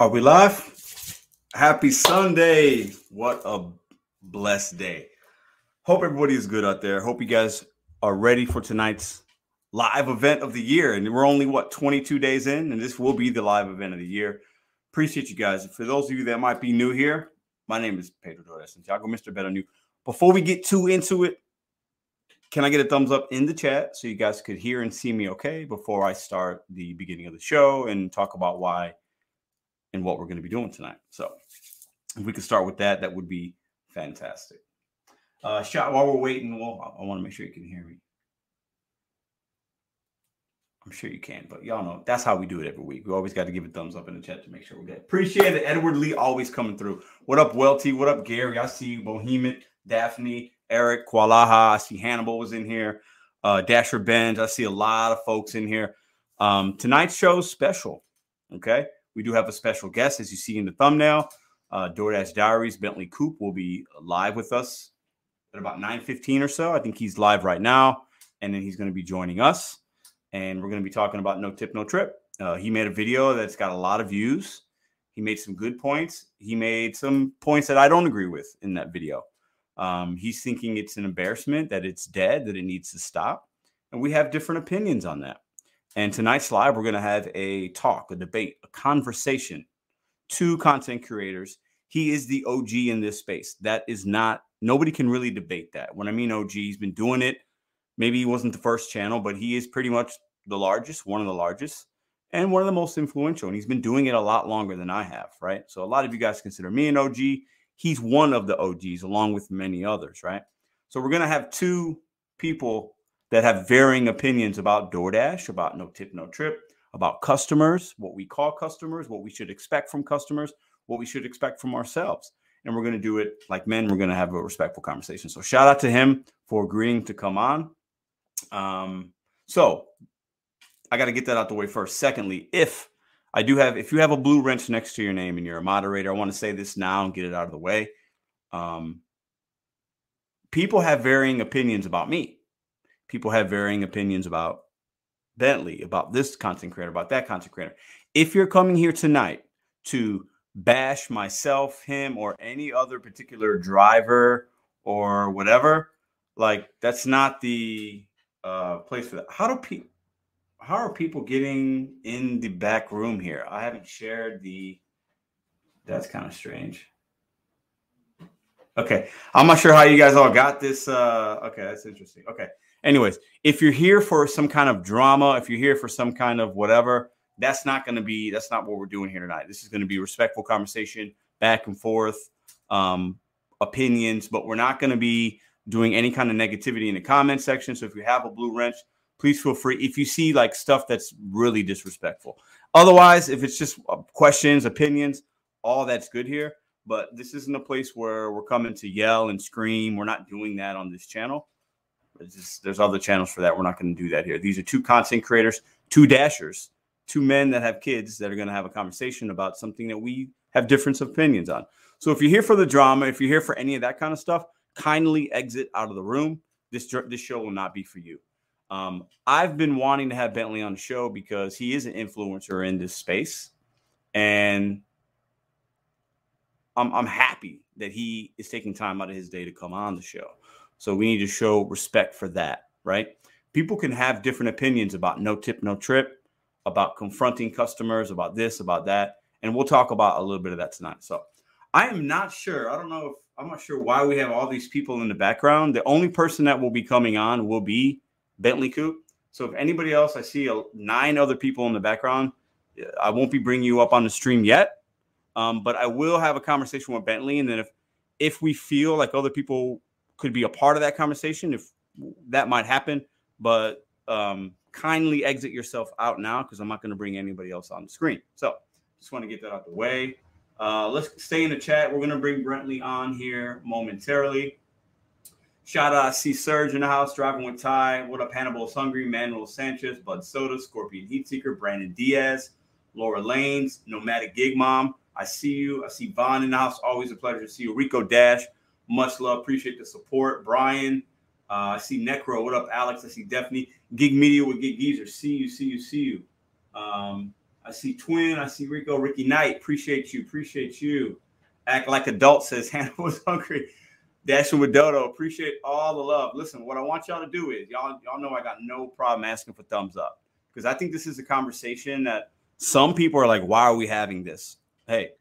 Are we live? Happy Sunday. What a blessed day. Hope everybody is good out there. Hope you guys are ready for tonight's live event of the year. And we're only, what, 22 days in? And this will be the live event of the year. Appreciate you guys. For those of you that might be new here, my name is Pedro Torres Santiago, Mr. BetonYou. Before we get too into it, can I get a thumbs up in the chat so you guys could hear and see me okay before I start the beginning of the show and talk about why and what we're going to be doing tonight. So if we could start with that, that would be fantastic. Uh, shot while we're waiting. Well, I want to make sure you can hear me. I'm sure you can, but y'all know that's how we do it every week. We always got to give a thumbs up in the chat to make sure we're good. Appreciate it. Edward Lee always coming through. What up, Welty? What up, Gary? I see you, Bohemian, Daphne, Eric, Kualaha. I see Hannibal was in here. Uh, Dasher Benz. I see a lot of folks in here. Um, tonight's show is special. Okay. We do have a special guest, as you see in the thumbnail. Uh, DoorDash Diaries, Bentley Koup will be live with us at about 9.15 or so. I think he's live right now. And then he's going to be joining us. And we're going to be talking about No Tip, No Trip. Uh, he made a video that's got a lot of views. He made some good points. He made some points that I don't agree with in that video. Um, he's thinking it's an embarrassment, that it's dead, that it needs to stop. And we have different opinions on that. And tonight's live, we're going to have a talk, a debate, a conversation. Two content creators. He is the OG in this space. That is not, nobody can really debate that. When I mean OG, he's been doing it. Maybe he wasn't the first channel, but he is pretty much the largest, one of the largest, and one of the most influential. And he's been doing it a lot longer than I have, right? So a lot of you guys consider me an OG. He's one of the OGs, along with many others, right? So we're going to have two people that have varying opinions about DoorDash, about no tip, no trip, about customers, what we call customers, what we should expect from customers, what we should expect from ourselves. And we're going to do it like men. We're going to have a respectful conversation. So shout out to him for agreeing to come on. Um, so I got to get that out the way first. Secondly, if I do have, if you have a blue wrench next to your name and you're a moderator, I want to say this now and get it out of the way. Um, people have varying opinions about me people have varying opinions about Bentley, about this content creator, about that content creator. If you're coming here tonight to bash myself, him, or any other particular driver or whatever, like that's not the uh, place for that. How do people? How are people getting in the back room here? I haven't shared the. That's kind of strange. Okay, I'm not sure how you guys all got this. Uh, okay, that's interesting. Okay, anyways, if you're here for some kind of drama, if you're here for some kind of whatever, that's not going to be that's not what we're doing here tonight. This is going to be respectful conversation, back and forth, um, opinions, but we're not going to be doing any kind of negativity in the comment section. So if you have a blue wrench, please feel free. If you see like stuff that's really disrespectful, otherwise, if it's just uh, questions, opinions, all that's good here. But this isn't a place where we're coming to yell and scream. We're not doing that on this channel. Just, there's other channels for that. We're not going to do that here. These are two content creators, two dashers, two men that have kids that are going to have a conversation about something that we have different opinions on. So if you're here for the drama, if you're here for any of that kind of stuff, kindly exit out of the room. This this show will not be for you. Um, I've been wanting to have Bentley on the show because he is an influencer in this space, and I'm I'm happy that he is taking time out of his day to come on the show. So we need to show respect for that, right? People can have different opinions about no tip, no trip, about confronting customers, about this, about that. And we'll talk about a little bit of that tonight. So I am not sure. I don't know if I'm not sure why we have all these people in the background. The only person that will be coming on will be Bentley Koup. So if anybody else, I see a, nine other people in the background. I won't be bringing you up on the stream yet, um, but I will have a conversation with Bentley, and then if if we feel like other people could be a part of that conversation if that might happen. But um, kindly exit yourself out now because I'm not going to bring anybody else on the screen. So just want to get that out the way. Uh, let's stay in the chat. We're going to bring Brentley on here momentarily. Shout out, see Serge in the house driving with Ty. What up, Hannibal Hungry, Manuel Sanchez, Bud Soda, Scorpion Heatseeker, Brandon Diaz, Laura Lanes, Nomadic Gig Mom. I see you. I see Vaughn in the house. Always a pleasure to see you. Rico Dash, much love. Appreciate the support. Brian, uh, I see Necro. What up, Alex? I see Daphne. Gig Media with Gig Geezer. See you, see you, see you. Um, I see Twin. I see Rico. Ricky Knight. Appreciate you. Appreciate you. Act like adult says Hannah was hungry. Dashing with Dodo. Appreciate all the love. Listen, what I want y'all to do is y'all y'all know I got no problem asking for thumbs up because I think this is a conversation that some people are like, why are we having this? Hey,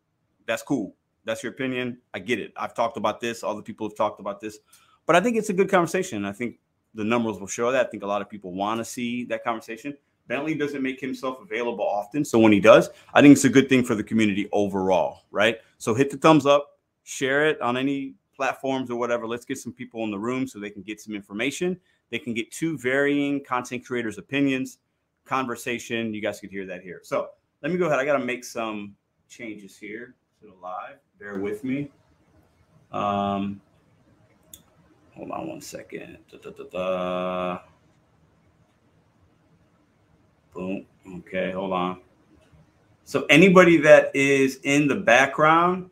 that's cool. That's your opinion. I get it. I've talked about this. All the people have talked about this, but I think it's a good conversation. I think the numbers will show that. I think a lot of people want to see that conversation. Bentley doesn't make himself available often. So when he does, I think it's a good thing for the community overall, right? So hit the thumbs up, share it on any platforms or whatever. Let's get some people in the room so they can get some information. They can get two varying content creators' opinions, conversation. You guys could hear that here. So let me go ahead. I got to make some changes here to the live. Bear with me. Um, hold on one second. Da, da, da, Boom. Okay, hold on. So anybody that is in the background,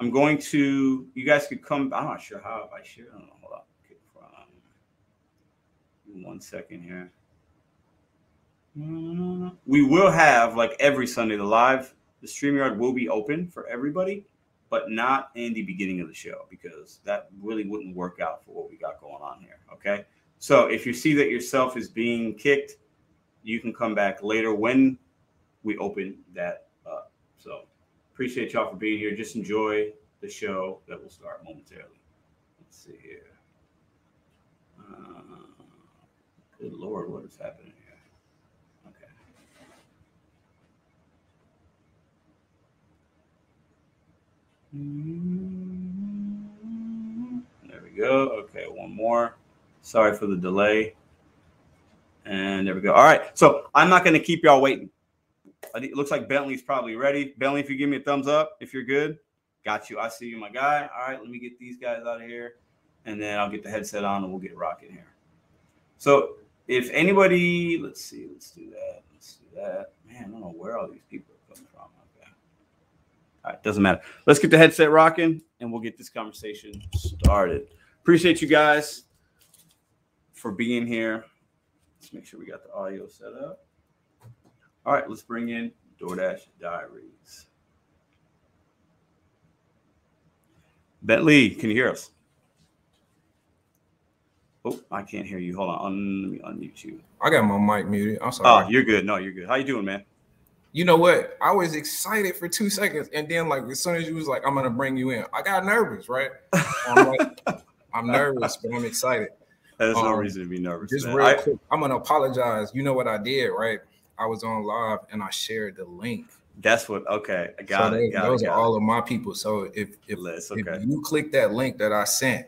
I'm going to. You guys could come. I'm not sure how I share. I don't know. Hold on. One second here. We will have like every Sunday the live. The StreamYard will be open for everybody, but not in the beginning of the show because that really wouldn't work out for what we got going on here. Okay. So if you see that yourself is being kicked, you can come back later when we open that up. So appreciate y'all for being here. Just enjoy the show that will start momentarily. Let's see here. Uh, good Lord, what is happening here? Okay. There we go. Okay, one more. Sorry for the delay. And there we go. All right. So I'm not going to keep y'all waiting. It looks like Bentley's probably ready. Bentley, if you give me a thumbs up, if you're good, got you. I see you, my guy. All right. Let me get these guys out of here. And then I'll get the headset on and we'll get rocking here. So if anybody, let's see, let's do that. Let's do that. Man, I don't know where all these people are coming from. Okay. All right. Doesn't matter. Let's get the headset rocking and we'll get this conversation started. Appreciate you guys for being here. Let's make sure we got the audio set up. All right, let's bring in DoorDash Diaries. Bentley, can you hear us? Oh, I can't hear you. Hold on. let me unmute you. I got my mic muted. I'm oh, sorry. Oh, you're good. No, you're good. How you doing, man? You know what? I was excited for two seconds, and then like as soon as you was like, "I'm gonna bring you in," I got nervous. Right? I'm, like, I'm nervous, but I'm excited. There's um, no reason to be nervous. Just man. real I, quick, I'm gonna apologize. You know what I did, right? I was on live and I shared the link. That's what. Okay, I got so it. They, got those it, got are all of my people. So if if, okay. if you click that link that I sent,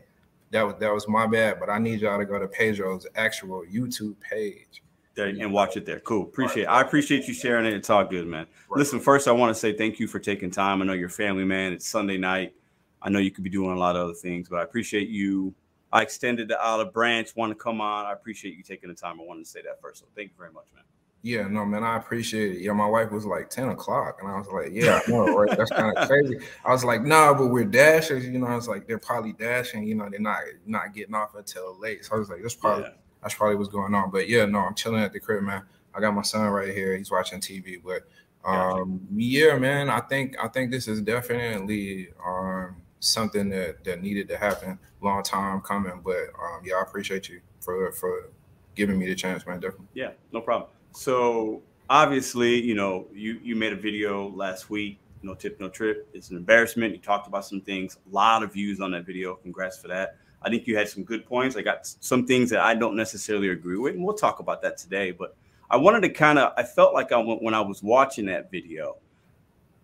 that was that was my bad. But I need y'all to go to Pedro's actual YouTube page. There, and watch it there. Cool. Appreciate it. I appreciate you sharing it. It's all good, man. Right. Listen, first I want to say thank you for taking time. I know you're family man. It's Sunday night. I know you could be doing a lot of other things, but I appreciate you I extended the olive branch, want to come on. I appreciate you taking the time. I wanted to say that first. So thank you very much, man. Yeah, no, man, I appreciate it. Yeah, my wife was like 10 o'clock, and I was like, Yeah, I know, right? That's kind of crazy. I was like, nah, but we're dashers, you know. I was like, they're probably dashing, you know, they're not not getting off until late. So I was like, that's probably yeah. That's probably what's going on. But yeah, no, I'm chilling at the crib, man. I got my son right here, he's watching TV. But um, yeah, man, I think I think this is definitely um something that that needed to happen. Long time coming, but um, yeah, I appreciate you for for giving me the chance, man. Definitely. Yeah, no problem. So obviously, you know, you you made a video last week. No tip, no trip. It's an embarrassment. You talked about some things. A lot of views on that video. Congrats for that. I think you had some good points. I got some things that I don't necessarily agree with, and we'll talk about that today. But I wanted to kind of. I felt like I when I was watching that video,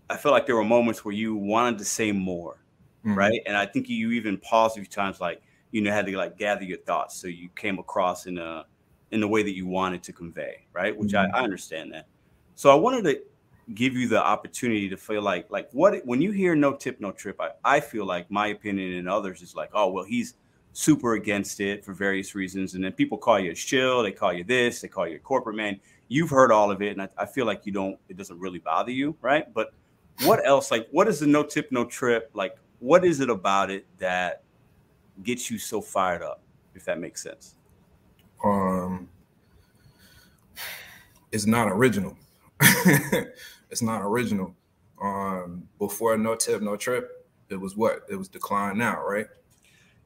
I felt like there were moments where you wanted to say more mm-hmm. right? And I think you even paused a few times, like you know, had to like gather your thoughts, so you came across in a in the way that you wanted to convey, right? Which mm-hmm. I, I understand that. So I wanted to give you the opportunity to feel like like what when you hear no tip no trip I, I feel like my opinion and others is like oh well he's super against it for various reasons and then people call you a shill they call you this they call you a corporate man you've heard all of it and I, I feel like you don't it doesn't really bother you right but what else like what is the no tip no trip like what is it about it that gets you so fired up if that makes sense um it's not original it's not original. Um, before no tip, no trip, it was what? It was decline now, right?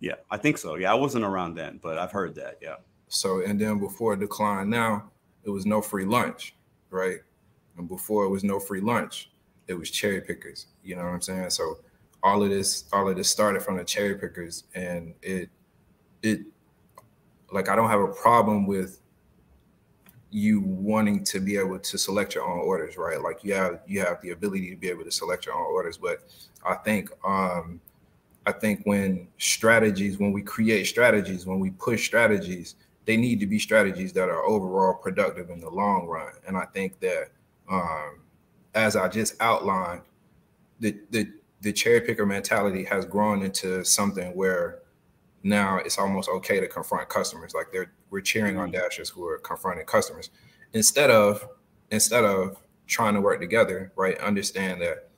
Yeah, I think so. Yeah, I wasn't around then, but I've heard that. Yeah. So and then before decline now, it was no free lunch, right? And before it was no free lunch, it was cherry pickers. You know what I'm saying? So all of this, all of this started from the cherry pickers, and it, it, like I don't have a problem with you wanting to be able to select your own orders, right? Like you have you have the ability to be able to select your own orders, but I think um I think when strategies, when we create strategies, when we push strategies, they need to be strategies that are overall productive in the long run. And I think that um as I just outlined, the the the cherry picker mentality has grown into something where now it's almost okay to confront customers. Like they're we're cheering on mm-hmm. dashers who are confronting customers instead of instead of trying to work together. Right? Understand that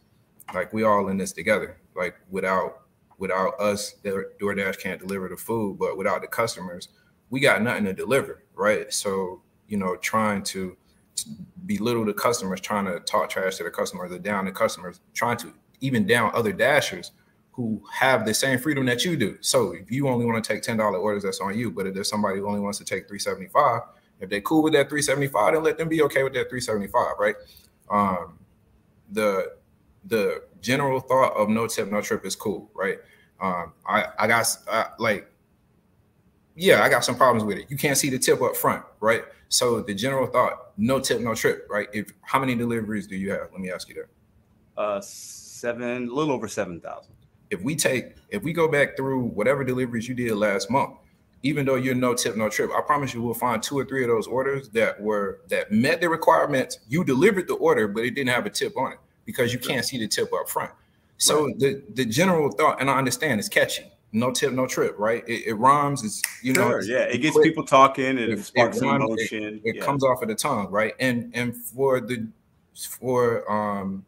like we all in this together. Like without without us, the DoorDash can't deliver the food, but without the customers, we got nothing to deliver. Right? So you know, trying to belittle the customers, trying to talk trash to the customers, or down the customers, trying to even down other dashers who have the same freedom that you do. So if you only want to take ten dollar orders, that's on you. But if there's somebody who only wants to take three seventy five, if they're cool with that three seventy five, then let them be okay with that three seventy five, right? Um, the the general thought of no tip, no trip is cool, right? Um, I I got I, like, yeah, I got some problems with it. You can't see the tip up front, right? So the general thought, no tip, no trip, right? If how many deliveries do you have? Let me ask you that. Uh, seven, a little over seven thousand if we take if we go back through whatever deliveries you did last month even though you're no tip no trip i promise you we'll find two or three of those orders that were that met the requirements you delivered the order but it didn't have a tip on it because you can't see the tip up front so right. the the general thought and i understand it's catchy no tip no trip right it, it rhymes it's you sure, know yeah it gets quick. people talking it, it sparks it rhymes, emotion it, it yeah. comes off of the tongue right and and for the for um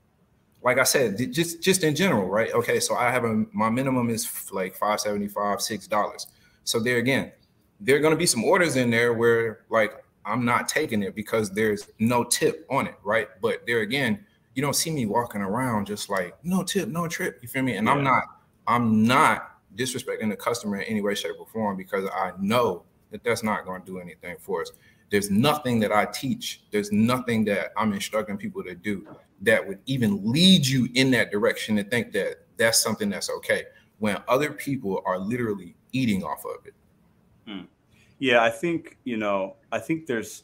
like I said, just just in general, right? Okay, so I have a my minimum is like five seventy five, six dollars. So there again, there are going to be some orders in there where like I'm not taking it because there's no tip on it, right? But there again, you don't see me walking around just like no tip, no trip. You feel me? And yeah. I'm not I'm not disrespecting the customer in any way, shape, or form because I know that that's not going to do anything for us. There's nothing that I teach. There's nothing that I'm instructing people to do that would even lead you in that direction to think that that's something that's okay when other people are literally eating off of it. Hmm. Yeah, I think, you know, I think there's,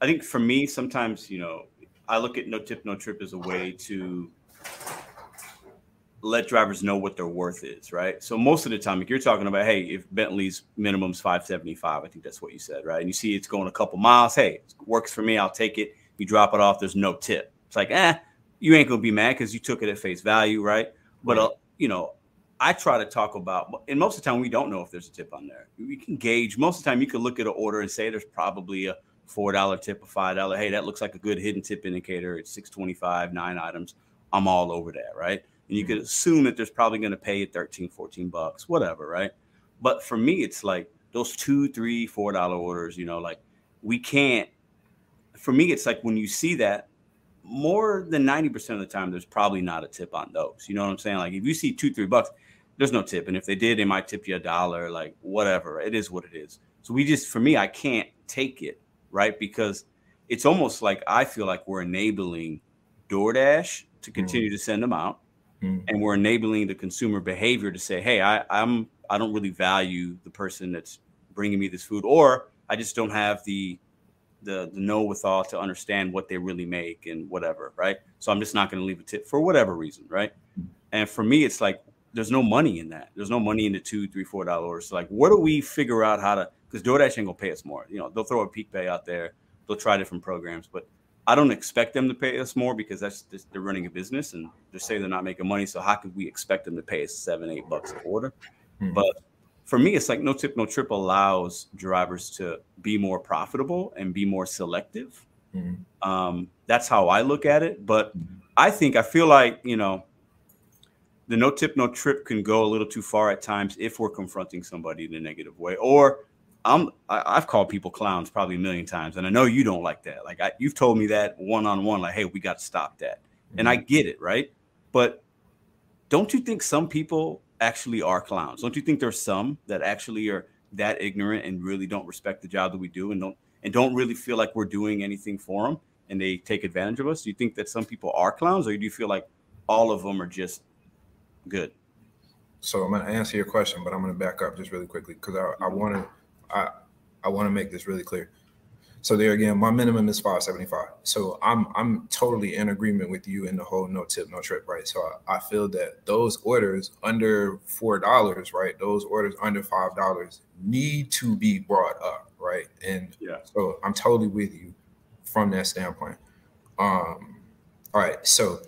I think for me, sometimes, you know, I look at no tip, no trip as a way to let drivers know what their worth is, right? So most of the time, if you're talking about, hey, if Bentley's minimum's 575, I think that's what you said, right? And you see it's going a couple miles, hey, works for me, I'll take it. You drop it off, there's no tip. It's like, eh, you ain't gonna be mad because you took it at face value, right? But uh, you know, I try to talk about, and most of the time we don't know if there's a tip on there. We can gauge. Most of the time, you can look at an order and say there's probably a four dollar tip, a five dollar. Hey, that looks like a good hidden tip indicator. It's six twenty five, nine items. I'm all over that, right? And you mm-hmm. could assume that there's probably going to pay you 13, 14 bucks, whatever, right? But for me, it's like those two, three, four dollar orders. You know, like we can't. For me, it's like when you see that, more than 90% of the time, there's probably not a tip on those. You know what I'm saying? Like if you see two, three bucks, there's no tip. And if they did, they might tip you a dollar, like whatever. It is what it is. So we just, for me, I can't take it, right? Because it's almost like I feel like we're enabling DoorDash to mm. continue mm. to send them out. Mm. And we're enabling the consumer behavior to say, hey, I, I'm I don't really value the person that's bringing me this food, or I just don't have the the the know withal to understand what they really make and whatever, right? So I'm just not going to leave a tip for whatever reason, right? And for me, it's like there's no money in that. There's no money in the two, three, four dollars. So like, what do we figure out how to? Because DoorDash ain't gonna pay us more. You know, they'll throw a peak pay out there. They'll try different programs, but I don't expect them to pay us more because that's just, they're running a business and they say they're not making money. So how could we expect them to pay us seven, eight bucks a order? Mm-hmm. But for me, it's like no tip, no trip allows drivers to be more profitable and be more selective. Mm-hmm. Um, that's how I look at it. But mm-hmm. I think I feel like you know the no tip, no trip can go a little too far at times if we're confronting somebody in a negative way, or I'm I, have called people clowns probably a million times, and I know you don't like that. Like I, you've told me that one on one, like, hey, we got to stop that, mm-hmm. and I mm-hmm. get it, right? But don't you think some people actually are clowns? Don't you think there's some that actually are that ignorant and really don't respect the job that we do and don't and don't really feel like we're doing anything for them and they take advantage of us? Do you think that some people are clowns, or do you feel like all of them are just good? So I'm going to answer your question, but I'm going to back up just really quickly because I want to I I want to make this really clear. So there again, my minimum is 575. So I'm I'm totally in agreement with you in the whole no tip, no trip, right? So I, I feel that those orders under four dollars, right? Those orders under five dollars need to be brought up, right? And yeah, so I'm totally with you from that standpoint. Um, all right, so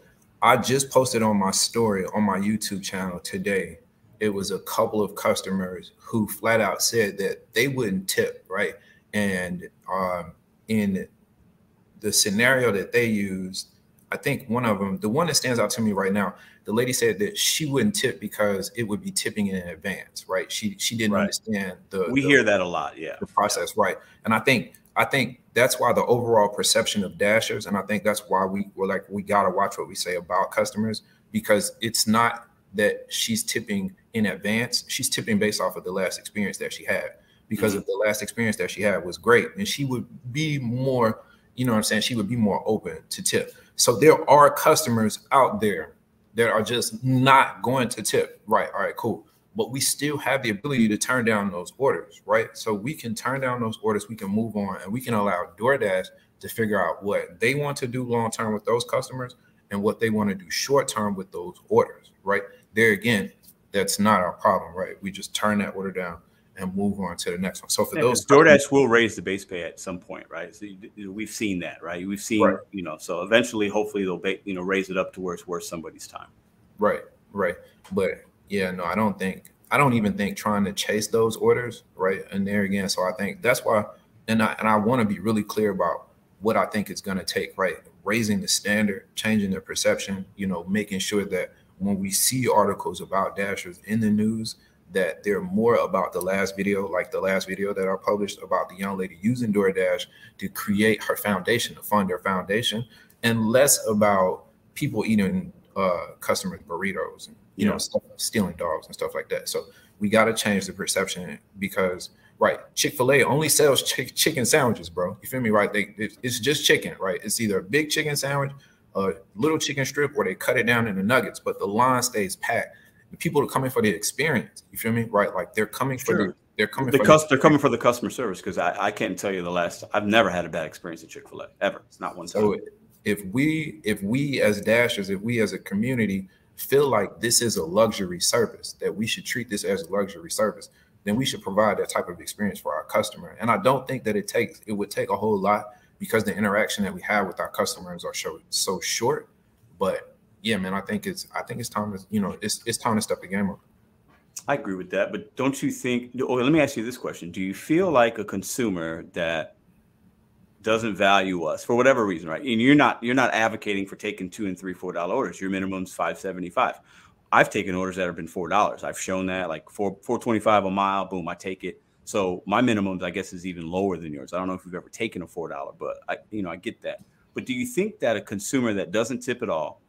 I just posted on my story on my YouTube channel today it was a couple of customers who flat out said that they wouldn't tip, right? And um, in the scenario that they used, I think one of them, the one that stands out to me right now, the lady said that she wouldn't tip because it would be tipping in advance, right? She she didn't right. understand the. We the, hear that a lot, yeah. The process, right? And I think I think that's why the overall perception of dashers, and I think that's why we were like we gotta watch what we say about customers because it's not that she's tipping in advance, she's tipping based off of the last experience that she had. Because mm-hmm. of the last experience that she had was great, and she would be more, you know what I'm saying? She would be more open to tip. So there are customers out there that are just not going to tip. Right. All right, cool. But we still have the ability to turn down those orders, right? So we can turn down those orders, we can move on, and we can allow DoorDash to figure out what they want to do long term with those customers and what they want to do short term with those orders, right? there again, that's not our problem, right? We just turn that order down and move on to the next one. So for yeah, those, DoorDash will raise the base pay at some point, right? So we've seen that, right? We've seen, right. you know, so eventually, hopefully, they'll ba- you know raise it up to where it's worth somebody's time. Right, right. But yeah, no, I don't think I don't even think trying to chase those orders, right? And there again, so I think that's why, and I and I want to be really clear about what I think it's going to take, right? Raising the standard, changing the perception, you know, making sure that when we see articles about dashers in the news that they're more about the last video, like the last video that I published about the young lady using DoorDash to create her foundation, to fund her foundation, and less about people eating uh, customers' burritos and you yeah. know stuff, stealing dogs and stuff like that. So we got to change the perception because right, Chick Fil A only sells ch- chicken sandwiches, bro. You feel me? Right? They, it's just chicken, right? It's either a big chicken sandwich a little chicken strip or they cut it down into nuggets, but the line stays packed. The people are coming for the experience. You feel me? Right? Like they're coming for the they're coming the, cus- the they're coming for the customer service because I, I can't tell you the last I've never had a bad experience at Chick Fil A ever. It's not one. So time. if we if we as dashers if we as a community feel like this is a luxury service that we should treat this as a luxury service then we should provide that type of experience for our customer and i don't think that it takes it would take a whole lot because the interaction that we have with our customers are so so short. But yeah, man, I think it's I think it's time to you know it's it's time to step the game up. I agree with that, but don't you think? Oh, let me ask you this question: Do you feel like a consumer that doesn't value us for whatever reason, right? And you're not you're not advocating for taking two and three four dollar orders. Your minimum's five seventy five. I've taken orders that have been four dollars. I've shown that like four four twenty five a mile. Boom, I take it. So my minimums, I guess, is even lower than yours. I don't know if you've ever taken a four dollar, but I, you know, I get that. But do you think that a consumer that doesn't tip at all,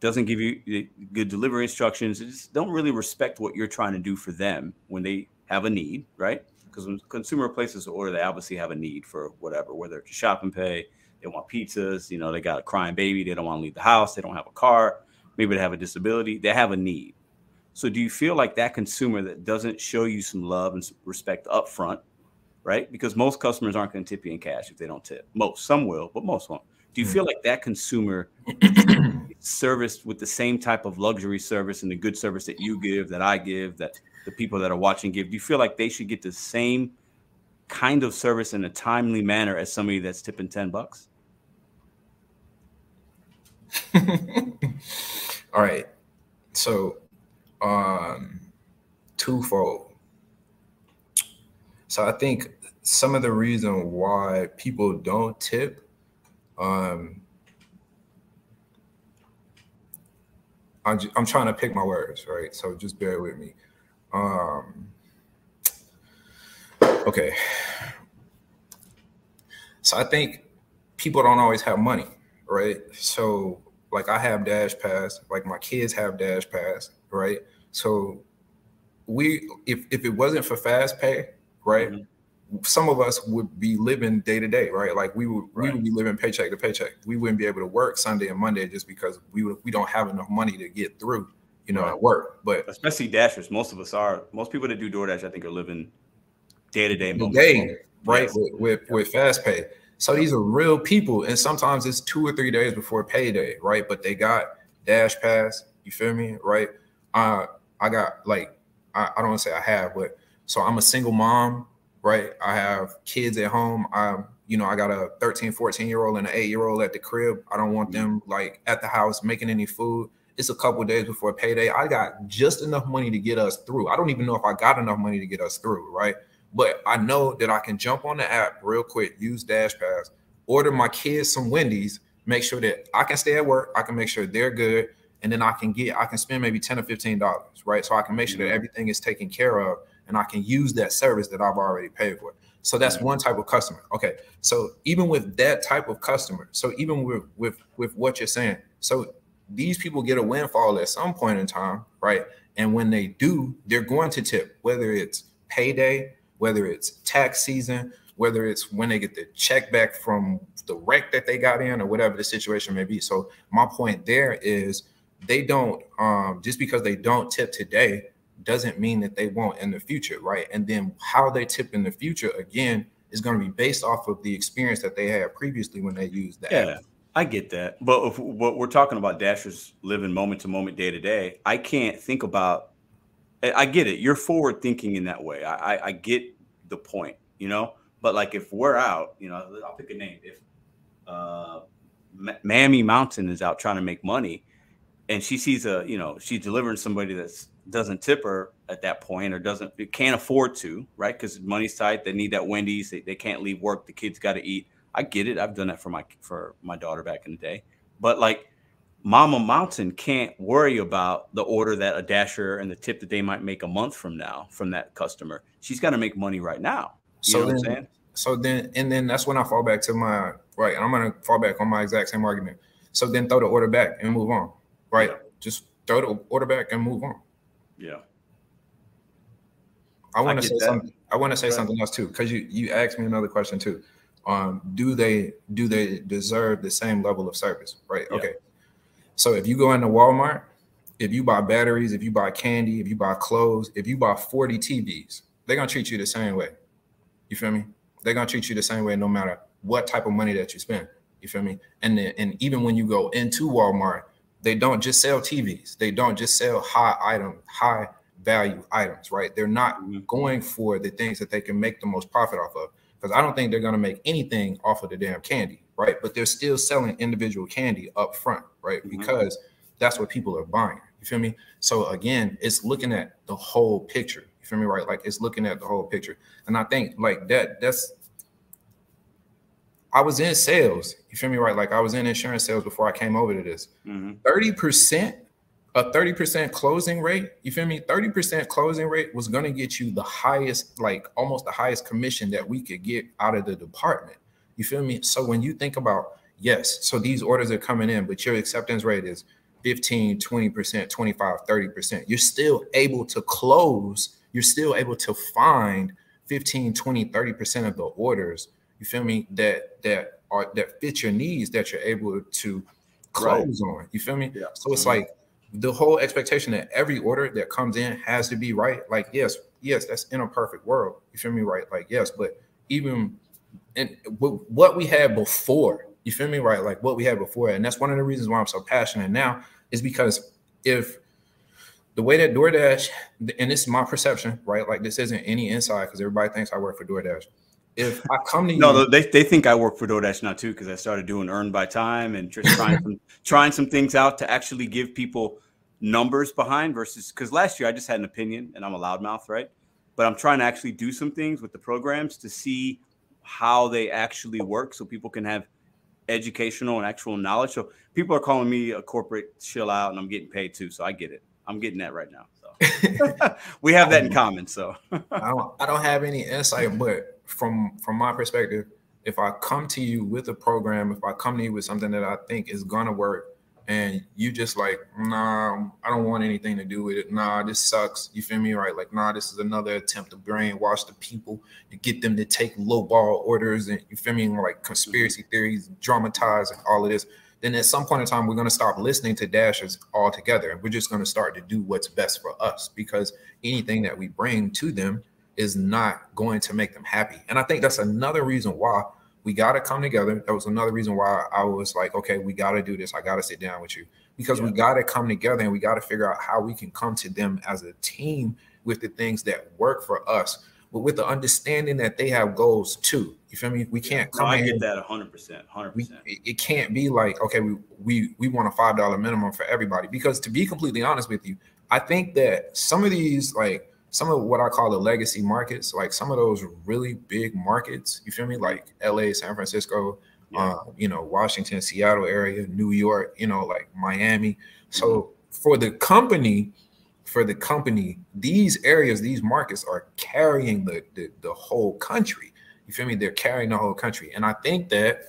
doesn't give you eh, good delivery instructions, just don't really respect what you're trying to do for them when they have a need, right? Because when consumer places an order, they obviously have a need for whatever, whether it's shop and pay, they want pizzas, you know, they got a crying baby, they don't want to leave the house, they don't have a car, maybe they have a disability, they have a need. So do you feel like that consumer that doesn't show you some love and some respect up front, right? Because most customers aren't going to tip you in cash if they don't tip. Most, some will, but most won't. Do you mm. feel like that consumer serviced with the same type of luxury service and the good service that you give, that I give, that the people that are watching give? Do you feel like they should get the same kind of service in a timely manner as somebody that's tipping 10 bucks? All right. So um, twofold. So I think some of the reason why people don't tip, um, I'm, I'm trying to pick my words, right? So just bear with me. Um, Okay. So I think people don't always have money, right? So like I have Dash Pass, like my kids have Dash Pass, right? So we if if it wasn't for Fast Pay, right? Mm-hmm some of us would be living day to day, right? Like we would right. we would be living paycheck to paycheck. We wouldn't be able to work Sunday and Monday just because we would, we don't have enough money to get through, you know, right. at work. But especially dashers, most of us are. Most people that do DoorDash, I think, are living day to day, day, right? Yes. With, with with fast pay. So these are real people, and sometimes it's two or three days before payday, right? But they got Dash Pass. You feel me, right? Uh, I got like I, I don't want to say I have, but so I'm a single mom, right? I have kids at home. I'm you know, I got a 13, 14 year old and an eight year old at the crib. I don't want mm-hmm. them like at the house making any food. It's a couple days before payday. I got just enough money to get us through. I don't even know if I got enough money to get us through, right? But I know that I can jump on the app real quick, use Dash Pass, order my kids some Wendy's, make sure that I can stay at work, I can make sure they're good, and then I can get I can spend maybe 10 or 15 dollars, right? So I can make sure that everything is taken care of and I can use that service that I've already paid for. So that's one type of customer. Okay. So even with that type of customer, so even with with with what you're saying, so these people get a windfall at some point in time, right? And when they do, they're going to tip, whether it's payday, whether it's tax season, whether it's when they get the check back from the wreck that they got in or whatever the situation may be. So my point there is they don't um, just because they don't tip today doesn't mean that they won't in the future, right? And then how they tip in the future again is going to be based off of the experience that they had previously when they used that. Yeah, I get that. But if what we're talking about dashers living moment to moment, day to day, I can't think about I get it. You're forward thinking in that way. I, I, I get the point, you know. But like if we're out, you know, I'll pick a name. If uh, Mammy Mountain is out trying to make money, and she sees a, you know, she's delivering somebody that doesn't tip her at that point or doesn't can't afford to, right? Because money's tight. They need that Wendy's. They, they can't leave work. The kids got to eat. I get it. I've done that for my for my daughter back in the day. But like Mama Mountain can't worry about the order that a dasher and the tip that they might make a month from now from that customer. She's got to make money right now. You so then, So then, and then that's when I fall back to my right. I'm gonna fall back on my exact same argument. So then throw the order back and move on. Right. Yeah. Just throw the order back and move on. Yeah. I want to say that. something. I want to say something else too, because you you asked me another question too. Um, do they do they deserve the same level of service? Right. Yeah. Okay. So if you go into Walmart, if you buy batteries, if you buy candy, if you buy clothes, if you buy 40 TVs, they're gonna treat you the same way. You feel me? They're gonna treat you the same way no matter what type of money that you spend. You feel me? And then, and even when you go into Walmart, they don't just sell TVs. They don't just sell high item, high value items, right? They're not mm-hmm. going for the things that they can make the most profit off of. Because I don't think they're gonna make anything off of the damn candy right? But they're still selling individual candy up front, right? Mm-hmm. Because that's what people are buying. You feel me? So again, it's looking at the whole picture. You feel me? Right? Like it's looking at the whole picture. And I think like that, that's I was in sales. You feel me? Right? Like I was in insurance sales before I came over to this. Mm-hmm. 30%, a 30% closing rate. You feel me? 30% closing rate was gonna get you the highest, like almost the highest commission that we could get out of the department. You feel me? So when you think about, yes, so these orders are coming in, but your acceptance rate is 15, 20%, 25, 30%. You're still able to close, you're still able to find 15, 20, 30% of the orders, you feel me, that that are that fit your needs that you're able to close right. on. You feel me? Yeah. So it's mm-hmm. like the whole expectation that every order that comes in has to be right. Like, yes, yes, that's in a perfect world. You feel me? Right? Like, yes, but even and what we had before. You feel me? Right? Like what we had before. And that's one of the reasons why I'm so passionate now is because if the way that DoorDash, and this is my perception, right? Like this isn't any inside because everybody thinks I work for DoorDash. If I come to you, no, they, they think I work for DoorDash now too because I started doing earn by time and just trying some trying some things out to actually give people numbers behind versus because last year I just had an opinion and I'm a loudmouth, right? But I'm trying to actually do some things with the programs to see how they actually work so people can have educational and actual knowledge. So people are calling me a corporate chill out and I'm getting paid too. So I get it. I'm getting that right now. So we have that in um, common. So I don't I don't have any insight, but from from my perspective, if I come to you with a program, if I come to you with something that I think is gonna work, and you just like, nah, I don't want anything to do with it. Nah, this sucks. You feel me? Right? Like, nah, this is another attempt to brainwash the people to get them to take low ball orders and you feel me? Like conspiracy mm-hmm. theories, dramatize and all of this. Then at some point in time, we're gonna stop listening to dashers altogether, and we're just gonna start to do what's best for us because anything that we bring to them is not going to make them happy. And I think that's another reason why we got to come together. That was another reason why I was like, okay, we got to do this. I got to sit down with you because yeah. we got to come together and we got to figure out how we can come to them as a team with the things that work for us, but with the understanding that they have goals too. You feel me? We can't come. No, I get that 100. percent 100. percent It can't be like, okay, we we we want a five dollar minimum for everybody because to be completely honest with you, I think that some of these like some of what I call the legacy markets, like some of those really big markets, you feel me? Like LA, San Francisco, yeah. uh, you know, Washington, Seattle area, New York, you know, like Miami. So mm-hmm. for the company, for the company, these areas, these markets are carrying the, the the whole country. You feel me? They're carrying the whole country. And I think that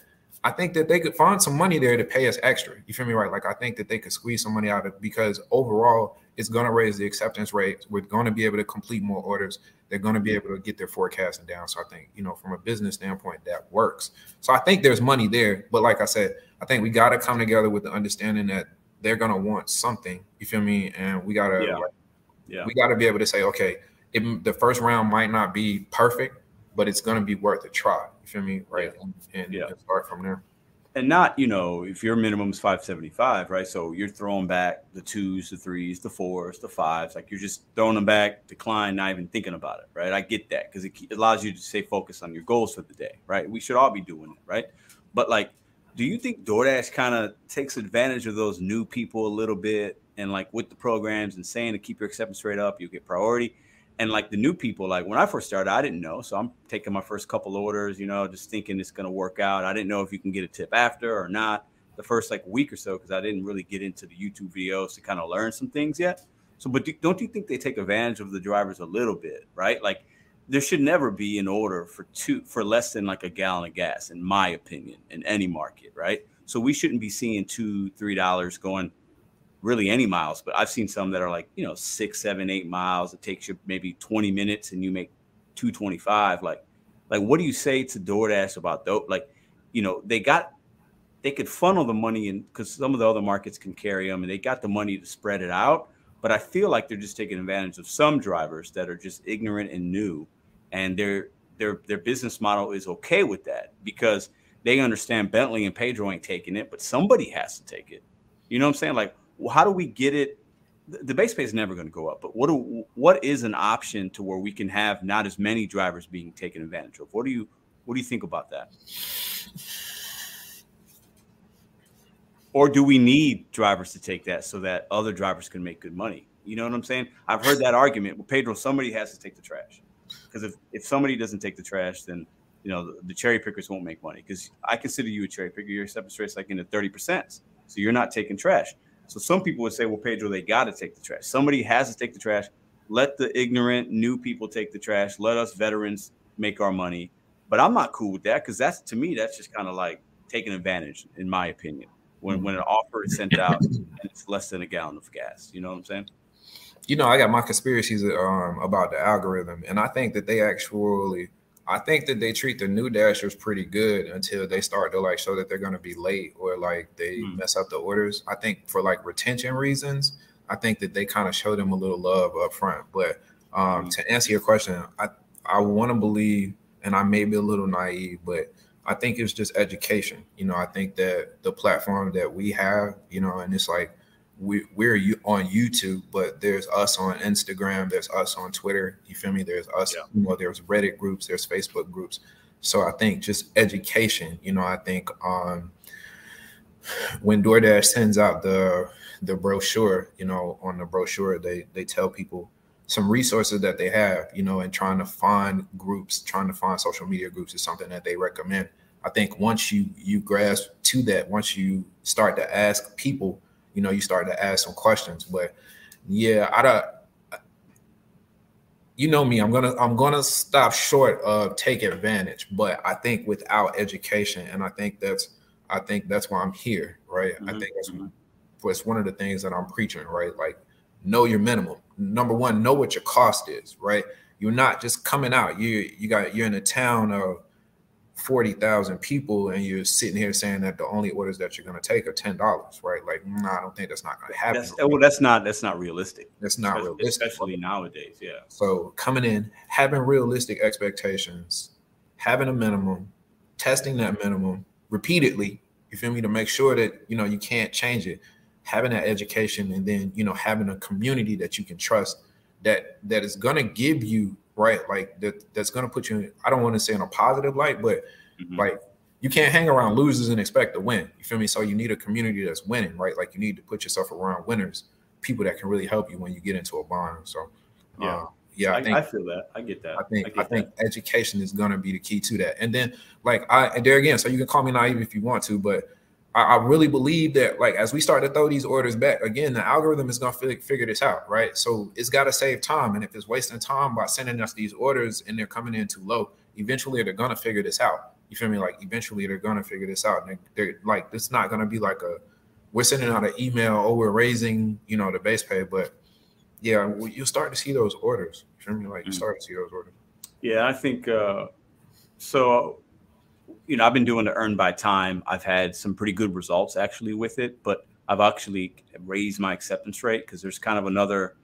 I think that they could find some money there to pay us extra. You feel me? Right? Like I think that they could squeeze some money out of because overall it's going to raise the acceptance rate. We're going to be able to complete more orders. They're going to be able to get their forecasting down. So I think, you know, from a business standpoint, that works. So I think there's money there. But like I said, I think we got to come together with the understanding that they're going to want something. You feel me? And we got to, yeah. Like, yeah. we got to be able to say, okay, it, the first round might not be perfect, but it's going to be worth a try. You feel me? Right. And, and yeah. start from there and not you know if your minimum is 575 right? So you're throwing back the twos the threes the fours the fives like you're just throwing them back decline not even thinking about it right? I get that because it allows you to stay focused on your goals for the day right? We should all be doing it right? But like do you think DoorDash kind of takes advantage of those new people a little bit and like with the programs and saying to keep your acceptance rate up you get priority and like the new people like when i first started i didn't know so i'm taking my first couple orders you know just thinking it's going to work out. I didn't know if you can get a tip after or not the first like week or so because i didn't really get into the youtube videos to kind of learn some things yet. So but do, don't you think they take advantage of the drivers a little bit right? Like there should never be an order for two for less than like a gallon of gas in my opinion in any market right? So we shouldn't be seeing two three dollars going really any miles, but I've seen some that are like, you know, six, seven, eight miles. It takes you maybe 20 minutes and you make 225. Like, like what do you say to DoorDash about those? Like, you know, they got they could funnel the money in because some of the other markets can carry them and they got the money to spread it out. But I feel like they're just taking advantage of some drivers that are just ignorant and new, and their their their business model is okay with that because they understand Bentley and Pedro ain't taking it, but somebody has to take it. You know what I'm saying? Like, how do we get it? The base pay is never going to go up, but what do, what is an option to where we can have not as many drivers being taken advantage of? What do you what do you think about that? Or do we need drivers to take that so that other drivers can make good money? You know what I'm saying? I've heard that argument. Well, Pedro, somebody has to take the trash because if, if somebody doesn't take the trash, then you know the, the cherry pickers won't make money. Because I consider you a cherry picker. Your acceptance rate's like in the thirty percent, so you're not taking trash. So some people would say, well, Pedro, they got to take the trash. Somebody has to take the trash. Let the ignorant new people take the trash. Let us veterans make our money. But I'm not cool with that because that's to me, that's just kind of like taking advantage, in my opinion. When when an offer is sent out and it's less than a gallon of gas, you know what I'm saying? You know, I got my conspiracies um, about the algorithm, and I think that they actually I think that they treat the new dashers pretty good until they start to like show that they're going to be late or like they mm. mess up the orders. I think for like retention reasons, I think that they kind of show them a little love up front. But um, mm. to answer your question, I I want to believe, and I may be a little naive, but I think it's just education. You know, I think that the platform that we have, you know, and it's like we, we're on YouTube, but there's us on Instagram, there's us on Twitter. You feel me? There's us, yeah. you know, there's Reddit groups, there's Facebook groups. So I think just education, you know, I think um when DoorDash sends out the the brochure, you know, on the brochure, they they tell people some resources that they have, you know, and trying to find groups, trying to find social media groups is something that they recommend. I think once you you grasp to that, once you start to ask people you know, you start to ask some questions. But yeah, I don't you know me, I'm gonna I'm gonna stop short of take advantage, but I think without education, and I think that's I think that's why I'm here, right? Mm-hmm. I think that's mm-hmm. what's one of the things that I'm preaching, right? Like know your minimum. Number one, know what your cost is, right? You're not just coming out. You you got you're in a town of forty thousand people, and you're sitting here saying that the only orders that you're going to take are ten dollars, right? Like, no, I don't think that's not going to happen. That's, well, that's not that's not realistic. That's not especially, realistic, especially nowadays. Yeah. So coming in, having realistic expectations, having a minimum, testing that minimum repeatedly. You feel me to make sure that you know you can't change it. Having that education, and then you know having a community that you can trust that that is going to give you right like that that's going to put you in, i don't want to say in a positive light but mm-hmm. like you can't hang around losers and expect to win you feel me so you need a community that's winning right like you need to put yourself around winners people that can really help you when you get into a bond so yeah uh, yeah, I, I, think I feel that. I get that. I think I, I think education is going to be the key to that. And then, like I, and there again, so you can call me naive if you want to, but I, I, really believe that like as we start to throw these orders back again, the algorithm is gonna figure this out, right? So it's got to save time, and if it's wasting time by sending us these orders and they're coming in too low, eventually they're gonna figure this out. You feel me? Like eventually they're gonna figure this out, and they're, they're like it's not gonna be like a we're sending out an email, oh we're raising you know the base pay, but yeah, you'll start to see those orders. You feel me? Like you mm. start to see those orders. Yeah, I think uh, so you know, I've been doing the earn by time. I've had some pretty good results actually with it, but I've actually raised my acceptance rate because there's kind of another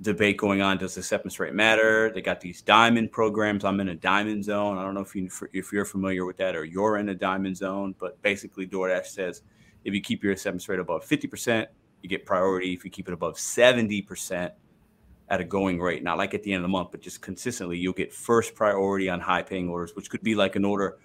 debate going on. Does acceptance rate matter? They got these diamond programs. I'm in a diamond zone. I don't know if you if you're familiar with that or you're in a diamond zone, but basically DoorDash says if you keep your acceptance rate above 50%, you get priority. If you keep it above 70% at a going rate, not like at the end of the month, but just consistently, you'll get first priority on high paying orders, which could be like an order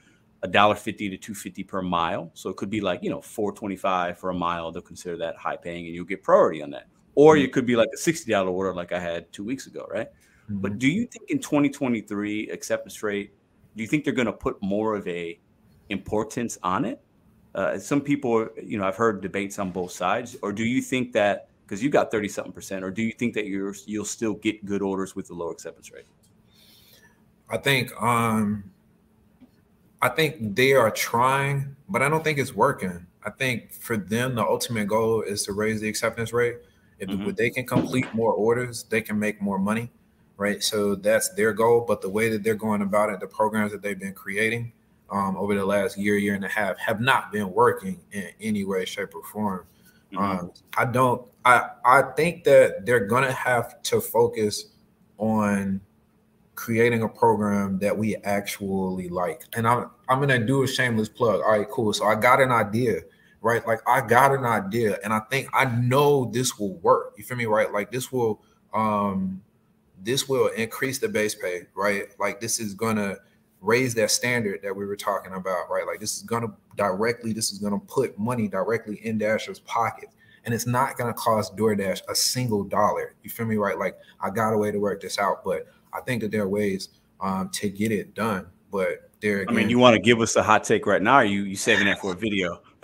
a dollar fifty to two fifty per mile. So it could be like you know four twenty five for a mile. They'll consider that high paying, and you'll get priority on that. Or mm-hmm. it could be like a sixty dollar order, like I had two weeks ago, right? Mm-hmm. But do you think in twenty twenty three acceptance rate, do you think they're going to put more of a importance on it? Uh, some people, you know, I've heard debates on both sides. Or do you think that because you got thirty something percent, or do you think that you're you'll still get good orders with the low acceptance rate? I think um I think they are trying, but I don't think it's working. I think for them, the ultimate goal is to raise the acceptance rate. If mm-hmm. they can complete more orders, they can make more money, right? So that's their goal. But the way that they're going about it, the programs that they've been creating um, over the last year, year and a half, have not been working in any way, shape, or form. Mm-hmm. Um, I don't. I I think that they're gonna have to focus on creating a program that we actually like. And I'm I'm gonna do a shameless plug. All right, cool. So I got an idea, right? Like I got an idea, and I think I know this will work. You feel me, right? Like this will um this will increase the base pay, right? Like this is gonna raise that standard that we were talking about, right? Like this is gonna directly, this is gonna put money directly in Dasher's pocket. And it's not gonna cost DoorDash a single dollar. You feel me, right? Like I got a way to work this out, but I think that there are ways um, to get it done, but there. Again, I mean, you want to give us a hot take right now? Or you you saving that for a video?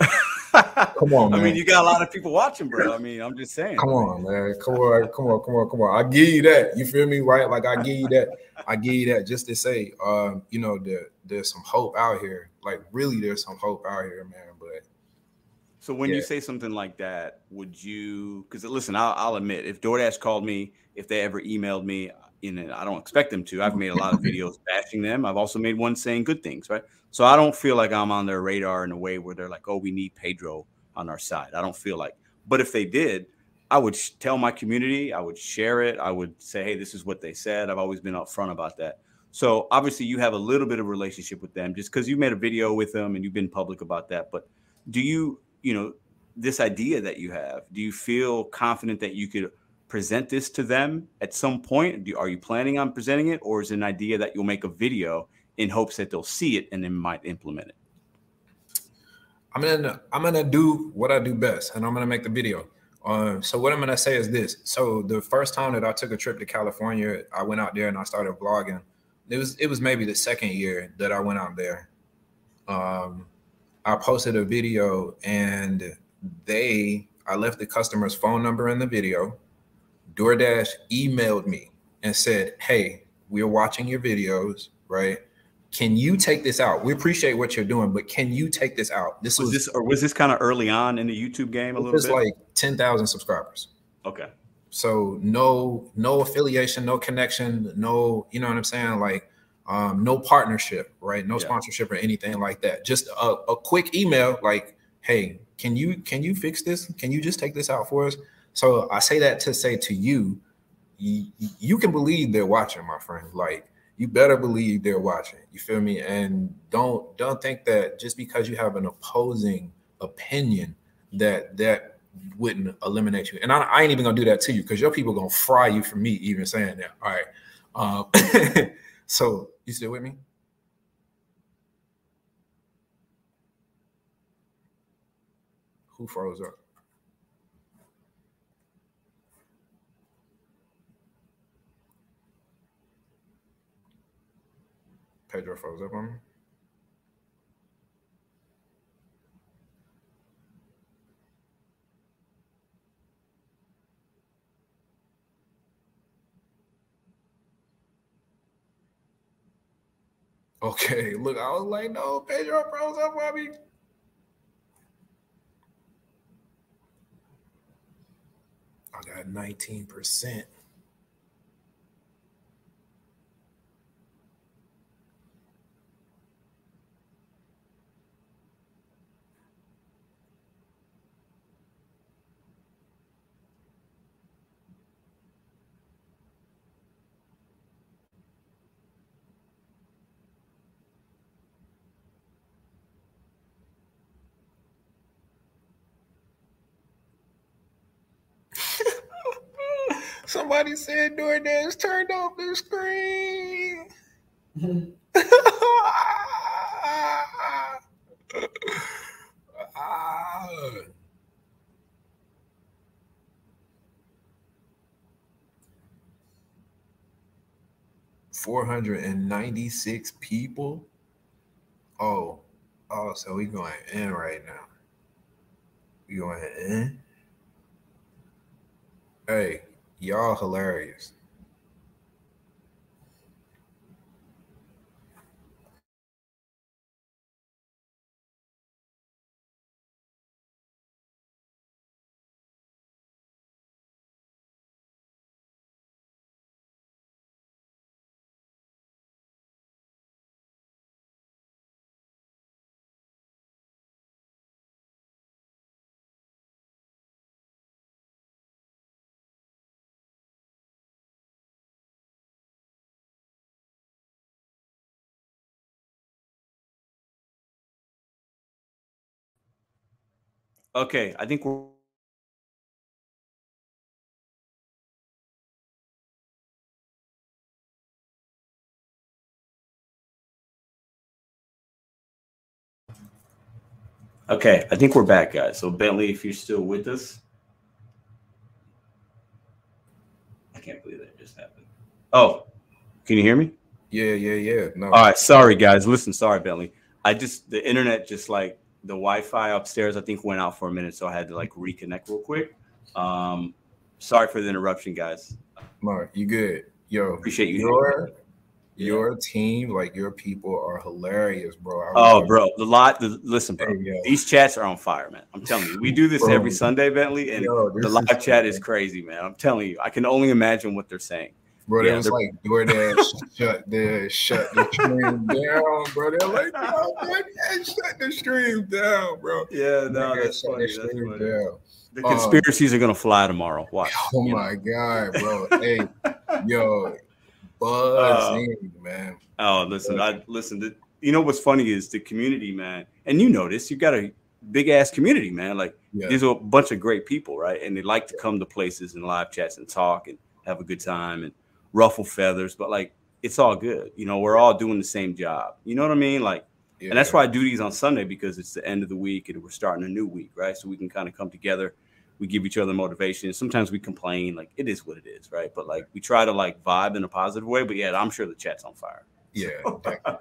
come on, man. I mean, you got a lot of people watching, bro. I mean, I'm just saying. Come on, man. Come on, come on, come on, come on. I give you that. You feel me, right? Like I give you that. I give you that just to say, um, you know, there, there's some hope out here. Like really, there's some hope out here, man. But so when yeah. you say something like that, would you? Because listen, I'll, I'll admit, if DoorDash called me, if they ever emailed me, you know, I don't expect them to. I've made a lot of videos bashing them. I've also made one saying good things, right? So I don't feel like I'm on their radar in a way where they're like, oh, we need Pedro on our side. I don't feel like, but if they did, I would tell my community, I would share it. I would say, hey, this is what they said. I've always been upfront about that. So obviously, you have a little bit of relationship with them just because you made a video with them and you've been public about that. But do you, you know, this idea that you have, do you feel confident that you could present this to them at some point? Do, are you planning on presenting it, or is it an idea that you'll make a video in hopes that they'll see it and then might implement it? I'm gonna I'm gonna do what I do best, and I'm gonna make the video. Um, so what I'm gonna say is this. So the first time that I took a trip to California, I went out there and I started vlogging. It was it was maybe the second year that I went out there. Um, I posted a video and they I left the customer's phone number in the video DoorDash emailed me and said, Hey, we're watching your videos, right? Can you take this out? We appreciate what you're doing, but can you take this out? This was, was this or was this kind of early on in the YouTube game a little bit? like 10,000 subscribers. Okay. So no no affiliation, no connection, no, you know what I'm saying? Like um, no partnership, right? No yeah. sponsorship or anything like that. Just a, a quick email like, "Hey, can you can you fix this? Can you just take this out for us?" So I say that to say to you, you, you can believe they're watching, my friend. Like you better believe they're watching. You feel me? And don't don't think that just because you have an opposing opinion that that wouldn't eliminate you. And I, I ain't even gonna do that to you because your people gonna fry you for me even saying that. All right. Um, so you still with me? Who froze up? Pedro froze up on me. Okay, look, I was like, no, Pedro froze up on me. I got 19%. 'Somebody said DoorDash turned off the screen. Four hundred and ninety-six people. Oh, oh, so we going in right now. We going in. Hey, Y'all hilarious. Okay, I think we're Okay, I think we're back, guys. So Bentley, if you're still with us, I can't believe that just happened. Oh, can you hear me? Yeah, yeah, yeah. No. All right, sorry guys. Listen, sorry Bentley. I just the internet just like the Wi-Fi upstairs, I think, went out for a minute, so I had to like reconnect real quick. Um, sorry for the interruption, guys. Mark, you good? Yo, appreciate you. Your your team, like your people, are hilarious, bro. oh, bro, the lot. The, listen, bro, these chats are on fire, man. I'm telling you, we do this bro, every Sunday, Bentley, and yo, the live is chat is crazy, man. I'm telling you, I can only imagine what they're saying. Bro, yeah, it was like DoorDash shut the shut the stream down, bro. They're like, no, DoorDash shut the stream down, bro. Yeah, no, that's funny. That's funny. Down. The um, conspiracies um, are gonna fly tomorrow. Watch. Oh my know? god, bro. hey, yo, buzzing, uh, man. Oh, listen, I listen. The, you know what's funny is the community, man, and you know this. You got a big ass community, man. Like yeah. these are a bunch of great people, right? And they like to come to places and live chats and talk and have a good time and ruffle feathers, but like it's all good. You know, we're all doing the same job. You know what I mean? Like, yeah. and that's why I do these on Sunday because it's the end of the week and we're starting a new week, right? So we can kind of come together. We give each other motivation. Sometimes we complain, like it is what it is, right? But like we try to like vibe in a positive way. But yeah, I'm sure the chat's on fire. Yeah.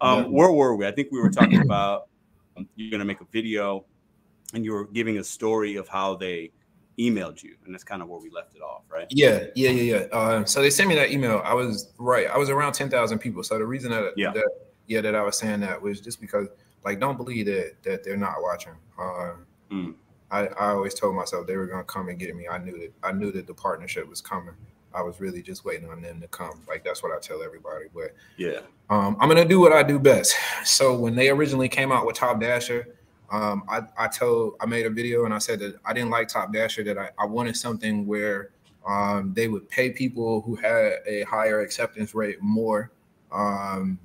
um, where were we? I think we were talking about um, you're gonna make a video, and you were giving a story of how they emailed you, and that's kind of where we left it off, right? Yeah, yeah, yeah, yeah. Uh, so they sent me that email. I was right. I was around ten thousand people. So the reason that yeah, that, yeah, that I was saying that was just because like don't believe that that they're not watching. Um, mm. I, I always told myself they were gonna come and get me. I knew that I knew that the partnership was coming. I was really just waiting on them to come. Like that's what I tell everybody. But yeah, um, I'm gonna do what I do best. So when they originally came out with Top Dasher, um, I, I told I made a video and I said that I didn't like Top Dasher. That I, I wanted something where um, they would pay people who had a higher acceptance rate more, um,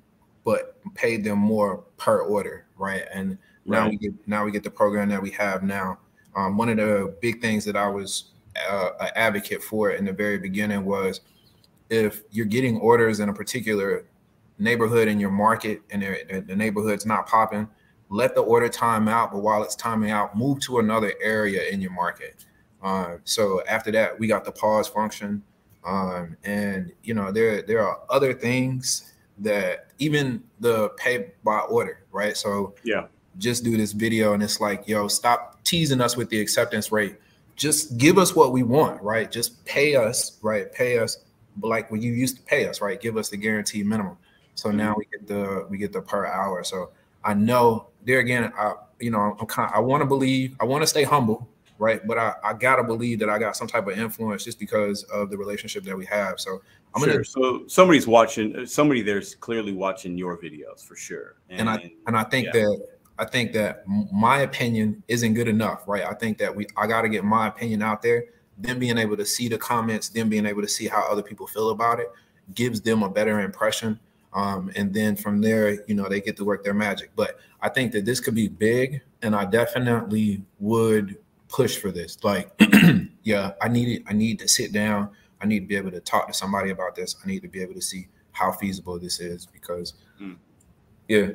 but paid them more per order, right? And now Right. we get now we get the program that we have now. Um, one of the big things that I was uh, an advocate for in the very beginning was if you're getting orders in a particular neighborhood in your market and the neighborhood's not popping, let the order time out. But while it's timing out, move to another area in your market. Uh, so after that, we got the pause function, um, and you know there there are other things that even the pay by order, right? So Yeah. just do this video and it's like, yo, stop teasing us with the acceptance rate. Just give us what we want, right? Just pay us, right? Pay us like when you used to pay us, right? Give us the guaranteed minimum. So now we get the we get the per hour. So I know there again, I you know I'm kind I want to believe I want to stay humble, right? But I I gotta believe that I got some type of influence just because of the relationship that we have. So I'm sure. gonna So somebody's watching. uh, Somebody there's clearly watching your videos for sure. and I and I think yeah. that I think that my opinion isn't good enough, right? I think that we I got to get my opinion out there. Then being able to see the comments, then being able to see how other people feel about it, gives them a better impression. Um, and then from there, you know, they get to work their magic. But I think that this could be big, and I definitely would push for this. Like, yeah, I need it. I need to sit down. I need to be able to talk to somebody about this. I need to be able to see how feasible this is because, Mm. yeah,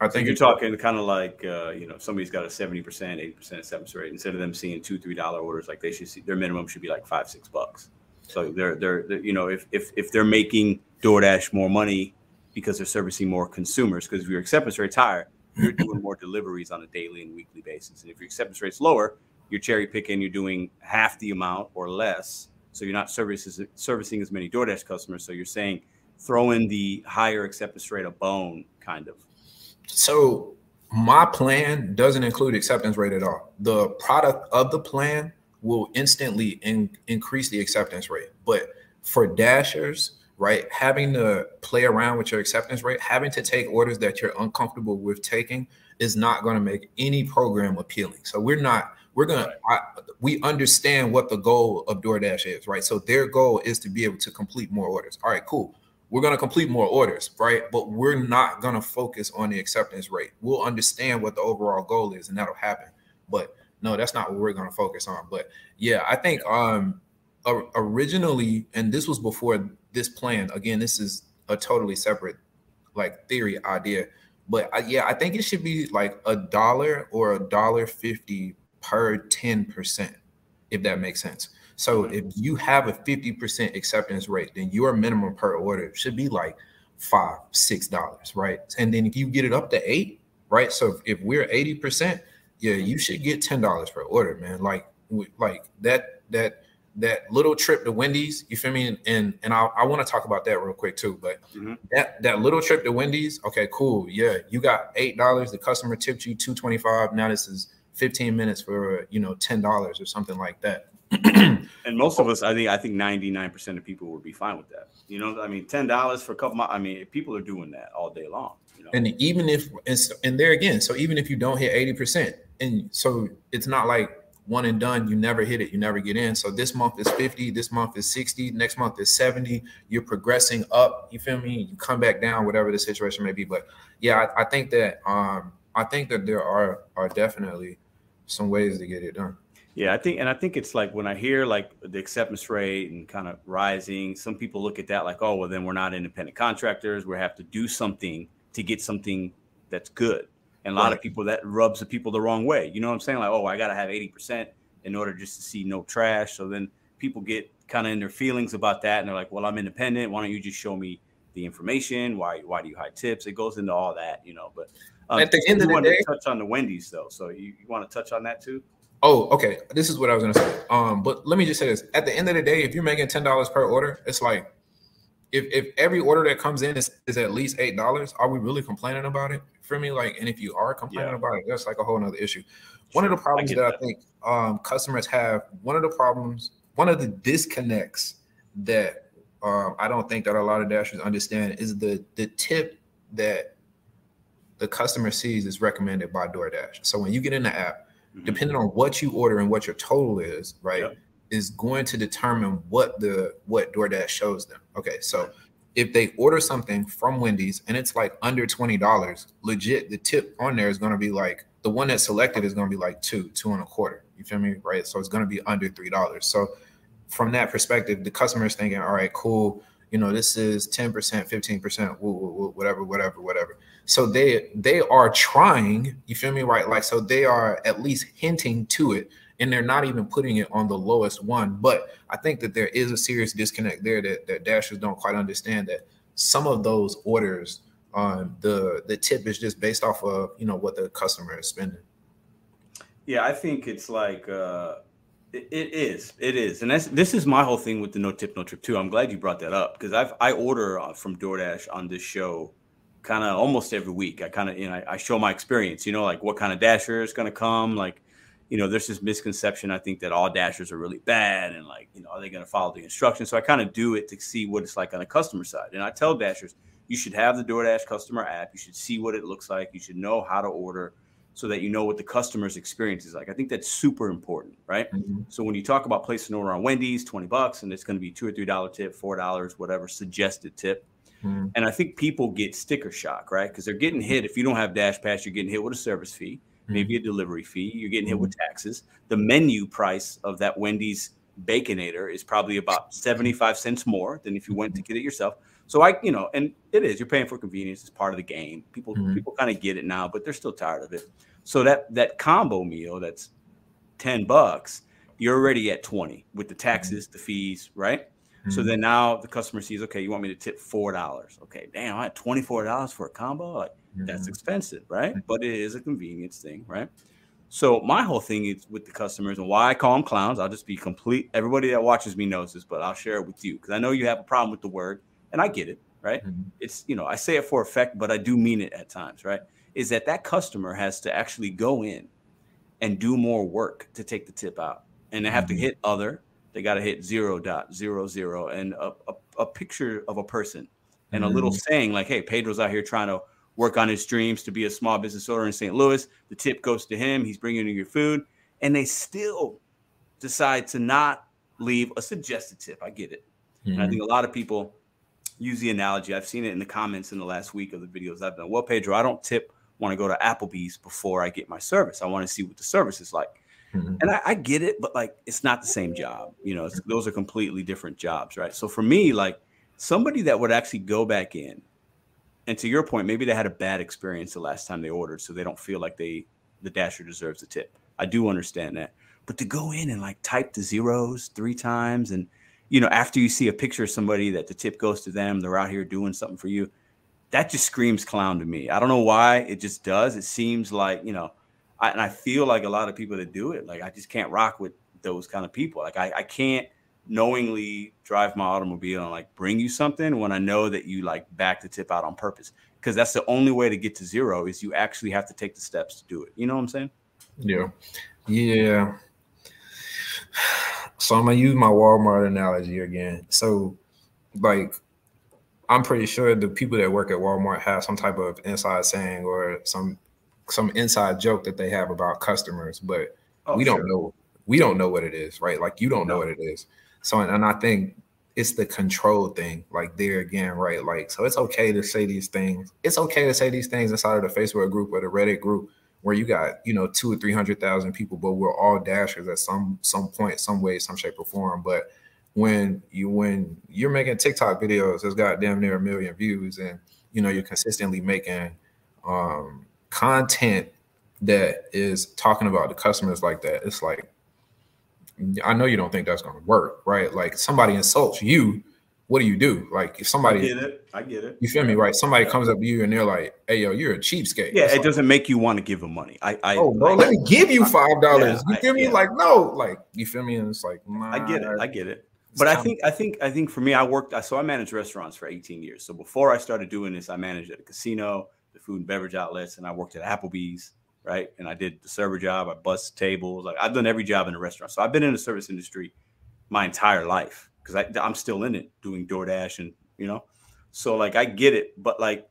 I So think you're talking kind of like uh, you know somebody's got a seventy percent, eighty percent acceptance rate. Instead of them seeing two, three dollar orders, like they should see their minimum should be like five, six bucks. So they're they're, they're you know if if if they're making DoorDash more money because they're servicing more consumers, because if your acceptance rate's higher, you're doing more deliveries on a daily and weekly basis. And if your acceptance rate's lower, you're cherry picking, you're doing half the amount or less. So you're not services servicing as many DoorDash customers. So you're saying throw in the higher acceptance rate a bone, kind of. So my plan doesn't include acceptance rate at all. The product of the plan will instantly in, increase the acceptance rate. But for dashers, right, having to play around with your acceptance rate, having to take orders that you're uncomfortable with taking is not going to make any program appealing. So we're not we're going to we understand what the goal of DoorDash is, right? So their goal is to be able to complete more orders. All right, cool we're going to complete more orders, right? But we're not going to focus on the acceptance rate. We'll understand what the overall goal is, and that'll happen. But no, that's not what we're going to focus on. But yeah, I think um originally, and this was before this plan. Again, this is a totally separate like theory idea. But I, yeah, I think it should be like a dollar or a dollar fifty per ten percent, if that makes sense. So if you have a 50% acceptance rate, then your minimum per order should be like five, six dollars, right? And then if you get it up to eight, right? So if, if we're 80%, yeah, you should get ten dollars per order, man. Like like that that that little trip to Wendy's, you feel me? And and I, I want to talk about that real quick too. But Mhm. that that little trip to Wendy's, okay, cool. Yeah, you got eight dollars. The customer tipped you two twenty five. Now this is fifteen minutes for you know ten dollars or something like that. And most of us, I think, I think ninety nine percent of people would be fine with that. You know, I mean, ten dollars for a couple. Of, I mean, people are doing that all day long. You know, And even if and, so, and there again, so even if you don't hit 80%, and so it's not like one and done, you never hit it, you never get in. So this month is 50, this month is 60, next month is 70. You're progressing up, you feel me? You come back down, whatever the situation may be. But yeah, I, I think that um I think that there are are definitely some ways to get it done. yeah, I think, and I think it's like when I hear like the acceptance rate and kind of rising, some people look at that like, oh, well, then we're not independent contractors. We have to do something to get something that's good. And a lot of people that rubs the people the wrong way. You know what I'm saying? Like, oh, I got to have 80% in order just to see no trash. So then people get kind of in their feelings about that. And they're like, well, I'm independent. Why don't you just show me the information? Why, why do you hide tips? It goes into all that, you know, but um, At the end of the day- to touch on the Wendy's though. So you, you want to touch on that too? Oh, okay. This is what I was gonna say. Um, but let me just say this: at the end of the day, if you're making ten dollars per order, it's like if if every order that comes in is, is at least eight dollars, are we really complaining about it? For me, like, and if you are complaining yeah. about it, that's like a whole other issue. One of the problems I that, that, I think um, customers have, one of the problems, one of the disconnects that um, I don't think that a lot of dashers understand is the the tip that the customer sees is recommended by DoorDash. So when you get in the app, mm-hmm. depending on what you order and what your total is, right, yep. Is going to determine what the what DoorDash shows them. Okay, so if they order something from Wendy's and it's like under twenty dollars, legit, the tip on there is going to be like the one that's selected is going to be like two, two and a quarter. You feel me, right? So it's going to be under three dollars. So from that perspective, the customer is thinking, all right, cool. You know, this is ten percent, fifteen percent, whatever, whatever, whatever. So they they are trying. You feel me, right? Like so, they are at least hinting to it and they're not even putting it on the lowest one. But I think that there is a serious disconnect there that, that dashers don't quite understand that some of those orders, um, the the tip is just based off of you know what the customer is spending. Yeah, I think it's like uh, it, it is, it is, and that's this is my whole thing with the no tip no trip too. I'm glad you brought that up because I've I order uh, from DoorDash on this show kind of almost every week. I kind of you know I, I, show my experience, you know, like what kind of dasher is going to come, like you know, there's this misconception I think that all dashers are really bad and like, you know, are they going to follow the instructions? So I kind of do it to see what it's like on the customer side. And I tell dashers, you should have the DoorDash customer app. You should see what it looks like. You should know how to order so that you know what the customer's experience is like. I think that's super important, right? Mm-hmm. So when you talk about placing an order on Wendy's, 20 bucks, and it's going to be two or three dollar tip, four dollars, whatever suggested tip. Mm-hmm. And I think people get sticker shock, right? Because they're getting hit. If you don't have Dash Pass, you're getting hit with a service fee maybe mm-hmm. a delivery fee. You're getting hit with mm-hmm. taxes. The menu price of that Wendy's Baconator is probably about 75 cents more than if you went to mm-hmm. get it yourself. So I, you know, and it is, you're paying for convenience. It's part of the game. People, mm-hmm. people kind of get it now, but they're still tired of it. So that, that combo meal that's 10 bucks, you're already at 20 with the taxes, the fees, right? Mm-hmm. So then now the customer sees, okay, you want me to tip $4. Okay. Damn, I had $24 for a combo. Like. That's expensive, right? But it is a convenience thing, right? So my whole thing is with the customers and why I call them clowns. I'll just be complete. Everybody that watches me knows this, but I'll share it with you because I know you have a problem with the word, and I get it, right? Mm-hmm. It's you know I say it for effect, but I do mean it at times, right? Is that that customer has to actually go in and do more work to take the tip out, and they have mm-hmm. to hit other. They got to hit zero dot zero zero and a, a, a picture of a person and a little mm-hmm. saying like, "Hey, Pedro's out here trying to work on his dreams to be a small business owner in St. Louis. The tip goes to him. He's bringing you your food, and they still decide to not leave a suggested tip. I get it. Mm-hmm. And I think a lot of people use the analogy. I've seen it in the comments in the last week of the videos I've done. Well, Pedro, I don't tip. Want to go to Applebee's before I get my service. I want to see what the service is like. Mm-hmm. And I, I, get it, but like it's not the same job. You know, those are completely different jobs, right? So for me, like somebody that would actually go back in and to your point, maybe they had a bad experience the last time they ordered, so they don't feel like they the dasher deserves a tip. I do understand that, but to go in and like type the zeros three times, and you know, after you see a picture of somebody that the tip goes to them, they're out here doing something for you. That just screams clown to me. I don't know why it just does. It seems like you know, I, and I feel like a lot of people that do it, like I just can't rock with those kind of people. Like I, I can't knowingly drive my automobile and like bring you something when I know that you like back the tip out on purpose. Because that's the only way to get to zero is you actually have to take the steps to do it. You know what I'm saying? Yeah. Yeah. So I'm gonna use my Walmart analogy again. So like I'm pretty sure the people that work at Walmart have some type of inside saying or some some inside joke that they have about customers, but oh, we don't know we don't know what it is, right? Like you don't know what it is. So, and I think it's the control thing, like there again, right? Like, so it's okay to say these things. It's okay to say these things inside of the Facebook group or the Reddit group where you got, you know, two or three hundred thousand people, but we're all dashers at some some point, some way, some shape or form. But when you when you're making TikTok videos that's got damn near a million views and you know you're consistently making um content that is talking about the customers like that, it's like I know you don't think that's going to work, right? Like somebody insults you what do you do? Like if somebody I get it, I get it. You feel me, right? Somebody comes up to you and they're like, "Hey, yo, you're a cheapskate." Yeah, it doesn't make you want to give them money. I, I Oh, bro, like, let me give you five dollars. Yeah, you feel I- me? Like, no, like you feel me? And it's like, nah, I get it. I get it. But I think I think I think for me, I worked. So I managed restaurants for 18 years. So before I started doing this, I managed at a casino, the food and beverage outlets, and I worked at Applebee's, right? And I did the server job. I bussed tables. Like I've done every job in the restaurant. So I've been in the service industry my entire life because I'm still in it doing DoorDash and you know. So like I get it, but like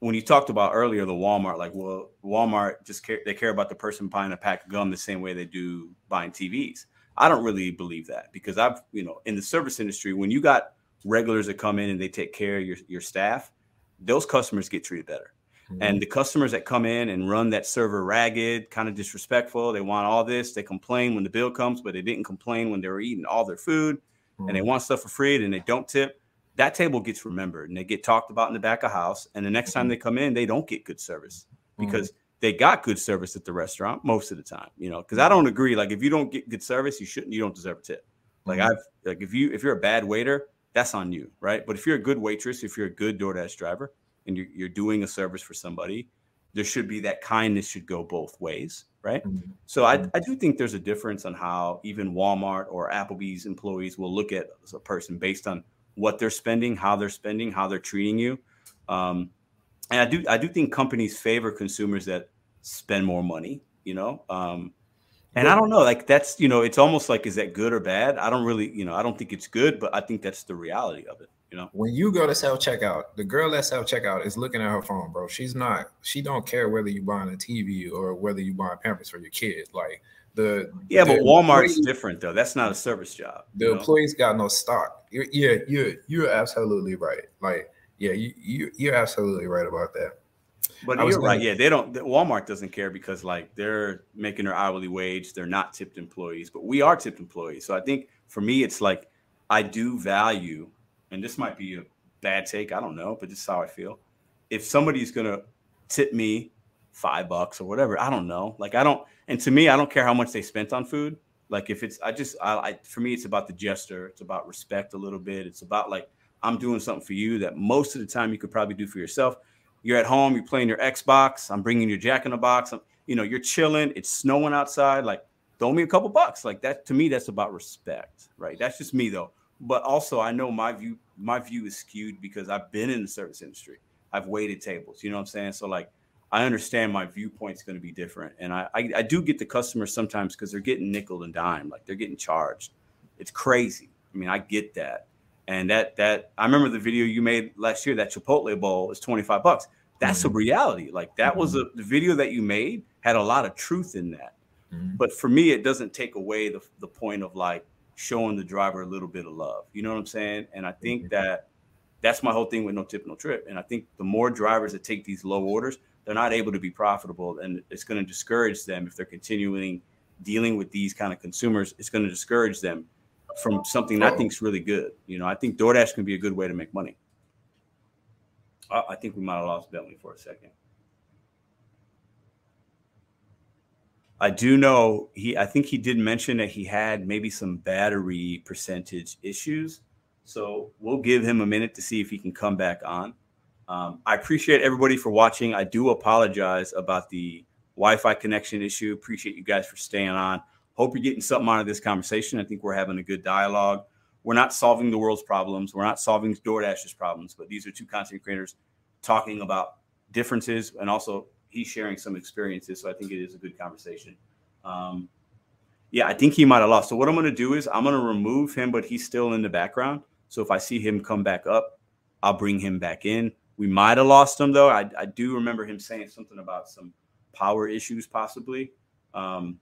when you talked about earlier the Walmart, like well, Walmart just care they care about the person buying a pack of gum the same way they do buying TVs. I don't really believe that because I've, you know, in the service industry, when you got regulars that come in and they take care of your, your staff, those customers get treated better. Mm-hmm. And the customers that come in and run that server ragged, kind of disrespectful, they want all this, they complain when the bill comes, but they didn't complain when they were eating all their food and Mm-hmm. they want stuff for free and they don't tip. That table gets remembered and they get talked about in the back of house. And the next time they come in, they don't get good service because they got good service at the restaurant most of the time, you know, because I don't agree. Like if you don't get good service, you shouldn't, you don't deserve a tip. Like. I've like if you if you're a bad waiter, that's on you, right? But if you're a good waitress, if you're a good DoorDash driver, and you're, you're doing a service for somebody, there should be that kindness should go both ways, right? Mhm. So I, I do think there's a difference on how even Walmart or Applebee's employees will look at a person based on what they're spending, how they're spending, how they're treating you. Um, and I do I do think companies favor consumers that spend more money, you know. Um, and I don't know, like that's you know, it's almost like is that good or bad? I don't really, you know, I don't think it's good, but I think that's the reality of it, you know. when you go to self checkout, the girl at self checkout is looking at her phone, bro. She's not. She don't care whether you buying a TV or whether you buying Pampers for your kid. Like the Yeah, the but Walmart's different though. That's not a service job. the know? employees got no stock. You're, yeah, you're you're absolutely right. Like, yeah, you you you're absolutely right about that. But I was you're right. gonna- Yeah, they don't. Walmart doesn't care because like they're making their hourly wage. They're not tipped employees, but we are tipped employees. So I think for me, it's like I do value, and this might be a bad take. I don't know, but this is how I feel. If somebody's gonna tip me five bucks or whatever, I don't know. Like I don't. And to me, I don't care how much they spent on food. Like if it's, I just, I, I for me, it's about the gesture. It's about respect a little bit. It's about like I'm doing something for you that most of the time you could probably do for yourself you're at home, you're playing your Xbox. I'm bringing your Jack in the Box. I'm, you know, you're chilling. It's snowing outside. Like, throw me a couple bucks. Like that to me, that's about respect, right? That's just me though. But also, I know my view. My view is skewed because I've been in the service industry. I've waited tables. You know what I'm saying? So like, I understand my viewpoint's going to be different, and I I, I do get the customers sometimes because they're getting nickel and dime. Like they're getting charged. It's crazy. I mean, I get that. And that that I remember the video you made last year. That Chipotle bowl is twenty five bucks. That's a reality. Like that was a the video that you made had a lot of truth in that. Mhm. But for me, it doesn't take away the the point of like showing the driver a little bit of love. You know what I'm saying? And I think Mhm. that that's my whole thing with no tip no trip. And I think the more drivers that take these low orders, they're not able to be profitable, and it's going to discourage them if they're continuing dealing with these kind of consumers. It's going to discourage them from something that I Uh-oh. think is really good. You know, I think DoorDash can be a good way to make money. I, I think we might have lost Bentley for a second. I do know he. I think he did mention that he had maybe some battery percentage issues. So we'll give him a minute to see if he can come back on. Um, I appreciate everybody for watching. I do apologize about the Wi-Fi connection issue. Appreciate you guys for staying on. Hope you're getting something out of this conversation. I think we're having a good dialogue. We're not solving the world's problems. We're not solving DoorDash's problems, but these are two content creators talking about differences and also he's sharing some experiences. So I think it is a good conversation. Um, yeah, I think he might have lost. So what I'm going to do is I'm going to remove him, but he's still in the background. So if I see him come back up, I'll bring him back in. We might have lost him though. I, I do remember him saying something about some power issues, possibly. Um,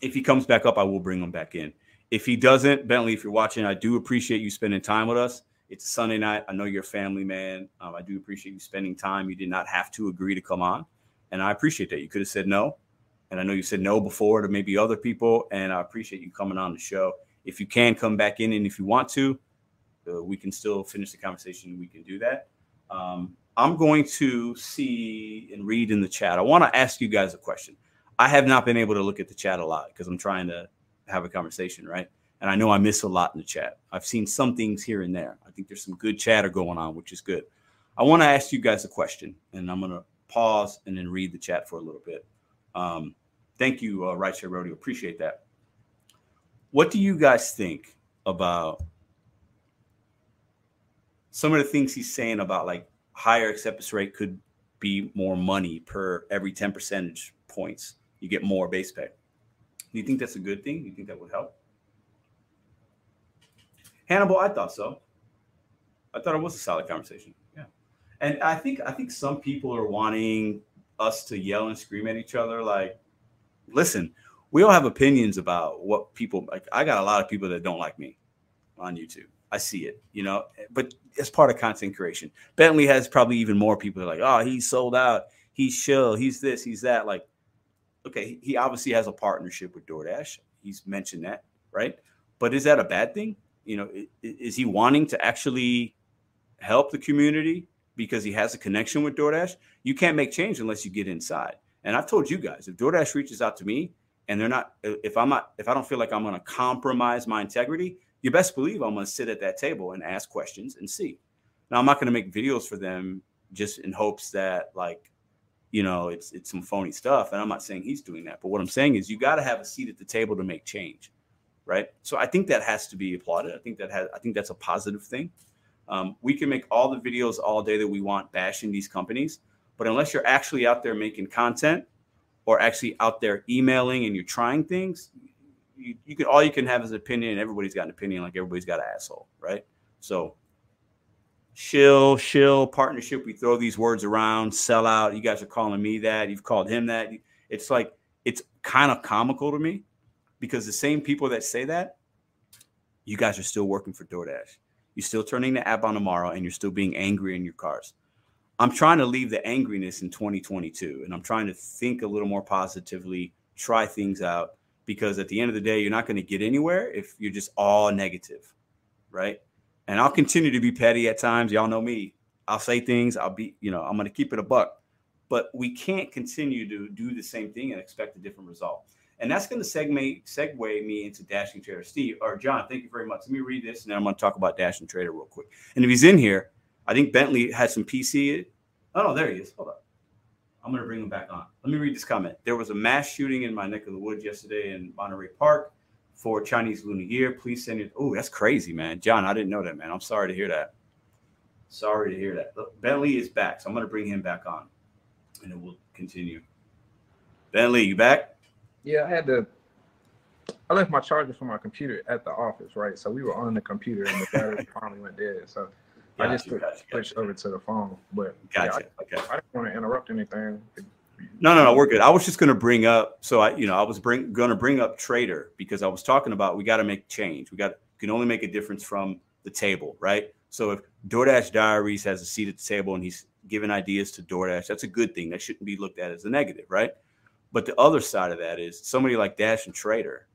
if he comes back up, I will bring him back in. If he doesn't, Bentley, if you're watching, I do appreciate you spending time with us. It's Sunday night. I know you're a family man. Um, I do appreciate you spending time. You did not have to agree to come on, and I appreciate that. You could have said no, and I know you said no before to maybe other people, and I appreciate you coming on the show. If you can come back in, and if you want to, uh, we can still finish the conversation. We can do that. Um, I'm going to see and read in the chat. I want to ask you guys a question. I have not been able to look at the chat a lot because I'm trying to have a conversation, right? And I know I miss a lot in the chat. I've seen some things here and there. I think there's some good chatter going on, which is good. I want to ask you guys a question, and I'm going to pause and then read the chat for a little bit. Um, thank you, uh, Rideshare Rodeo. Appreciate that. What do you guys think about some of the things he's saying about like higher acceptance rate could be more money per every 10 percentage points? You get more base pay. Do you think that's a good thing? Do you think that would help? Hannibal, I thought so. I thought it was a solid conversation. And I think I think some people are wanting us to yell and scream at each other like listen, we all have opinions about what people like. I got a lot of people that don't like me on YouTube. I see it, you know, but it's part of content creation. Bentley has probably even more people that like, oh, he's sold out. He's chill. He's this, he's that. Like, okay, he obviously has a partnership with DoorDash. He's mentioned that, right? But is that a bad thing? You know, is he wanting to actually help the community because he has a connection with DoorDash? You can't make change unless you get inside. And I've told you guys, if DoorDash reaches out to me and they're not, uh, if I'm not, if I don't feel like I'm going to compromise my integrity, you best believe I'm going to sit at that table and ask questions and see. Now, I'm not going to make videos for them just in hopes that like, you know, it's it's some phony stuff. And I'm not saying he's doing that, but what I'm saying is you got to have a seat at the table to make change, right? So I think that has to be applauded. I think that has, I think that's a positive thing. Um, we can make all the videos all day that we want bashing these companies, but unless you're actually out there making content or actually out there emailing and you're trying things, you, you can all you can have is opinion, everybody's got an opinion, like everybody's got an asshole, right? So shill, shill, partnership. We throw these words around, sell out. You guys are calling me that. You've called him that. It's like it's kind of comical to me because the same people that say that, you guys are still working for DoorDash. You're still turning the app on tomorrow and you're still being angry in your cars. I'm trying to leave the angriness in 2022 and I'm trying to think a little more positively, try things out because at the end of the day, you're not going to get anywhere if you're just all negative, right? And I'll continue to be petty at times. Y'all know me. I'll say things, I'll be, you know, I'm going to keep it a buck. But we can't continue to do the same thing and expect a different result. And that's going to segue, segue me into Dashing Trader. Steve or John, thank you very much. Let me read this and then I'm going to talk about Dashing Trader real quick. And if he's in here, I think Bentley had some PC. Oh, no, there he is. Hold up. I'm going to bring him back on. Let me read this comment. There was a mass shooting in my neck of the woods yesterday in Monterey Park for Chinese Lunar Year. Please send it. Oh, that's crazy, man. John, I didn't know that, man. I'm sorry to hear that. Sorry to hear that. Look, Bentley is back, so I'm going to bring him back on and it will continue. Bentley, you back? Yeah, I had to. I left my charger for my computer at the office, right? So we were on the computer and the battery finally went dead. So I just you, switched, switched over to the phone. But gotcha. Yeah, I, okay. I didn't want to interrupt anything. No, no, no, we're good. I was just going to bring up, so I, you know, I was bring going to bring up Trader because I was talking about we got to make change. We got can only make a difference from the table, right? So if DoorDash Diaries has a seat at the table and he's giving ideas to DoorDash, that's a good thing. That shouldn't be looked at as a negative, right? But the other side of that is somebody like Dashing Trader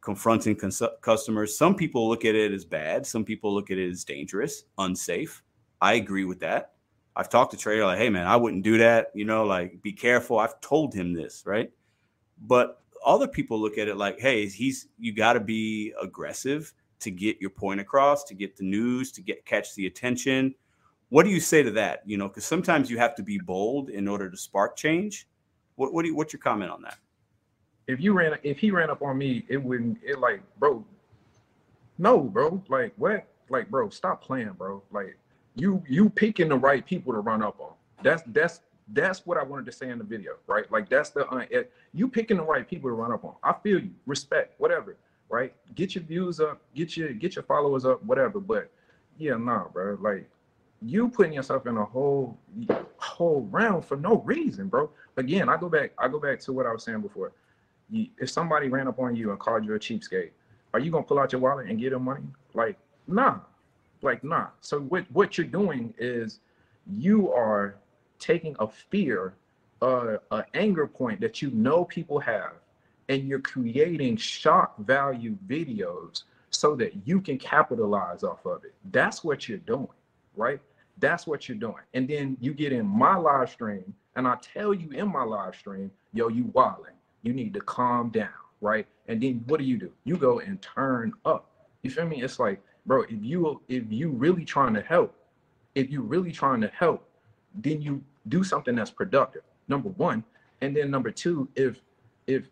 confronting cons- customers. Some people look at it as bad. Some people look at it as dangerous, unsafe. I agree with that. I've talked to Trader like, hey man, I wouldn't do that. You know, like be careful. I've told him this, right? But other people look at it like, hey, he's you got to be aggressive to get your point across, to get the news, to get catch the attention. What do you say to that? You know, because sometimes you have to be bold in order to spark change. What what do you, what's your comment on that? If you ran if he ran up on me, it wouldn't it like, bro. No, bro. Like what? Like, bro, stop playing, bro. Like you you picking the right people to run up on. That's that's that's what I wanted to say in the video, right? Like that's the uh, you picking the right people to run up on. I feel you, respect, whatever, right? Get your views up, get your get your followers up, whatever. But yeah, nah, bro. Like you putting yourself in a whole whole round for no reason, bro. Again, I go back, I go back to what I was saying before. You, if somebody ran up on you and called you a cheapskate, are you gonna pull out your wallet and give them money? Like, nah, like nah. So what what you're doing is you are taking a fear, uh, an anger point that you know people have, and you're creating shock value videos so that you can capitalize off of it. That's what you're doing, right? That's what you're doing. And then you get in my live stream, and I tell you in my live stream, yo, you wilding. You need to calm down, right? And then what do you do? You go and turn up. You feel me? It's like, bro, if you if you really trying to help, if you really trying to help, then you do something that's productive. Number one, and then number two, if if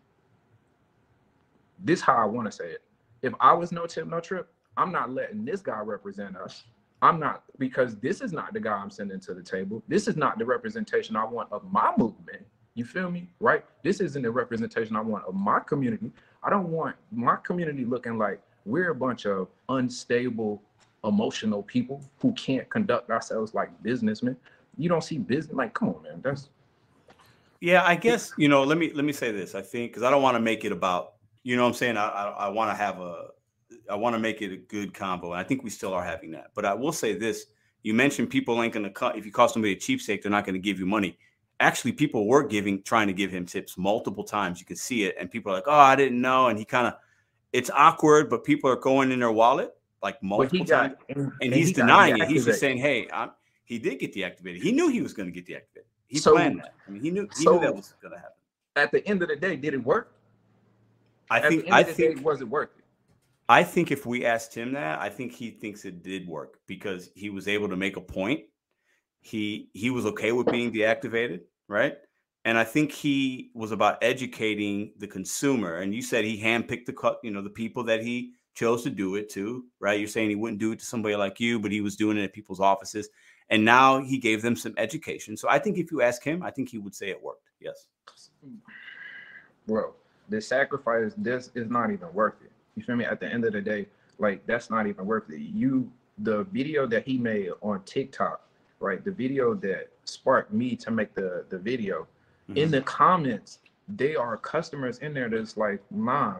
this how I want to say it, if I was no tip, no trip, I'm not letting this guy represent us. I'm not because this is not the guy I'm sending to the table. This is not the representation I want of my movement. You feel me? Right? This isn't the representation I want of my community. I don't want my community looking like we're a bunch of unstable, emotional people who can't conduct ourselves like businessmen. You don't see business like, come on, man. That's yeah, I guess you know. Let me let me say this. I think because I don't want to make it about you know what I'm saying. I I, I want to have a I want to make it a good combo, and I think we still are having that. But I will say this: you mentioned people ain't going to cut if you call somebody a cheapsake, they're not going to give you money. Actually, people were giving, trying to give him tips multiple times. You can see it, and people are like, "Oh, I didn't know," and he kind of, it's awkward, but people are going in their wallet like multiple got, times, and, and, and he's he denying it. He's just saying, "Hey, I'm, he did get deactivated. He knew he was going to get deactivated. He so, planned that. I mean, he knew he so, knew that was going to happen." At the end of the day, did it work? I think. I think. Day, was it worth it? I think if we asked him that, I think he thinks it did work because he was able to make a point. He he was okay with being deactivated, right? And I think he was about educating the consumer. And you said he handpicked the cut, you know, the people that he chose to do it to, right? You're saying he wouldn't do it to somebody like you, but he was doing it at people's offices. And now he gave them some education. So I think if you ask him, I think he would say it worked. Yes. Bro, the sacrifice, this is not even worth it. You feel me? At the end of the day, like that's not even worth it. You the video that he made on TikTok, right? The video that sparked me to make the the video. Mm-hmm. In the comments, they are customers in there that's like, nah,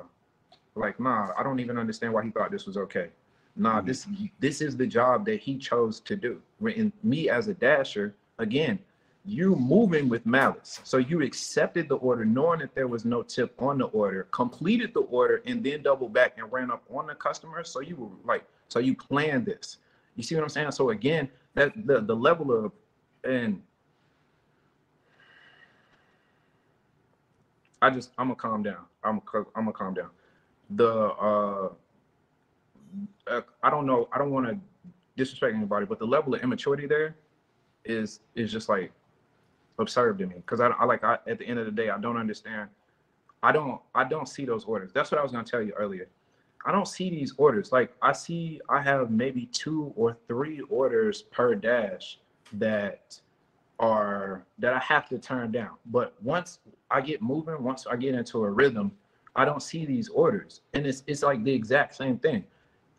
like nah, I don't even understand why he thought this was okay. Nah, mm-hmm. this this is the job that he chose to do. And me as a dasher, again, you moving with malice. So you accepted the order knowing that there was no tip on the order, completed the order, and then double back and ran up on the customer. So you were like, so you planned this. You see what I'm saying? So again, that the, the level of and I just I'm gonna calm down. I'm I'm gonna calm down. The uh, uh I don't know. I don't want to disrespect anybody, but the level of immaturity there is is just like absurd to me because I, I like I, at the end of the day I don't understand. I don't I don't see those orders. That's what I was gonna tell you earlier. I don't see these orders. Like I see I have maybe two or three orders per dash that are that I have to turn down. But once I get moving, once I get into a rhythm, I don't see these orders. And it's it's like the exact same thing.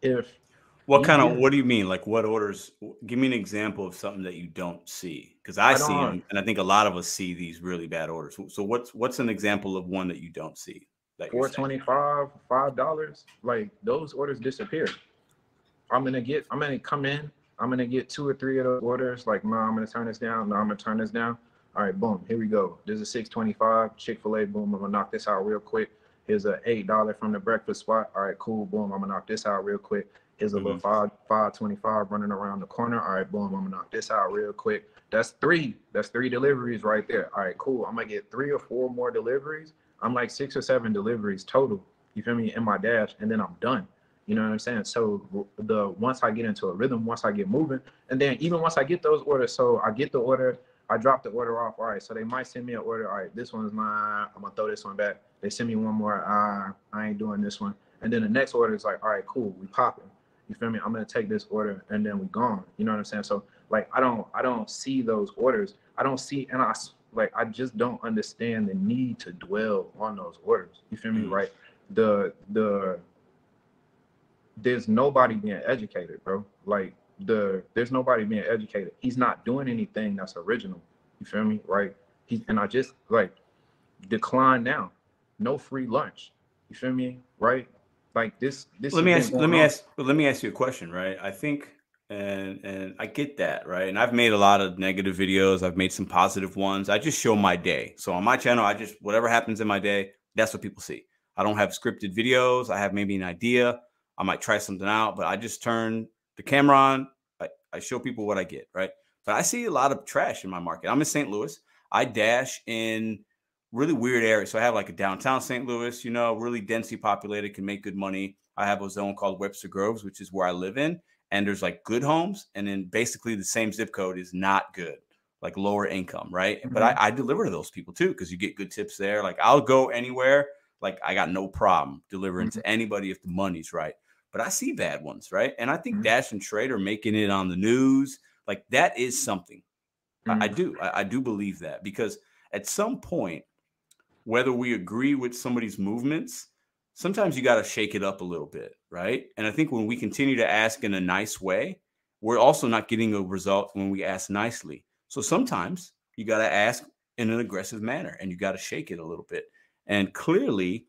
If what kind of? What do you mean? Like what orders? Give me an example of something that you don't see, because I, I see them, and I think a lot of us see these really bad orders. So what's what's an example of one that you don't see? Four twenty five, five dollars. Like those orders disappear. I'm gonna get. I'm gonna come in. I'm gonna get two or three of those orders. Like, no, I'm gonna turn this down. No, I'm gonna turn this down. All right, boom. Here we go. There's a six twenty five. Chick fil A. Boom. I'm gonna knock this out real quick. Here's a eight dollar from the breakfast spot. All right, cool. Boom. I'm gonna knock this out real quick. Here's a mm-hmm. little five five twenty five running around the corner. All right, boom, I'm gonna knock this out real quick. That's three. That's three deliveries right there. All right, cool. I'm gonna get three or four more deliveries. I'm like six or seven deliveries total. You feel me in my dash, and then I'm done. You know what I'm saying? So the once I get into a rhythm, once I get moving, and then even once I get those orders, so I get the order, I drop the order off. All right, so they might send me an order. All right, this one's mine. I'm gonna throw this one back. They send me one more. Uh, I ain't doing this one. And then the next order is like, all right, cool, we popping. You feel me? I'm gonna take this order and then we gone. You know what I'm saying? So like I don't I don't see those orders. I don't see and I like I just don't understand the need to dwell on those orders. You feel me? Mm-hmm. Right? The the there's nobody being educated, bro. Like the there's nobody being educated. He's not doing anything that's original. You feel me? Right? He and I just like decline now. No free lunch. You feel me? Right? Like this this let me ask let me on. ask let me ask you a question right? I think and and i get that right? And i've made a lot of negative videos. I've made some positive ones. I just show my day. So on my channel i just whatever happens in my day that's what people see. I don't have scripted videos. I have maybe an idea. I might try something out but i just turn the camera on. I, I show people what i get right? But i see a lot of trash in my market. I'm in st louis. I dash in really weird area. So I have like a downtown St. Louis, you know, really densely populated, can make good money. I have a zone called Webster Groves, which is where I live in, and there's like good homes, and then basically the same zip code is not good, like lower income, right? Mm-hmm. But I, I deliver to those people too because you get good tips there. Like I'll go anywhere, like I got no problem delivering mm-hmm. to anybody if the money's right. But I see bad ones, right? And I think mm-hmm. Dashing Trader are making it on the news. Like that is something. I, I mm-hmm. do. I, I do believe that because at some point, whether we agree with somebody's movements, sometimes you got to shake it up a little bit, right? And I think when we continue to ask in a nice way, we're also not getting a result when we ask nicely. So sometimes you got to ask in an aggressive manner and you got to shake it a little bit. And clearly,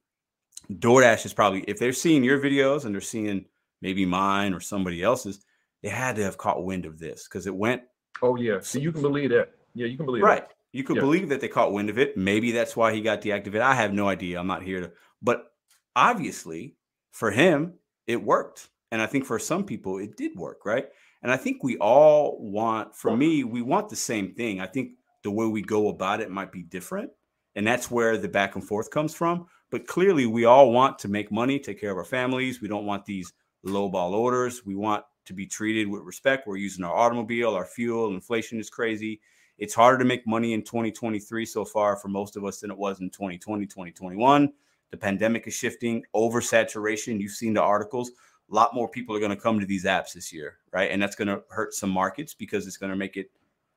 DoorDash is probably, if they're seeing your videos and they're seeing maybe mine or somebody else's, they had to have caught wind of this because it went. Oh, yeah. So you can believe that. Yeah, you can believe right. That. You could yeah. believe that they caught wind of it. Maybe that's why he got deactivated. I have no idea. I'm not here to, but obviously for him, it worked. And I think for some people, it did work, right? And I think we all want, for me, we want the same thing. I think the way we go about it might be different. And that's where the back and forth comes from. But clearly, we all want to make money, take care of our families. We don't want these low ball orders. We want to be treated with respect. We're using our automobile, our fuel, inflation is crazy. It's harder to make money in 2023 so far for most of us than it was in 2020, 2021. The pandemic is shifting, oversaturation. You've seen the articles. A lot more people are going to come to these apps this year, right? And that's going to hurt some markets because it's going to make it,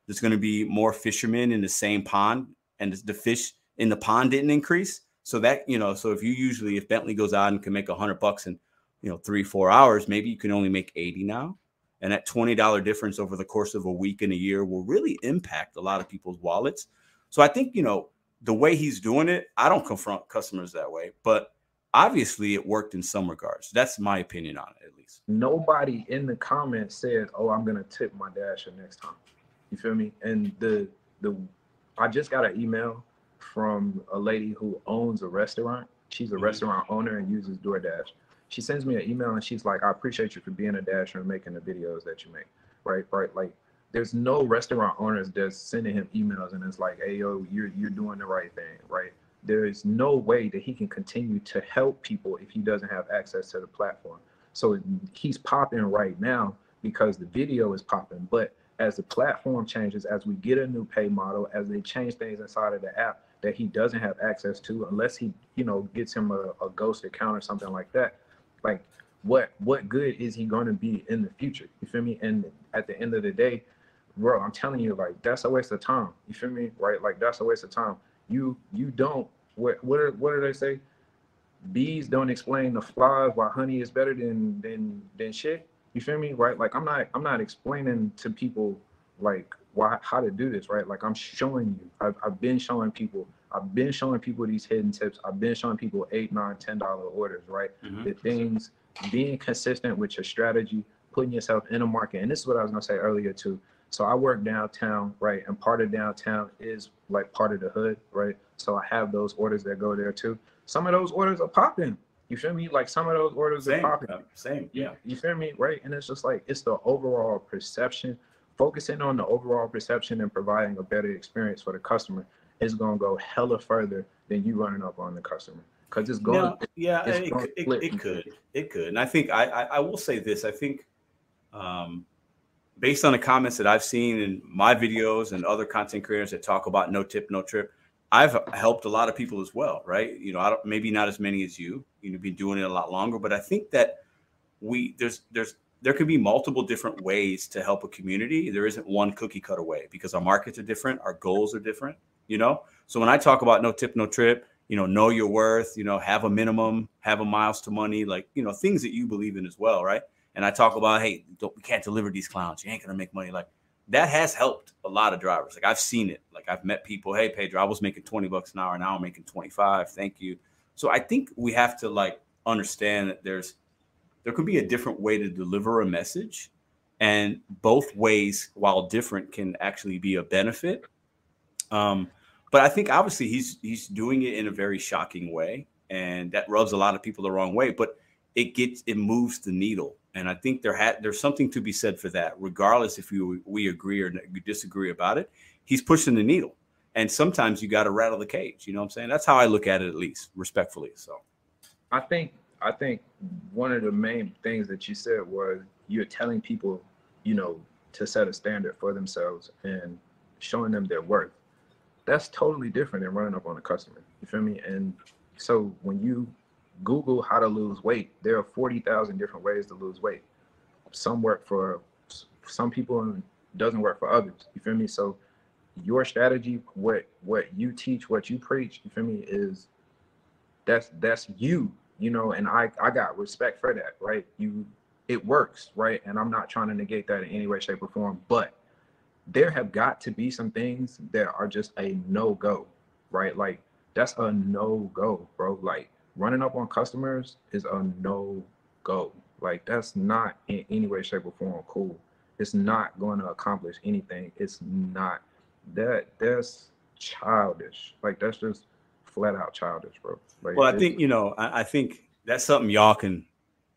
there's going to be more fishermen in the same pond, and the fish in the pond didn't increase. So that, you know, so if you usually, if Bentley goes out and can make a hundred bucks in, you know, three, four hours, maybe you can only make 80 now and that $20 difference over the course of a week and a year will really impact a lot of people's wallets. So I think, you know, the way he's doing it, I don't confront customers that way, but obviously it worked in some regards. That's my opinion on it, at least. Nobody in the comments said, "Oh, I'm gonna tip my dasher next time." You feel me? And the the I just got an email from a lady who owns a restaurant. She's a mm-hmm. restaurant owner and uses DoorDash she sends me an email and she's like, I appreciate you for being a dasher and making the videos that you make. Right, right. Like there's no restaurant owners that's sending him emails and it's like, hey yo, you're you're doing the right thing, right? There is no way that he can continue to help people if he doesn't have access to the platform. So he's popping right now because the video is popping. But as the platform changes, as we get a new pay model, as they change things inside of the app that he doesn't have access to, unless he, you know, gets him a, a ghost account or something like that, like what what good is he going to be in the future? You feel me? And at the end of the day, bro, I'm telling you, like that's a waste of time. You feel me? Right? Like that's a waste of time. You you don't what what are, what do they say? Bees don't explain the flies why honey is better than than than shit. You feel me? Right? Like I'm not I'm not explaining to people like why how to do this, right? Like I'm showing you. I've, I've been showing people I've been showing people these hidden tips. I've been showing people eight, nine, ten dollar orders, right? Mm-hmm. The things being consistent with your strategy, putting yourself in a market. And this is what I was gonna say earlier too. So I work downtown, right? And part of downtown is like part of the hood, right? So I have those orders that go there too. Some of those orders are popping. You feel me? Like some of those orders same, are popping. Same, yeah. You feel me? Right. And it's just like it's the overall perception, focusing on the overall perception and providing a better experience for the customer it's gonna go hella further than you running up on the customer because it's going. No, yeah, it, it, it, it, could, it could, and I think I, I, I will say this. I think, um, based on the comments that I've seen in my videos and other content creators that talk about no tip, no trip, I've helped a lot of people as well, right? You know, I don't maybe not as many as you. You've been doing it a lot longer, but I think that we there's there's there could be multiple different ways to help a community. There isn't one cookie cutter way because our markets are different, our goals are different you know? So when I talk about no tip, no trip, you know, know your worth, you know, have a minimum, have a miles to money, like, you know, things that you believe in as well, right? And I talk about, hey, we can't deliver these clowns. You ain't gonna make money. Like that has helped a lot of drivers. Like I've seen it. Like I've met people, hey, Pedro, I was making 20 bucks an hour, now I'm making 25. Thank you. So I think we have to like understand that there's there could be a different way to deliver a message. And both ways, while different, can actually be a benefit. Um, but I think obviously he's he's doing it in a very shocking way, and that rubs a lot of people the wrong way. But it gets it moves the needle, and I think there had there's something to be said for that, regardless if you we agree or disagree about it. He's pushing the needle, and sometimes you got to rattle the cage. You know what I'm saying? That's how I look at it, at least respectfully. So, I think I think one of the main things that you said was you're telling people, you know, to set a standard for themselves and showing them their worth. That's totally different than running up on a customer. You feel me? And so when you Google how to lose weight, there are 40,000 different ways to lose weight. Some work for some people and doesn't work for others. You feel me? So your strategy, what what you teach, what you preach, you feel me, is that's that's you, you know, and I I got respect for that, right? You it works, right? And I'm not trying to negate that in any way, shape, or form, but there have got to be some things that are just a no-go, right? Like that's a no-go, bro. Like running up on customers is a no-go. Like that's not in any way, shape, or form cool. It's not going to accomplish anything. It's not that that's childish. Like that's just flat out childish, bro. Like, well, I think you know, I, I, think that's something y'all can.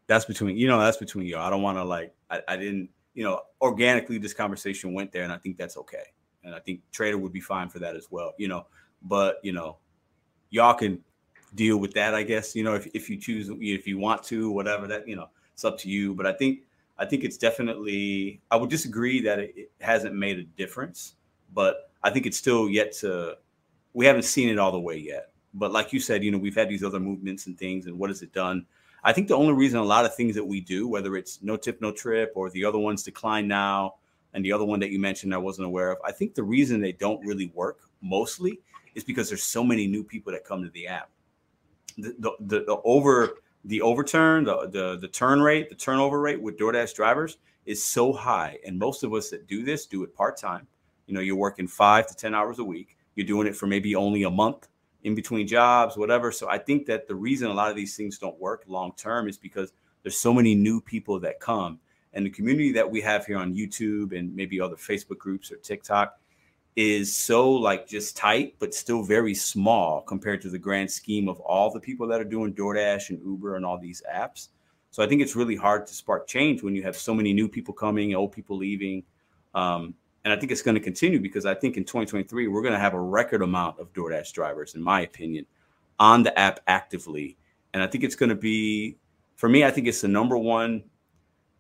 That's between you know, that's between y'all. I don't want to like. I, I didn't you know organically this conversation went there, and I think that's okay. And I think Trader would be fine for that as well. You know, but you know, y'all can deal with that, I guess. You know, if if you choose, if you want to, whatever that you know, it's up to you. But I think I think it's definitely. I would disagree that it, it hasn't made a difference but I think it's still yet to. We haven't seen it all the way yet. But like you said, you know, we've had these other movements and things, and what has it done? I think the only reason a lot of things that we do, whether it's no tip, no trip, or the other ones decline now, and the other one that you mentioned I wasn't aware of, I think the reason they don't really work mostly is because there's so many new people that come to the app. The the, the, the over the overturn, the, the the turn rate, the turnover rate with DoorDash drivers is so high, and most of us that do this do it part time you know, you're working five to 10 hours a week. You're doing it for maybe only a month in between jobs, whatever. So I think that the reason a lot of these things don't work long term is because there's so many new people that come. And the community that we have here on YouTube and maybe other Facebook groups or TikTok is so like just tight, but still very small compared to the grand scheme of all the people that are doing DoorDash and Uber and all these apps. So I think it's really hard to spark change when you have so many new people coming, old people leaving. Um, and I think it's going to continue because I think in 2023 we're going to have a record amount of DoorDash drivers, in my opinion, on the app actively. And I think it's going to be, for me, I think it's the number one.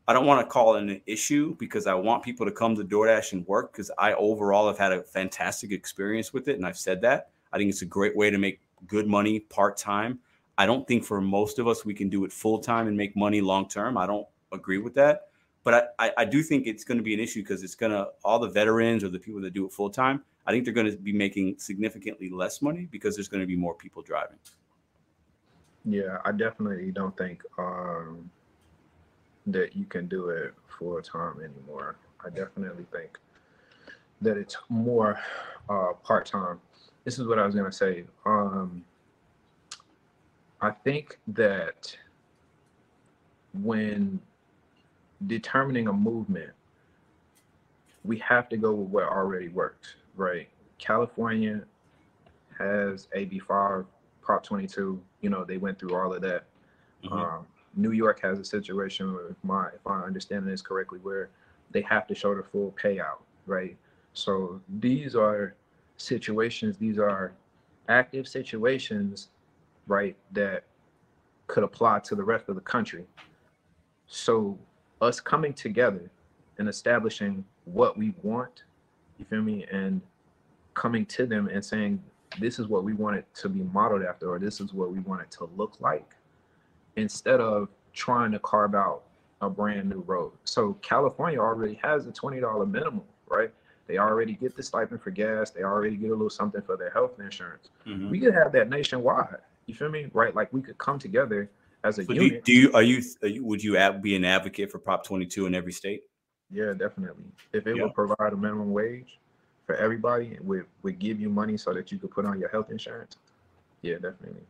I don't want to call it an issue because I want people to come to DoorDash and work because I overall have had a fantastic experience with it, and I've said that. I think it's a great way to make good money part time. I don't think for most of us we can do it full time and make money long term. I don't agree with that. But I, I do think it's going to be an issue because it's going to all the veterans or the people that do it full time. I think they're going to be making significantly less money because there's going to be more people driving. Yeah, I definitely don't think um, that you can do it full time anymore. I definitely think that it's more uh, part time. This is what I was going to say. Um, I think that when determining a movement, we have to go with what already works, right? California has AB5, Prop 22. You know, they went through all of that. Mm-hmm. Um, New York has a situation, where, if my if I understand this correctly, where they have to show the full payout, right? So these are situations. These are active situations, right? That could apply to the rest of the country. So us coming together and establishing what we want, you feel me, and coming to them and saying, this is what we want it to be modeled after, or this is what we want it to look like, instead of trying to carve out a brand new road. So California already has a $20 minimum, right? They already get the stipend for gas. They already get a little something for their health insurance. Mm-hmm. We could have that nationwide. You feel me? Right? Like we could come together as a so unit. Do you, do you, are you are you would you be an advocate for Prop 22 in every state? Yeah, definitely. If it yeah. would provide a minimum wage for everybody, it would would give you money so that you could put on your health insurance. Yeah, definitely.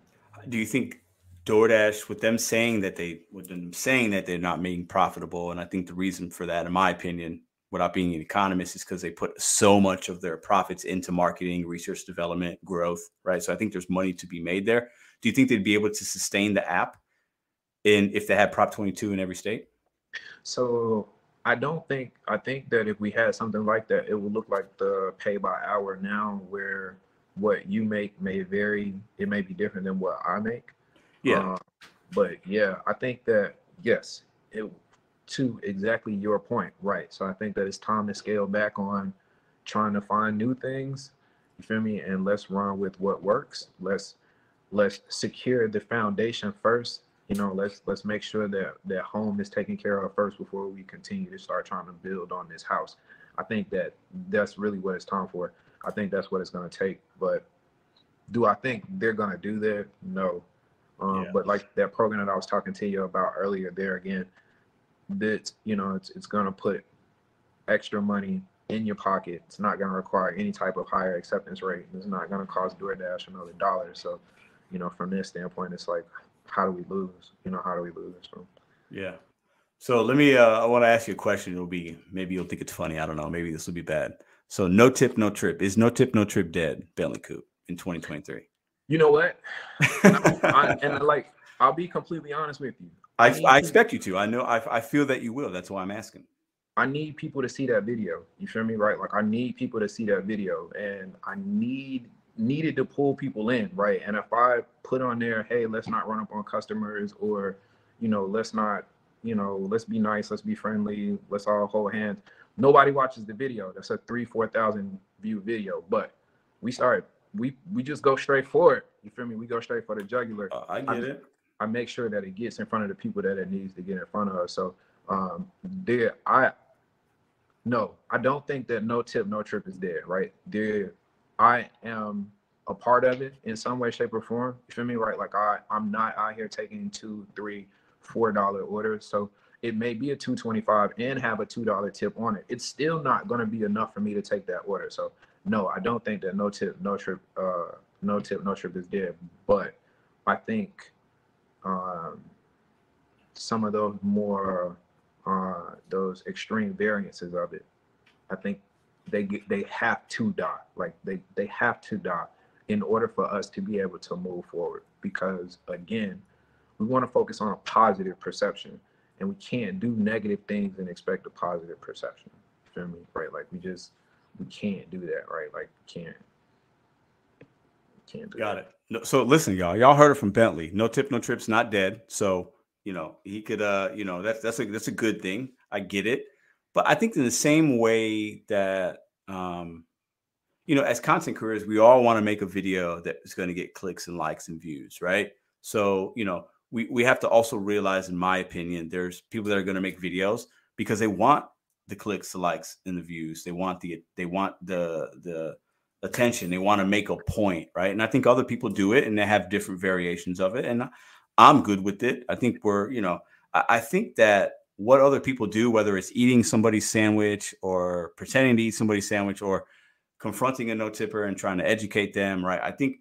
Do you think DoorDash, with them saying that they, with them saying that they're not making profitable, and I think the reason for that, in my opinion, without being an economist, is because they put so much of their profits into marketing, research, development, growth, right? So I think there's money to be made there. Do you think they'd be able to sustain the app in if they had Prop 22 in every state? So I don't think I think that if we had something like that, it would look like the pay by hour now, where what you make may vary. It may be different than what I make. Yeah. Uh, but yeah, I think that yes, it to exactly your point, right? So I think that it's time to scale back on trying to find new things. You feel me? And let's run with what works. Let's let's secure the foundation first. You know, let's let's make sure that that home is taken care of first before we continue to start trying to build on this house. I think that that's really what it's time for. I think that's what it's going to take. But do I think they're going to do that? No. Um, Yeah. But like that program that I was talking to you about earlier, there again, that you know, it's it's going to put extra money in your pocket. It's not going to require any type of higher acceptance rate. It's not going to cost DoorDash another dollar. So, you know, from this standpoint, it's like, how do we lose? You know, how do we lose? So, Yeah. So let me. Uh, I want to ask you a question. It'll be maybe you'll think it's funny. I don't know. Maybe this will be bad. So no tip, no trip. Is no tip, no trip dead? Bentley Koup in 2023. you know what? I, and like, I'll be completely honest with you. I, I to- expect you to. I know. I, I feel that you will. That's why I'm asking. I need people to see that video. You feel me, right? Like I need people to see that video, and I need needed to pull people in, right? And if I put on there, hey, let's not run up on customers, or you know, let's not, you know, let's be nice, let's be friendly, let's all hold hands. Nobody watches the video. That's a three, four thousand view video, but we start, we we just go straight for it. You feel me? We go straight for the jugular. Uh, I get it. I make sure that it gets in front of the people that it needs to get in front of. So um there I no, I don't think that no tip, no trip is there, right? There I am a part of it in some way, shape, or form. You feel me? Right? Like I I'm not out here taking two, three, four dollar orders. So it may be a 225 and have a two dollar tip on it. It's still not gonna be enough for me to take that order. So no, I don't think that no tip, no trip, uh no tip, no trip is there. But I think um, some of those more uh, those extreme variances of it, I think they get they have to die. Like they they have to die in order for us to be able to move forward. Because again, we want to focus on a positive perception, and we can't do negative things and expect a positive perception. You feel me? Right? Like we just we can't do that. Right? Like we can't. Can't do Got that. it. No, so listen, y'all. Y'all heard it from Bentley. No tip, no trips. Not dead. So you know he could. Uh, you know that's that's a that's a good thing. I get it. But I think in the same way that um, you know, as content creators, we all want to make a video that is going to get clicks and likes and views, right? So you know, we we have to also realize, in my opinion, there's people that are going to make videos because they want the clicks, the likes, and the views. They want the they want the the attention. They want to make a point, right? And I think other people do it and they have different variations of it. And I'm good with it. I think we're, you know, I, I think that what other people do, whether it's eating somebody's sandwich or pretending to eat somebody's sandwich or confronting a no tipper and trying to educate them, right? I think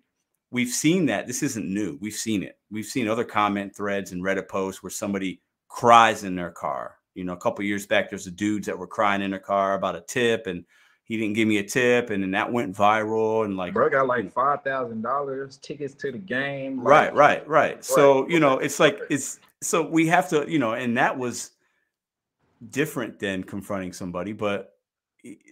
we've seen that. This isn't new. We've seen it. We've seen other comment threads and Reddit posts where somebody cries in their car. You know, a couple years back, there's the dudes that were crying in their car about a tip and he didn't give me a tip and then that went viral and like Bro got like five thousand dollars tickets to the game. right like- right right so Right. you know it's like it's so we have to you know and that was different than confronting somebody but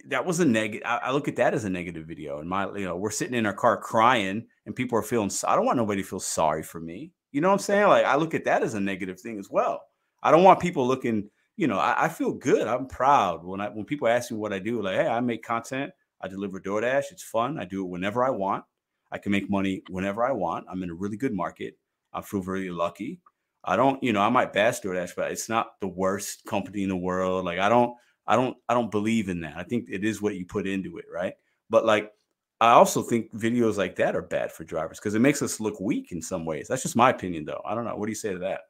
that was a negative I, look at that as a negative video and my you know we're sitting in our car crying and people are feeling i don't want nobody to feel sorry for me. You know what i'm saying? Like i look at that as a negative thing as well. I don't want people looking you know i, I feel good. I'm proud. When i when people ask me what i do like hey i make content. I deliver doordash. It's fun. I do it whenever i want. I can make money whenever i want. I'm in a really good market. I feel really lucky I don't, you know, I might bash DoorDash, but it's not the worst company in the world. Like I don't, I don't, I don't believe in that. I think it is what you put into it, right? But like, I also think videos like that are bad for drivers because it makes us look weak in some ways. That's just my opinion, though. I don't know. What do you say to that?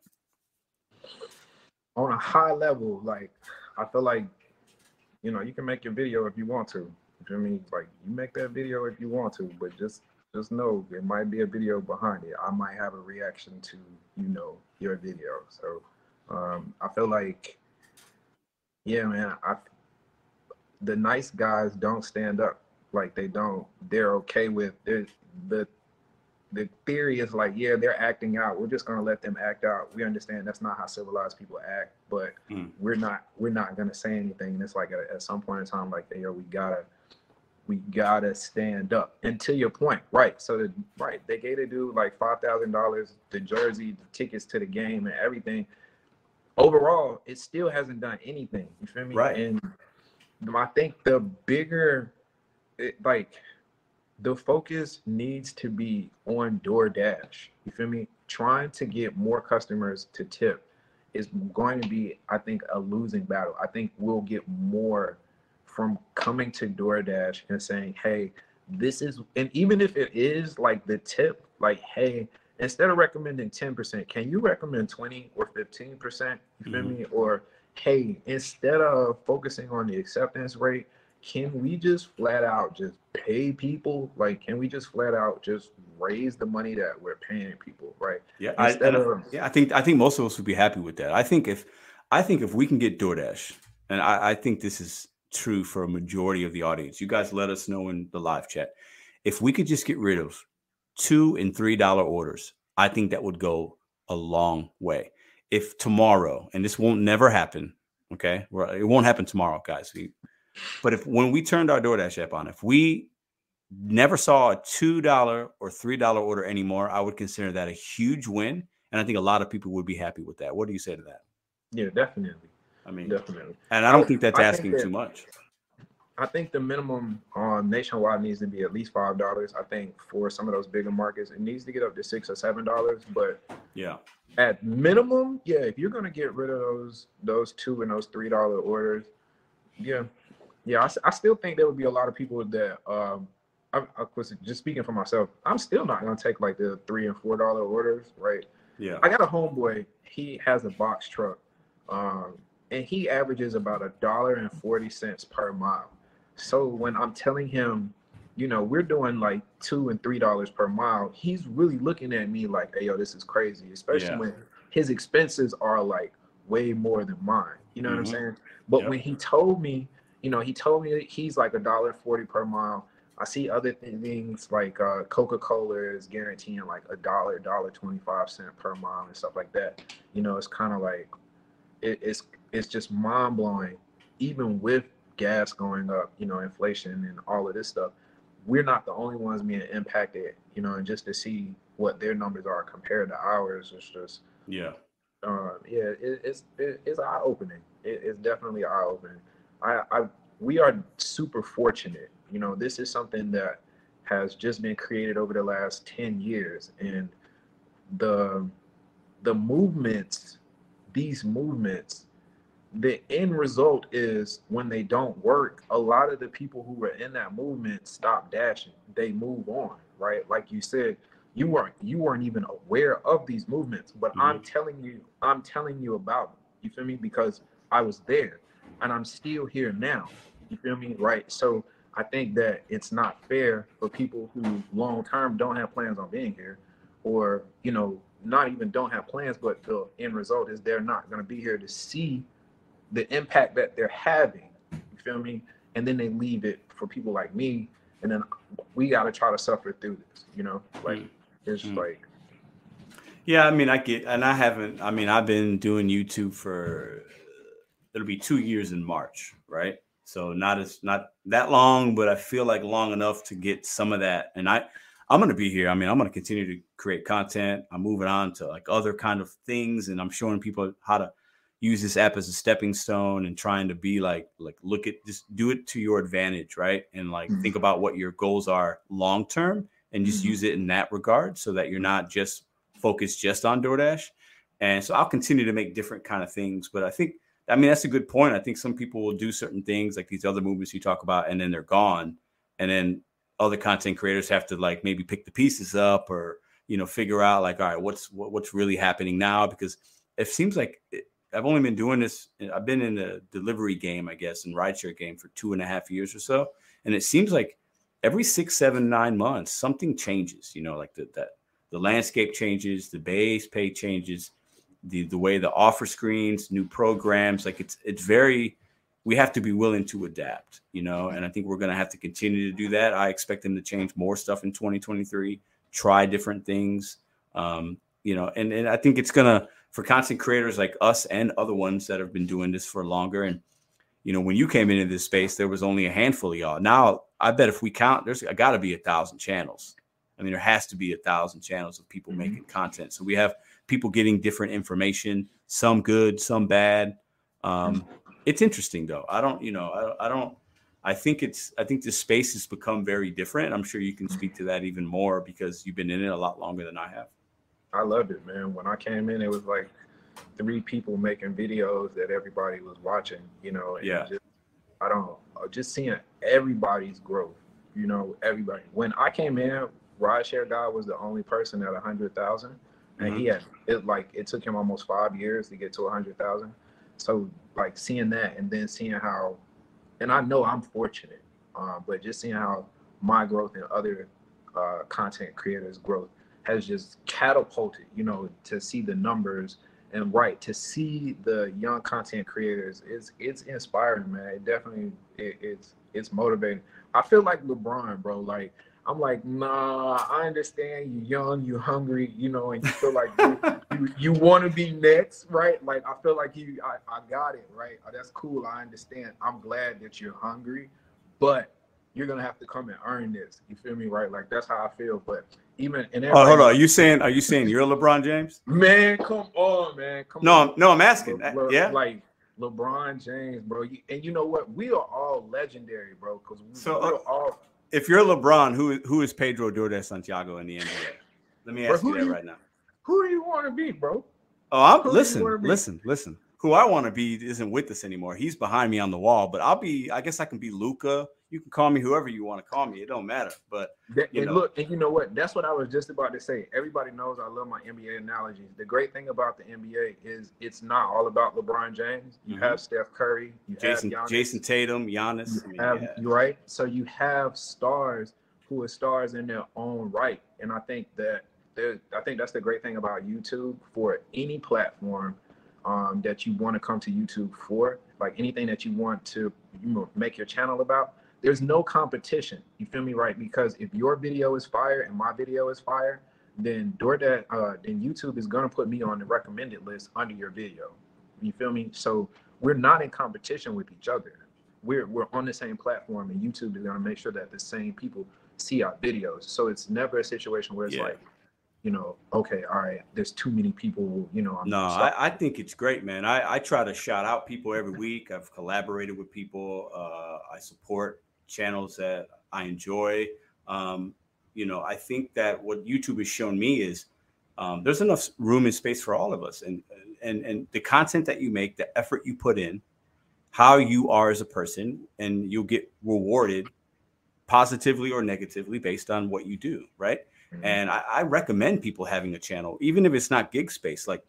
on a high level, like I feel like you know you can make your video if you want to. You feel me? Like you make that video if you want to, but just just know there might be a video behind it. I might have a reaction to you know your video. So um, I feel like yeah, man. I the nice guys don't stand up. Like they don't. They're okay with it. The the theory is like, yeah, they're acting out. We're just gonna let them act out. We understand that's not how civilized people act, but mm. we're not we're not gonna say anything. And it's like at, at some point in time, like, yo, we gotta we gotta stand up. And to your point, right? So the, right, they gave the dude like five thousand dollars, the jersey, the tickets to the game, and everything. Overall, it still hasn't done anything. You feel me? Right. And I think the bigger, it, like the focus needs to be on DoorDash. You feel me? Trying to get more customers to tip is going to be, I think, a losing battle. I think we'll get more from coming to DoorDash and saying, hey, this is, and even if it is like the tip, like, hey, instead of recommending 10%, can you recommend 20 or 15%? You feel mm-hmm. me? Or, hey, instead of focusing on the acceptance rate, can we just flat out just pay people? Like, can we just flat out just raise the money that we're paying people, right? Yeah, I, of, yeah, I think I think most of us would be happy with that. I think if I think if we can get DoorDash, and I, I think this is true for a majority of the audience. You guys let us know in the live chat. If we could just get rid of two and three dollar orders, I think that would go a long way. If tomorrow, and this won't never happen, okay, it won't happen tomorrow, guys. But if when we turned our DoorDash app on, if we never saw a two dollar or three dollar order anymore, I would consider that a huge win, and I think a lot of people would be happy with that. What do you say to that? Yeah, definitely. I mean, definitely. And I don't think that's asking think that, too much. I think the minimum on nationwide needs to be at least five dollars. I think for some of those bigger markets, it needs to get up to six or seven dollars. But yeah, at minimum, yeah, if you're gonna get rid of those those two and those three dollar orders, yeah, yeah, I, I, still think there would be a lot of people that, um, I, of course, just speaking for myself, I'm still not gonna take like the three and four dollar orders, right? Yeah. I got a homeboy. He has a box truck, um, and he averages about a dollar and forty cents per mile. So when I'm telling him, you know, we're doing like two and three dollars per mile, he's really looking at me like, "Hey, yo, this is crazy." Especially yeah. when his expenses are like way more than mine. You know mm-hmm. what I'm mm-hmm. saying? But yep. when he told me you know, he told me he's like a dollar forty per mile. I see other things like uh, Coca Cola is guaranteeing like a dollar, dollar twenty five cent per mile and stuff like that. You know, it's kind of like it, it's it's just mind blowing. Even with gas going up, you know, inflation and all of this stuff, we're not the only ones being impacted. You know, and just to see what their numbers are compared to ours is just yeah, uh, yeah, it, it's it, it's eye opening. It, it's definitely eye opening. I, I we are super fortunate. You know, this is something that has just been created over the last 10 years and the the movements these movements the end result is when they don't work a lot of the people who were in that movement stop dashing they move on right like you said you weren't you weren't even aware of these movements but mm-hmm. i'm telling you i'm telling you about them you feel me because i was there and I'm still here now. You feel me? Right. So I think that it's not fair for people who long term don't have plans on being here, or you know, not even don't have plans, but the end result is they're not going to be here to see the impact that they're having. You feel me? And then they leave it for people like me, and then we got to try to suffer through this. You know, like mm. it's mm. like. Yeah, I mean, I get, and I haven't. I mean, I've been doing YouTube for it'll be two years in March, right? So not as not that long, but I feel like long enough to get some of that. And I, I'm gonna be here. I mean, I'm gonna continue to create content. I'm moving on to like other kind of things, and I'm showing people how to use this app as a stepping stone and trying to be like like look at just do it to your advantage, right? And like mm-hmm. think about what your goals are long term, and just mm-hmm. use it in that regard, so that you're not just focused just on DoorDash. And so I'll continue to make different kind of things, but I think I mean, that's a good point. I think some people will do certain things like these other movements you talk about, and then they're gone. And then other content creators have to like maybe pick the pieces up or you know figure out like all right what's what, what's really happening now because it seems like it, I've only been doing this. I've been in the delivery game, I guess, and rideshare game for two and a half years or so, and it seems like every six, seven, nine months something changes. You know, like the, that the landscape changes, the base pay changes, the the way the offer screens, new programs, like it's it's very we have to be willing to adapt, you know, and I think we're going to have to continue to do that. I expect them to change more stuff in 2023, try different things. Um, you know, and, and I think it's gonna for content creators like us and other ones that have been doing this for longer. And you know, when you came into this space, there was only a handful of y'all. Now I bet if we count, there's got to be a thousand channels. I mean, there has to be a thousand channels of people mm-hmm. making content. So we have people getting different information, some good, some bad. Um, it's interesting though. I don't, you know, I, I don't. I think it's. I think the space has become very different. I'm sure you can speak to that even more because you've been in it a lot longer than I have. I loved it, man. When I came in, it was like three people making videos that everybody was watching. You know, yeah. Just, I don't. Uh, just seeing everybody's growth. You know, everybody. When I came in, Rideshare guy was the only person at a hundred thousand, and mm-hmm. he had it like it took him almost five years to get to a hundred thousand. So like seeing that, and then seeing how, and I know I'm fortunate, uh, but just seeing how my growth and other uh, content creators' growth has just catapulted. You know, to see the numbers and right to see the young content creators is it's inspiring, man. It definitely it, it's it's motivating. I feel like LeBron, bro. Like I'm like, nah, I understand you young, you hungry, you know, and you feel like you, you, you want to be next, right? Like I feel like you, I, I got it, right? Oh, that's cool. I understand. I'm glad that you're hungry, but you're gonna have to come and earn this. You feel me, right? Like that's how I feel. But even and oh, hold on, are you saying are you saying you're LeBron James? Man, come on, man, come no, on. No, no, I'm asking. Le- Le- yeah, like LeBron James, bro. And you know what? We are all legendary, bro. Because we, so, we're uh, all if you're LeBron, who who is Pedro Duarte Santiago in the NBA? Let me ask bro, you that you, right now. Who do you want to be, bro? Oh, I'm who listen, listen, listen. Who I want to be isn't with us anymore. He's behind me on the wall, but I'll be. I guess I can be Luka. you can call me whoever you want to call me. It don't matter. But and know. look, and you know what? That's what I was just about to say. Everybody knows I love my NBA analogies. The great thing about the NBA is it's not all about LeBron James. You mm-hmm. have Steph Curry, you Jayson, have Jayson Tatum, Giannis. You have, yeah. right. So you have stars who are stars in their own right, and I think that there, I think that's the great thing about YouTube for any platform um, that you want to come to YouTube for, like anything that you want to you know, make your channel about there's no competition. You feel me, right? Because if your video is fire and my video is fire, then DoorDash, uh, then YouTube is gonna put me on the recommended list under your video. You feel me? So we're not in competition with each other. We're we're on the same platform, and YouTube is gonna make sure that the same people see our videos. So it's never a situation where it's yeah. like, you know, okay, all right, there's too many people, you know. I'm no, I, I, think it's great, man. I, I try to shout out people every week. I've collaborated with people. Uh, I support channels that I enjoy. Um, you know, I think that what YouTube has shown me is um, there's enough room and space for all of us, and and and the content that you make, the effort you put in, how you are as a person, and you'll get rewarded positively or negatively based on what you do, right? Mm-hmm. And I, I recommend people having a channel, even if it's not gig space. Like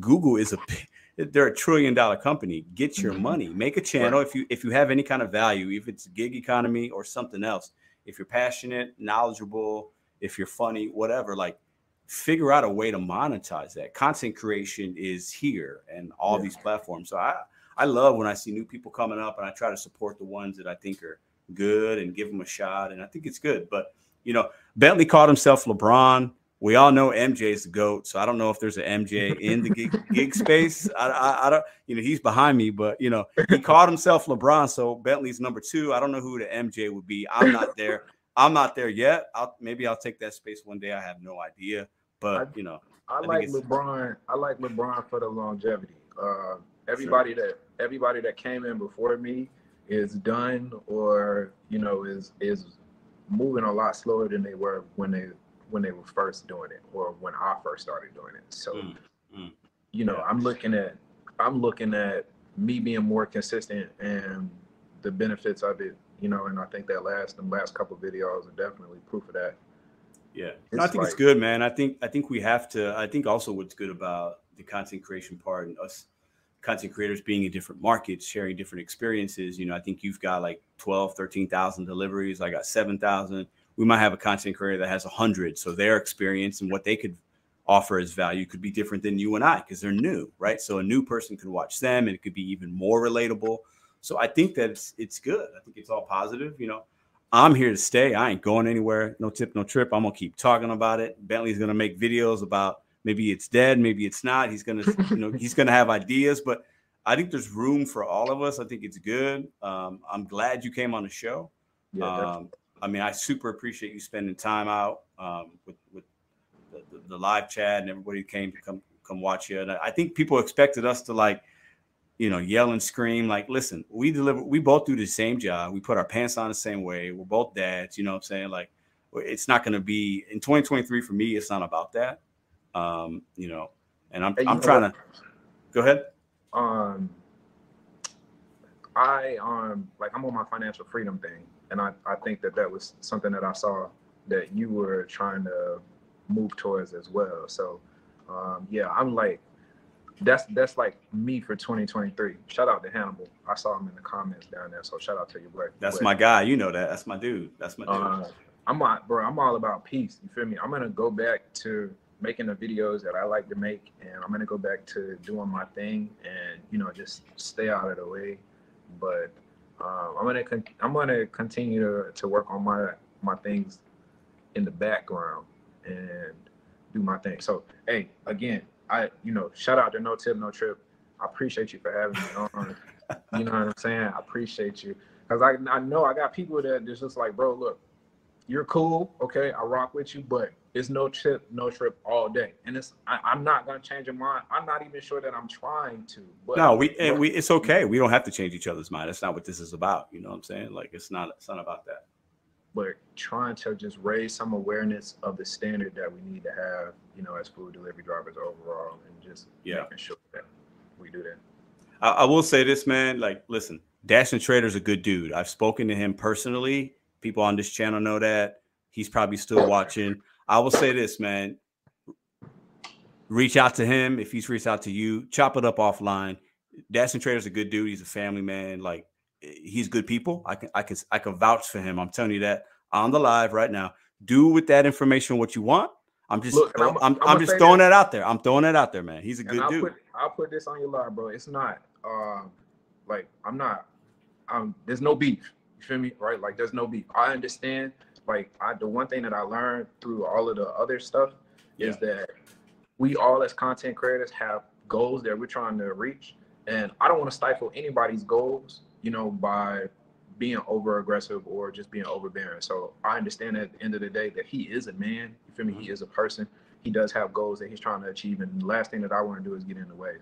Google is a they're a trillion dollar company. Get your mm-hmm. money. Make a channel right. if you if you have any kind of value, if it's gig economy or something else. If you're passionate, knowledgeable, if you're funny, whatever, like figure out a way to monetize that. Content creation is here and all yeah. these platforms. So I I love when I see new people coming up and I try to support the ones that I think are good and give them a shot and I think it's good. But you know, Bentley called himself LeBron we all know MJ is the goat, so I don't know if there's an MJ in the gig, gig space. I, I, I, don't, you know, he's behind me, but you know, he called himself LeBron, so Bentley's number two. I don't know who the MJ would be. I'm not there. I'm not there yet. I'll maybe I'll take that space one day. I have no idea, but you know, I, I like LeBron. I like LeBron for the longevity. Uh, everybody sure. that everybody that came in before me is done, or you know, is is moving a lot slower than they were when they when they were first doing it or when I first started doing it. So, mm, mm, you know, yeah. I'm looking at I'm looking at me being more consistent and the benefits of it, you know, and I think that last the last couple videos are definitely proof of that. Yeah. No, I think like, it's good, man. I think I think we have to I think also what's good about the content creation part and us content creators being in different markets, sharing different experiences. You know, I think you've got like 12, 13,000 deliveries. I got 7,000 we might have a content creator that has a hundred. So their experience and what they could offer as value could be different than you and I because they're new, right? So a new person could watch them and it could be even more relatable. So I think that it's, it's good. I think it's all positive. You know, I'm here to stay. I ain't going anywhere. No tip, no trip. I'm gonna keep talking about it. Bentley's gonna make videos about maybe it's dead, maybe it's not. He's gonna, you know, he's gonna have ideas, but I think there's room for all of us. I think it's good. Um, I'm glad you came on the show. Yeah, um, I mean, I super appreciate you spending time out um, with with the, the, the, live chat and everybody who came to come come watch you. And I think people expected us to like, you know, yell and scream. Like, listen, we deliver. We both do the same job. We put our pants on the same way. We're both dads. You know what I'm saying? Like, it's not going to be in 2023 for me. It's not about that. Um, you know, and I'm hey, I'm trying what? to go ahead. Um, I um like I'm on my financial freedom thing, and I I think that that was something that I saw that you were trying to move towards as well. So, um, yeah, I'm like that's that's like me for 2023. Shout out to Hannibal. I saw him in the comments down there. So shout out to you, boy. That's my guy. You know that. That's my dude. That's my dude. Uh, I'm all, bro. I'm all about peace. You feel me? I'm gonna go back to making the videos that I like to make, and I'm gonna go back to doing my thing, and you know, just stay out of the way. But um, I'm gonna con- I'm gonna continue to, to work on my my things in the background and do my thing. So hey, again, I you know, shout out to No Tip No Trip. I appreciate you for having me on. you know what I'm saying? I appreciate you because I I know I got people that just like, bro, look, you're cool, okay, I rock with you, but it's no trip, no trip all day, and it's I, am not gonna change your mind. I'm not even sure that I'm trying to. But no, we and we it's okay. We don't have to change each other's mind. That's not what this is about. You know what I'm saying? Like it's not it's not about that. But trying to just raise some awareness of the standard that we need to have, you know, as food delivery drivers overall, and just yeah. making sure that we do that. I, I will say this, man. Like, listen, Dashing Trader's a good dude. I've spoken to him personally. People on this channel know that. He's probably still watching. I will say this, man. Reach out to him if he's reached out to you. Chop it up offline. Dashing Trader's a good dude. He's a family man. Like he's good people. I can I can I can vouch for him. I'm telling you that on the live right now. Do with that information what you want. I'm just Look, I'm, I'm, I'm, I'm just throwing that, that, out there. I'm throwing that out there, man. He's a good I'll dude. Put, I'll put this on your live, bro. It's not um like I'm not um there's no beef. You feel me? Right? Like there's no beef. I understand like I the one thing that I learned through all of the other stuff yeah. is that we all as content creators have goals that we're trying to reach. And I don't want to stifle anybody's goals, you know, by being over aggressive or just being overbearing. So I understand at the end of the day that he is a man. You feel me? He mm-hmm. is a person. He does have goals that he's trying to achieve. And the last thing that I want to do is get in the way.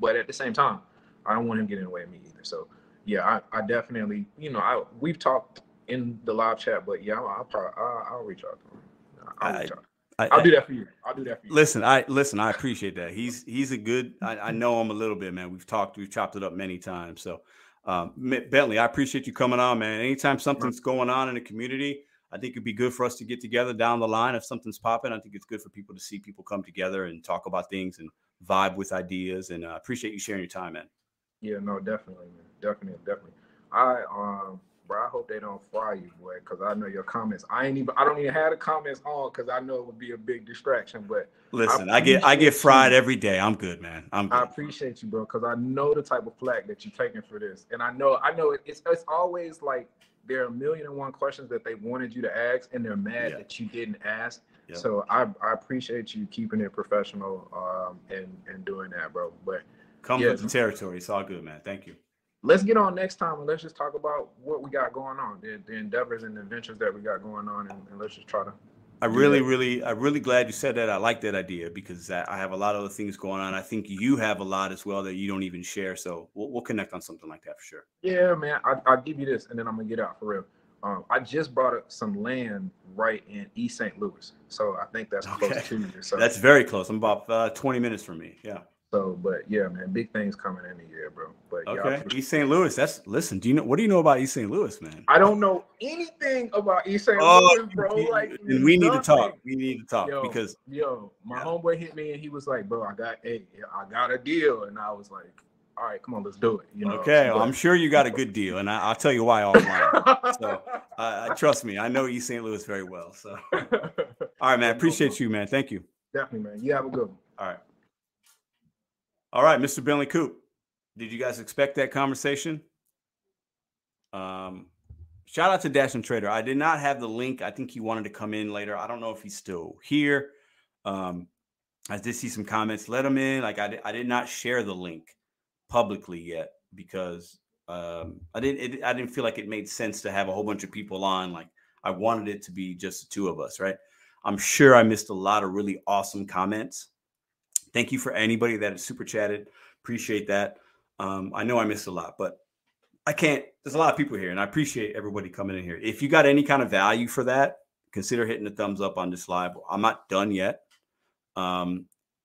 But at the same time, I don't want him getting in the way of me either. So yeah, I, I definitely, you know, I we've talked in the live chat, but yeah, I'll, I'll probably I'll, I'll, reach out to him. I'll, reach out. I, will do that for you. I'll do that for you. Listen, I listen. I appreciate that. He's he's a good. I, I know him a little bit, man. We've talked. We've chopped it up many times. So, um, Bentley, I appreciate you coming on, man. Anytime something's going on in the community, I think it'd be good for us to get together down the line. If something's popping, I think it's good for people to see people come together and talk about things and vibe with ideas. And I uh, appreciate you sharing your time, man. Yeah, no, definitely, man. Definitely, definitely. I um bro. I hope they don't fry you, boy, because I know your comments. I ain't even. I don't even have the comments on because I know it would be a big distraction. But listen, I, I get I get fried you. every day. I'm good, man. I'm. Good. I appreciate you, bro, because I know the type of flack that you're taking for this, and I know I know it's it's always like there are a million and one questions that they wanted you to ask, and they're mad yeah. that you didn't ask. Yeah. So I, I appreciate you keeping it professional um, and and doing that, bro. But come yeah, with the territory. It's all good, man. Thank you let's get on next time and let's just talk about what we got going on, the, the endeavors and the adventures that we got going on, and, and let's just try to. I really, really, I'm really glad you said that. I like that idea because I have a lot of other things going on. I think you have a lot as well that you don't even share. So we'll, we'll connect on something like that for sure. Yeah, man. I, will give you this, and then I'm gonna get out for real. Um, I just bought some land right in East St. Louis, so I think that's okay. close to you. So that's very close. I'm about uh, 20 minutes from me. Yeah. So, but yeah, man, big things coming in the year, bro. But okay, East St. Louis. That's listen. Do you know what do you know about East St. Louis, man? I don't know anything about East St. Oh, Louis, bro. Like, and we need to talk. We need to talk yo, because yo, my yeah. homeboy hit me and he was like, "Bro, I got a, I got a deal," and I was like, "All right, come on, let's do it." You know. Okay, well, I'm sure you got a good deal, and I, will tell you why offline. so, uh, trust me, I know East St. Louis very well. So, all right, man. Appreciate you, man. Thank you. Definitely, man. You have a good one. All right. All right, Mr. Bentley Koup. Did you guys expect that conversation? Um, shout out to Dashing Trader. I did not have the link. I think he wanted to come in later. I don't know if he's still here. Um, I did see some comments. Let him in. Like I did, I did not share the link publicly yet because um, I didn't. It, I didn't feel like it made sense to have a whole bunch of people on. Like I wanted it to be just the two of us, right? I'm sure I missed a lot of really awesome comments. Thank you for anybody that has super chatted. Appreciate that. Um, I know I missed a lot, but I can't. There's a lot of people here, and I appreciate everybody coming in here. If you got any kind of value for that, consider hitting the thumbs up on this live. I'm not done yet. Um,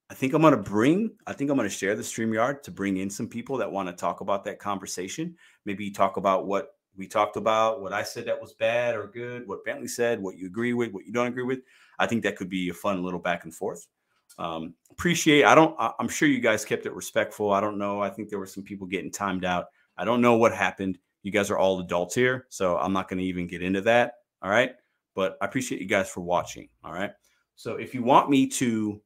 I think I'm going to bring, I think I'm going to share the StreamYard to bring in some people that want to talk about that conversation. Maybe talk about what we talked about, what I said that was bad or good, what Bentley said, what you agree with, what you don't agree with. I think that could be a fun little back and forth. Um, appreciate, I don't, I'm sure you guys kept it respectful. I don't know. I think there were some people getting timed out. I don't know what happened. You guys are all adults here, so I'm not going to even get into that. All right. But I appreciate you guys for watching. All right. So if you want me to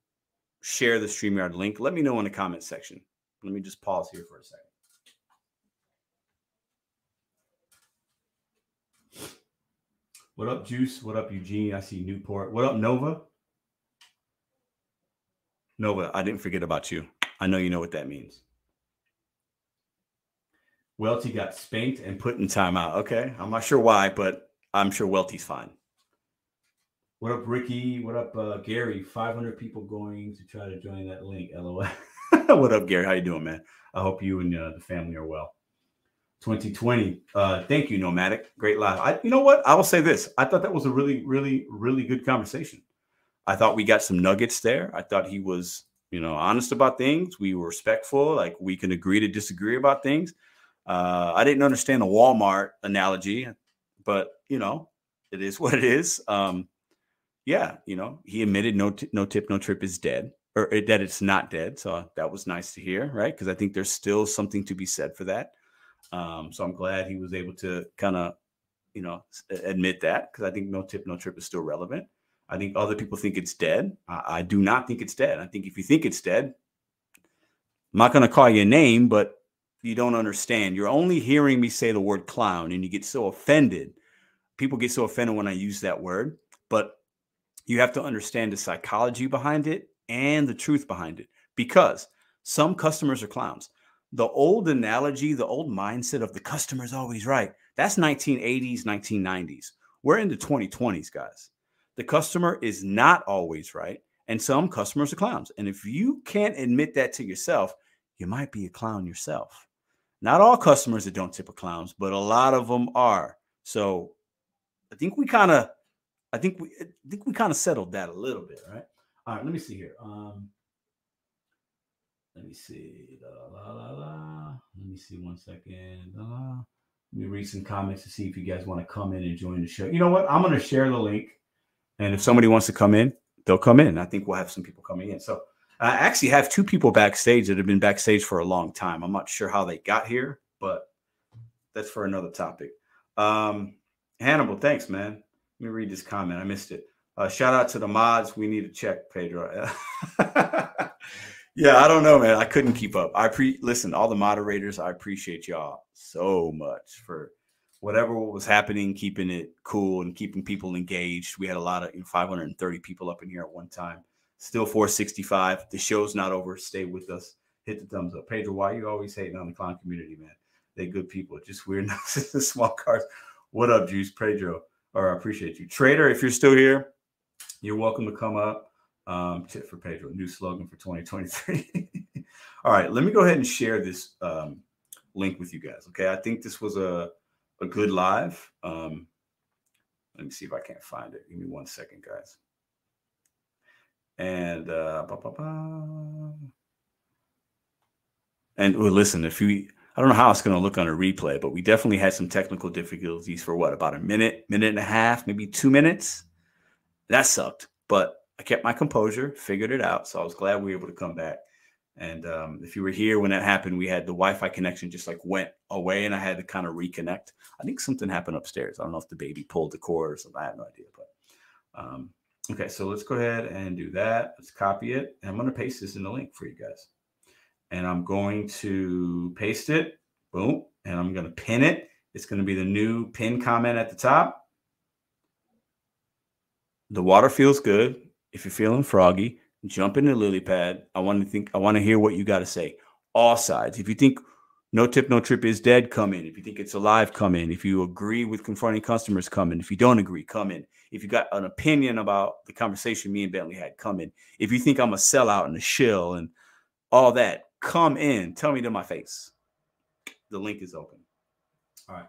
share the StreamYard link, let me know in the comment section. Let me just pause here for a second. What up, Juice? What up, Eugene? I see Newport. What up, Nova? Nova, I didn't forget about you. I know you know what that means. Welty got spanked and put in timeout. Okay. I'm not sure why, but I'm sure Welty's fine. What up, Ricky? What up, uh, Gary? 500 people going to try to join that link. LOL. what up, Gary? How you doing, man? I hope you and uh, the family are well. 2020. Uh, thank you, Nomadic. Great live. I, you know what? I will say this. I thought that was a really, really, really good conversation. I thought we got some nuggets there. I thought he was, you know, honest about things. We were respectful. Like we can agree to disagree about things. Uh, I didn't understand the Walmart analogy, but you know, it is what it is. Um, yeah, you know, he admitted no t- no tip no trip is dead or that it's not dead. So that was nice to hear, right? Because I think there's still something to be said for that. Um, so I'm glad he was able to kind of, you know, admit that because I think no tip no trip is still relevant. I think other people think it's dead. I, I do not think it's dead. I think if you think it's dead, I'm not going to call you a name, but you don't understand. You're only hearing me say the word clown and you get so offended. People get so offended when I use that word, but you have to understand the psychology behind it and the truth behind it because some customers are clowns. The old analogy, the old mindset of the customer is always right, that's 1980s, 1990s. We're in the 2020s, guys. The customer is not always right, and some customers are clowns. And if you can't admit that to yourself, you might be a clown yourself. Not all customers that don't tip are clowns, but a lot of them are. So I think we kind of I think we I think we kind of settled that a little bit, right? All right, let me see here. Um, let me see. La, la, la. Let me see one second. Let me read some comments to see if you guys want to come in and join the show. You know what? I'm going to share the link, and if somebody wants to come in, they'll come in. I think we'll have some people coming in. So I actually have two people backstage that have been backstage for a long time. I'm not sure how they got here, but that's for another topic. Um, Hannibal, thanks, man. Let me read this comment. I missed it. Uh, shout out to the mods. We need to check Pedro. yeah, I don't know, man. I couldn't keep up. I pre listen, all the moderators. I appreciate y'all so much for whatever was happening, keeping it cool and keeping people engaged. We had a lot of you know, 530 people up in here at one time. Still 465. The show's not over. Stay with us. Hit the thumbs up. Pedro, why you always hating on the clown community, man? They good people. Just weird small cars. What up, Juice? Pedro or I appreciate you. Trader, if you're still here, you're welcome to come up. Um, tip for Pedro, new slogan for 2023. All right, let me go ahead and share this um, link with you guys. Okay, I think this was a, a good live. Um, let me see if I can't find it. Give me one second, guys. And uh, bah, bah, bah. and well, listen, if you I don't know how it's going to look on a replay, but we definitely had some technical difficulties for what about a minute, minute and a half, maybe two minutes. That sucked, but I kept my composure, figured it out. So I was glad we were able to come back. And um, if you were here when that happened, we had the Wi-Fi connection just like went away, and I had to kind of reconnect. I think something happened upstairs. I don't know if the baby pulled the cord or something. I have no idea. But um, okay, so let's go ahead and do that. Let's copy it, and I'm going to paste this in the link for you guys and I'm going to paste it. Boom. And I'm going to pin it It's going to be the new pin comment at the top. The water feels good. If you're feeling froggy, jump in the lily pad. I want to think. I want to hear what you got to say. All sides. If you think no tip, no trip is dead, come in. If you think it's alive, come in. If you agree with confronting customers, come in. If you don't agree, come in. If you got an opinion about the conversation me and Bentley had, come in. If you think I'm a sellout and a shill and all that, come in. Tell me to my face. The link is open. All right.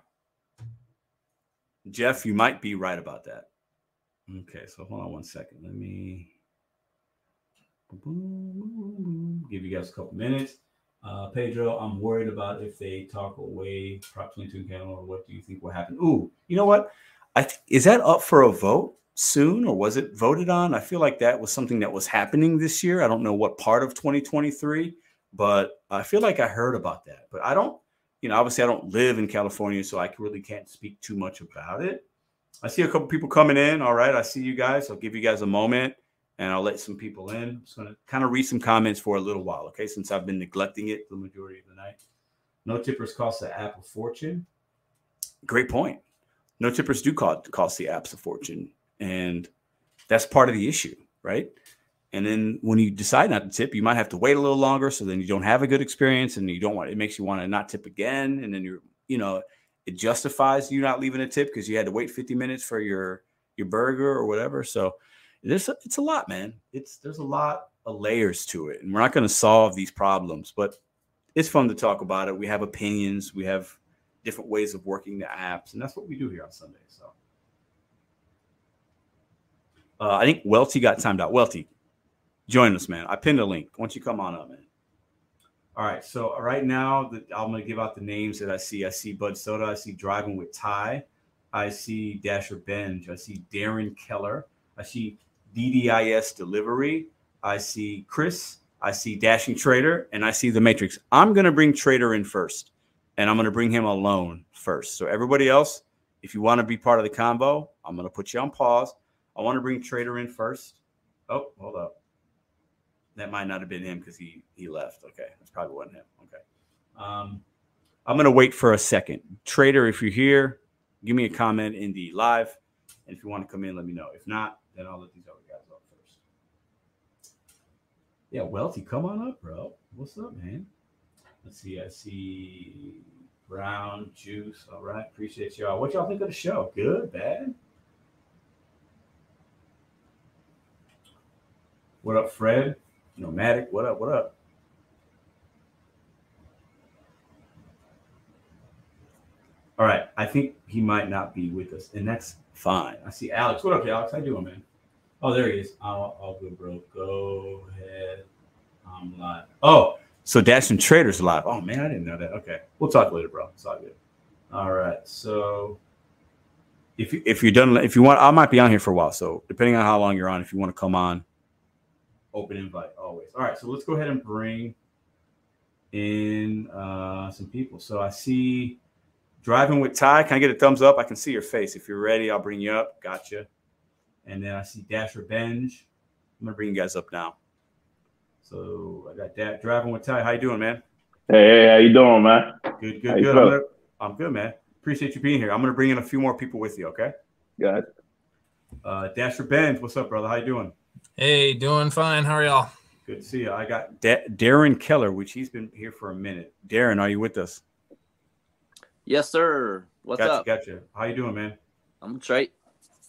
Jeff, you might be right about that. Okay, so hold on one second. Let me give you guys a couple minutes. Uh, Pedro, I'm worried about if they talk away Prop 22 Canada. What do you think will happen? Ooh, you know what? I th- is that up for a vote soon, or was it voted on? I feel like that was something that was happening this year. I don't know what part of 2023, but I feel like I heard about that. But I don't, you know, obviously I don't live in California, so I really can't speak too much about it. I see a couple people coming in. All right, I see you guys. I'll give you guys a moment and I'll let some people in. I'm just going to kind of read some comments for a little while, okay? Since I've been neglecting it the majority of the night. No tippers cost the app a fortune. Great point. No tippers do cost, the apps a fortune. And that's part of the issue, right? And then when you decide not to tip, you might have to wait a little longer. So then you don't have a good experience and you don't want it makes you want to not tip again. And then you're, you know, it justifies you not leaving a tip because you had to wait 50 minutes for your your burger or whatever. So a, it's a lot, man. It's there's a lot of layers to it, and we're not going to solve these problems, but it's fun to talk about it. We have opinions, we have different ways of working the apps, and that's what we do here on Sunday. So, uh, I think Welty got timed out. Welty, join us, man. I pinned a link. Why don't you come on up, man? All right. So right now, the, I'm going to give out the names that I see. I see Bud Soda. I see Driving with Ty. I see Dasher Benj. I see Darren Keller. I see DDIS delivery. I see Chris. I see Dashing Trader, and I see the Matrix. I'm going to bring Trader in first, and I'm going to bring him alone first. So everybody else, if you want to be part of the combo, I'm going to put you on pause. I want to bring Trader in first. Oh, hold up. That might not have been him because he he left. Okay, that's probably wasn't him. Okay. Um, I'm going to wait for a second. Trader, if you're here, give me a comment in the live, and if you want to come in, let me know. If not, then I'll let these guys up first. Yeah, Welty, come on up, bro. What's up, man? Let's see. I see Brown Juice. All right, appreciate y'all. What y'all think of the show? Good, bad? What up, Fred? Nomadic. What up? What up? All right, I think he might not be with us, and that's fine. I see Alex. What up, Alex? How you doing, man? Oh, there he is. All good, bro. Go ahead. I'm live. Oh, so Dashing Traders live. Oh man, I didn't know that. Okay, we'll talk later, bro. It's all good. All right, so if you, if you're done, if you want, I might be on here for a while. So depending on how long you're on, if you want to come on, open invite always. All right, so let's go ahead and bring in uh, some people. So I see Driving with Ty. Can I get a thumbs up? I can see your face. If you're ready, I'll bring you up. Gotcha. And then I see Dasher Benj. I'm gonna bring you guys up now. So I got that driving with Ty. How you doing, man? Hey, hey, how you doing, man? Good, good, good. I'm, gonna, I'm, good, man. Appreciate you being here. I'm gonna bring in a few more people with you. Okay. Good. Uh, Dasher Benj, what's up, brother? How you doing? Hey, doing fine. How are y'all? Good to see you. I got da- Darren Keller, which he's been here for a minute. Darren, are you with us? Yes, sir. What's gotcha, up? Gotcha. How you doing, man? I'm straight.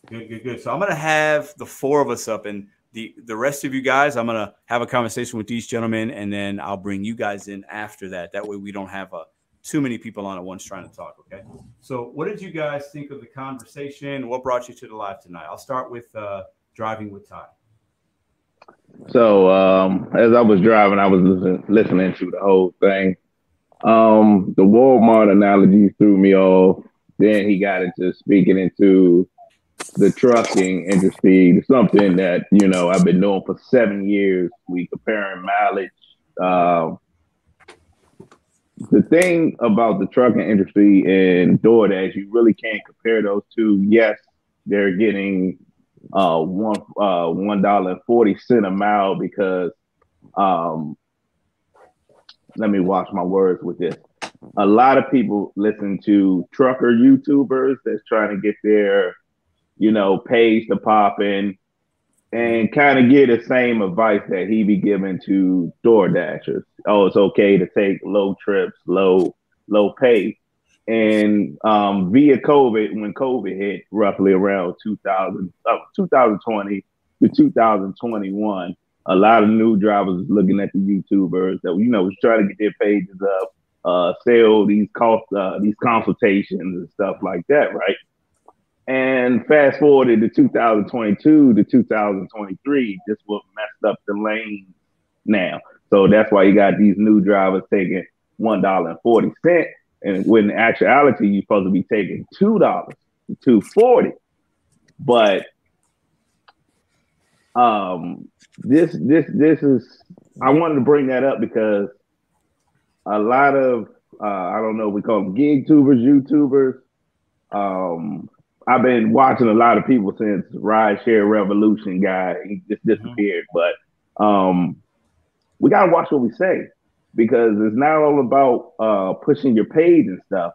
Good, good, good. So I'm gonna have the four of us up, and the the rest of you guys, I'm gonna have a conversation with these gentlemen, and then I'll bring you guys in after that. That way, we don't have uh, too many people on at once trying to talk. Okay. So, what did you guys think of the conversation? What brought you to the live tonight? I'll start with uh, driving with Ty. So, um, as I was driving, I was listening, listening to the whole thing. Um, the Walmart analogy threw me off. Then he got into speaking into the trucking industry, something that you know I've been doing for seven years. We comparing mileage. Uh, the thing about the trucking industry and DoorDash, you really can't compare those two. Yes, they're getting uh, one uh, one dollar and forty cent a mile because um, let me watch my words with this. a lot of people listen to trucker YouTubers that's trying to get their, you know, page to pop in and kind of get the same advice that he be giving to door dashers. Oh, it's okay to take low trips, low, low pay. And um, via COVID, when COVID hit roughly around 2000, uh, 2020 to 2021, a lot of new drivers looking at the YouTubers that, you know, was trying to get their pages up, uh, sell these cost, uh, these consultations and stuff like that, right? And fast forwarded to 2022 to 2023, just what messed up the lane now. So that's why you got these new drivers taking one dollar and forty cent, and when in actuality you're supposed to be taking two dollars, two forty. But um, this this this is I wanted to bring that up because a lot of uh, I don't know we call them gig tubers, YouTubers. Um, I've been watching a lot of people since Rideshare Revolution guy he just disappeared, mm-hmm. but um, we gotta watch what we say because it's not all about uh, pushing your page and stuff.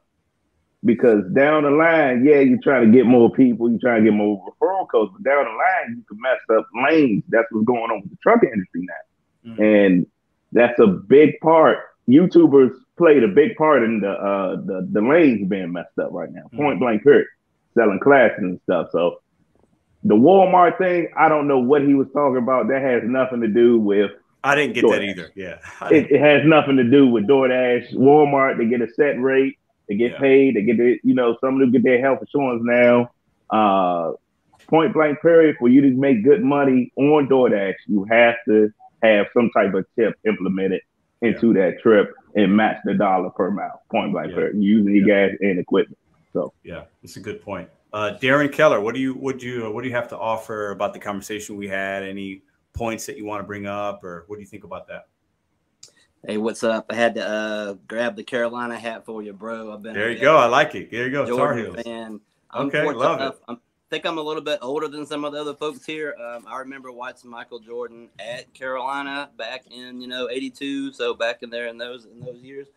Because down the line, yeah, you're trying to get more people, you're trying to get more referral codes, but down the line, you can mess up lanes. That's what's going on with the truck industry now, mm-hmm. and that's a big part. YouTubers played a big part in the uh, the, the lanes being messed up right now. Point mm-hmm. blank, period. Selling classes and stuff. So the Walmart thing, I don't know what he was talking about. That has nothing to do with I didn't get DoorDash. that either. Yeah. It, it, has nothing to do with DoorDash. Walmart, they get a set rate, they get yeah. paid, they get the, you know, some of them get their health insurance now. Uh, point blank period, for you to make good money on DoorDash, you have to have some type of tip implemented into yeah. that trip and match the dollar per mile. Point blank yeah. period. Using your gas and equipment. So yeah, it's a good point. Uh, Darren Keller, what do you would you what do you have to offer about the conversation we had? Any points that you want to bring up, or what do you think about that? Hey, what's up? I had to uh, grab the Carolina hat for you, bro. I've been there. You go. I like it. There you go. Tar Heels. Fan. okay, love enough, it. i think I'm a little bit older than some of the other folks here. Um, I remember watching Michael Jordan at Carolina back in you know '82, so back in there in those in those years.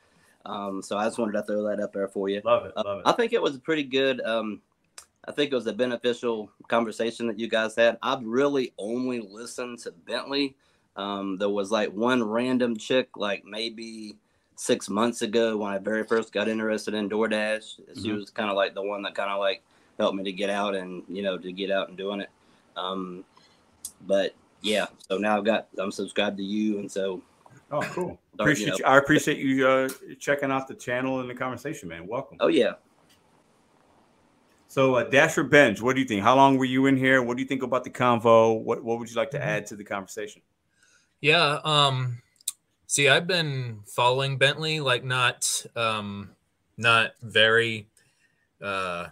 Um, so I just wanted to throw that up there for you. Love it. Love it. Uh, I think it was a pretty good. Um, I think it was a beneficial conversation that you guys had. I've really only listened to Bentley. Um, there was like one random chick, like maybe six months ago when I very first got interested in DoorDash. She mm-hmm. was kind of like the one that kind of like helped me to get out and you know to get out and doing it. Um, but yeah, so now I've got I'm subscribed to you, and so oh cool. appreciate you, know, I appreciate you uh, checking out the channel and the conversation, man. Welcome. Oh yeah, so, uh, Dasher Benj, what do you think? How long were you in here? What do you think about the convo? What What would you like to mm-hmm. add to the conversation? Yeah. Um. See, I've been following Bentley, like not um, not very, uh,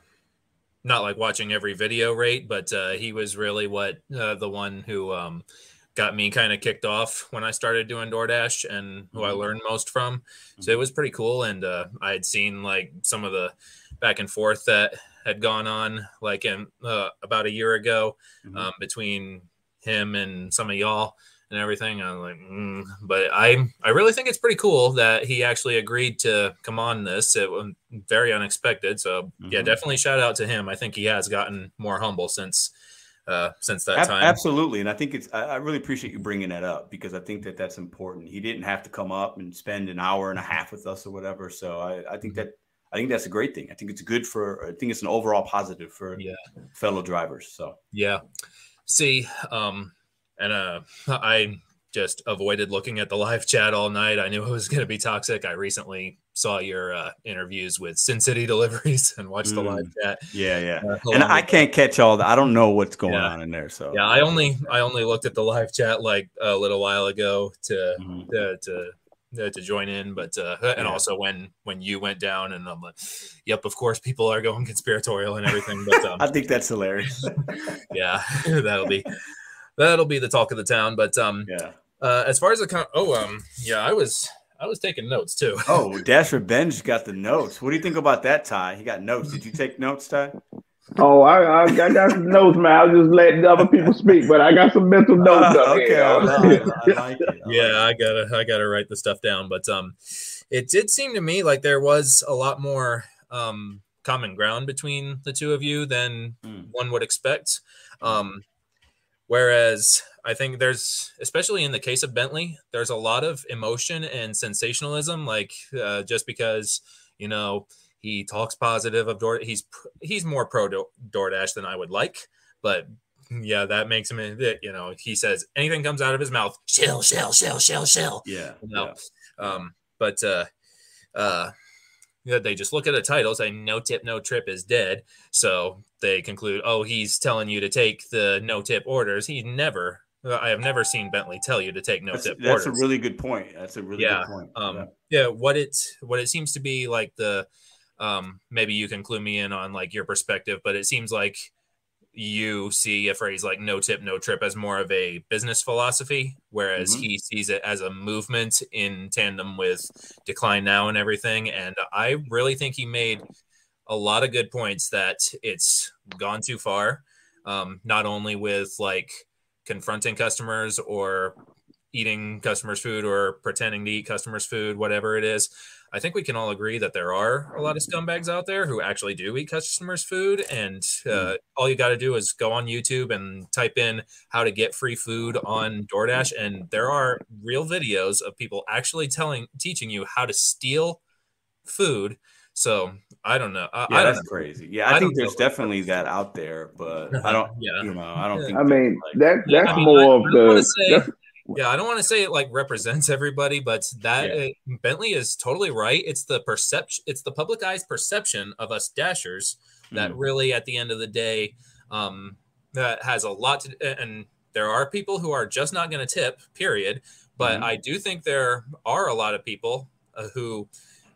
not like watching every video rate, but uh, he was really what uh, the one who um, got me kind of kicked off when I started doing DoorDash and who I mm-hmm. learned most from. So it mm-hmm. was pretty cool, and uh, I had seen like some of the back and forth that had gone on like in uh, about a year ago mm-hmm. um, between him and some of y'all and everything. I'm like, mm. but I I really think it's pretty cool that he actually agreed to come on this. It was very unexpected. So mm-hmm. yeah, definitely shout out to him. I think he has gotten more humble since uh, since that time. Absolutely, and I think it's. I, really appreciate you bringing that up because I think that that's important. He didn't have to come up and spend an hour and a half with us or whatever. So I, I think mm-hmm. that I think that's a great thing. I think it's good for. I think it's an overall positive for yeah. fellow drivers. So yeah. See, um, and uh, I just avoided looking at the live chat all night. I knew it was going to be toxic. I recently saw your uh, interviews with Sin City Deliveries and watched mm. the live mm. chat. Yeah, yeah. Uh, and I can't catch all that. I don't know what's going yeah. on in there. So yeah, I only I only looked at the live chat like a little while ago to mm-hmm. to, to uh, to join in, but uh, and yeah. also when when you went down, and I'm like, yep, of course, people are going conspiratorial and everything. But um, I think that's hilarious. yeah, that'll be that'll be the talk of the town. But um, yeah, uh, as far as the con- oh um, yeah, I was I was taking notes too. oh, Dasher Benj got the notes. What do you think about that, Ty? He got notes. Did you take notes, Ty? Oh, I, I, I, got some notes, man. I was just letting other people speak, but I got some mental notes. Uh, okay, I like, I like it. Yeah, I gotta, I gotta write the stuff down. But um, it did seem to me like there was a lot more um, common ground between the two of you than Mm. one would expect. Um, whereas I think there's, especially in the case of Bentley, there's a lot of emotion and sensationalism. Like uh, just because you know he talks positive of Door, he's he's more pro Do- DoorDash than I would like, but. Yeah, that makes him. You know, he says anything comes out of his mouth, shill, shill, shill, shill, shill. Yeah. Yeah. Um, but uh, uh, yeah, they just look at a title saying "No tip, no trip" is dead, so they conclude, "Oh, he's telling you to take the no tip orders." He never. I have never seen Bentley tell you to take no That's, tip that's a orders. really good point. That's a really Yeah, good point. um, Yeah. yeah, what it what it seems to be like the um, maybe you can clue me in on like your perspective, but it seems like you see a phrase like no tip no trip as more of a business philosophy whereas Mhm. he sees it as a movement in tandem with decline now and everything and i really think he made a lot of good points that it's gone too far um, not only with like confronting customers or eating customers food or pretending to eat customers food whatever it is I think we can all agree that there are a lot of scumbags out there who actually do eat customers' food, and uh, all you got to do is go on YouTube and type in how to get free food on DoorDash, and there are real videos of people actually telling, teaching you how to steal food. So I don't know. I, Yeah, I don't that's know. crazy. Yeah, I I, think there's definitely that out there, but I don't. Yeah. You know, I don't think. I mean, like- that Yeah, that's I mean, more I- of I the. say- that's- Yeah, I don't want to say it like represents everybody, but that Yeah. uh, Bentley is totally right. It's the perception, it's the public eye's perception of us dashers that Mm. really, at the end of the day, um, that has a lot to. And there are people who are just not going to tip. Period. But Mhm. I do think there are a lot of people uh, who.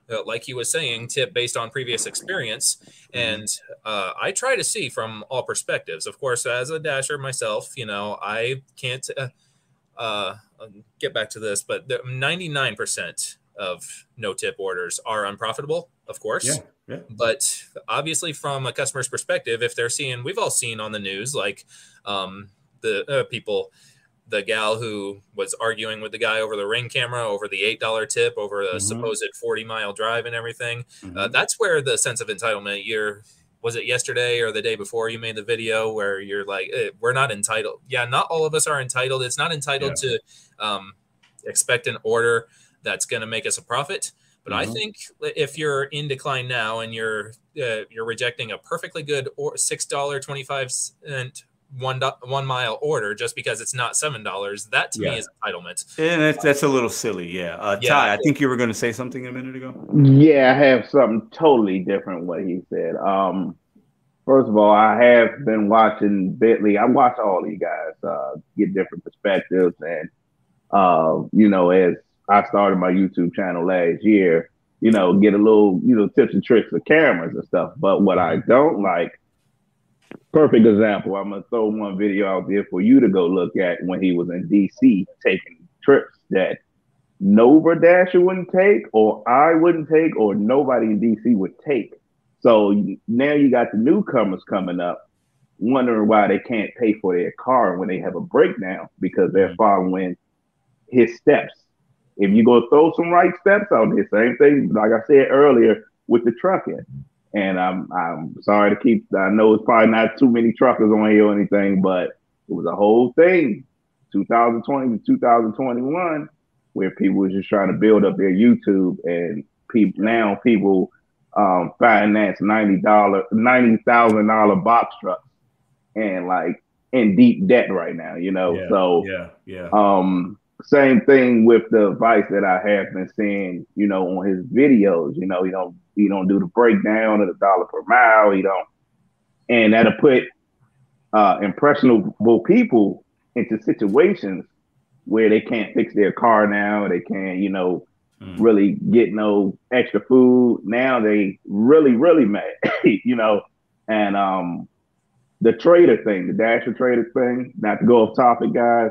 Uh, like he was saying, tip based on previous experience, and uh, I try to see from all perspectives. Of course, as a dasher myself, you know, I can't uh, uh, get back to this, but 99% of no tip orders are unprofitable, of course. Yeah, yeah. But obviously, from a customer's perspective, if they're seeing, we've all seen on the news, like um, the uh, people, the gal who was arguing with the guy over the ring camera over the $8 tip over the Mhm. supposed 40 mile drive and everything. Mhm. Uh, that's where the sense of entitlement, you're, was it yesterday or the day before you made the video where you're like, eh, we're not entitled. Yeah, not all of us are entitled. It's not entitled to um, expect an order that's going to make us a profit. But I Mhm. think if you're in decline now and you're uh, you're rejecting a perfectly good or six dollar twenty five cent one one mile order just because it's not seven dollars, that to Yeah. me is entitlement. and that's that's a little silly. Yeah, uh, Yeah. Ty, I think you were going to say something a minute ago. Yeah, I have something totally different what he said. Um, first of all, I have been watching Bentley. I watch all of you guys uh, get different perspectives, and uh, you know, as I started my YouTube channel last year, you know, get a little, you know, tips and tricks of cameras and stuff. But what I don't like, perfect example. I'm gonna throw one video out there for you to go look at when he was in DC taking trips that Nova Dasher wouldn't take, or I wouldn't take, or nobody in DC would take. So now you got the newcomers coming up, wondering why they can't pay for their car when they have a breakdown because they're mm-hmm. following his steps. If you go throw some right steps out there, same thing, like I said earlier with the trucking. And I'm I'm sorry to keep. I know it's probably not too many truckers on here or anything, but it was a whole thing, 2020 to 2021, where people were just trying to build up their YouTube, and people now people um, finance ninety dollar, ninety thousand dollar box trucks, and like in deep debt right now. You know, yeah, so yeah, yeah. um, same thing with the advice that I have been seeing, you know, on his videos. You know, he don't he don't do the breakdown of the dollar per mile. He don't, and that'll put uh, impressionable people into situations where they can't fix their car now. They can't, you know, Mm. really get no extra food. Now they really, really mad, you know, and um, the trader thing, the Dasher trader thing. Not to go off topic, guys.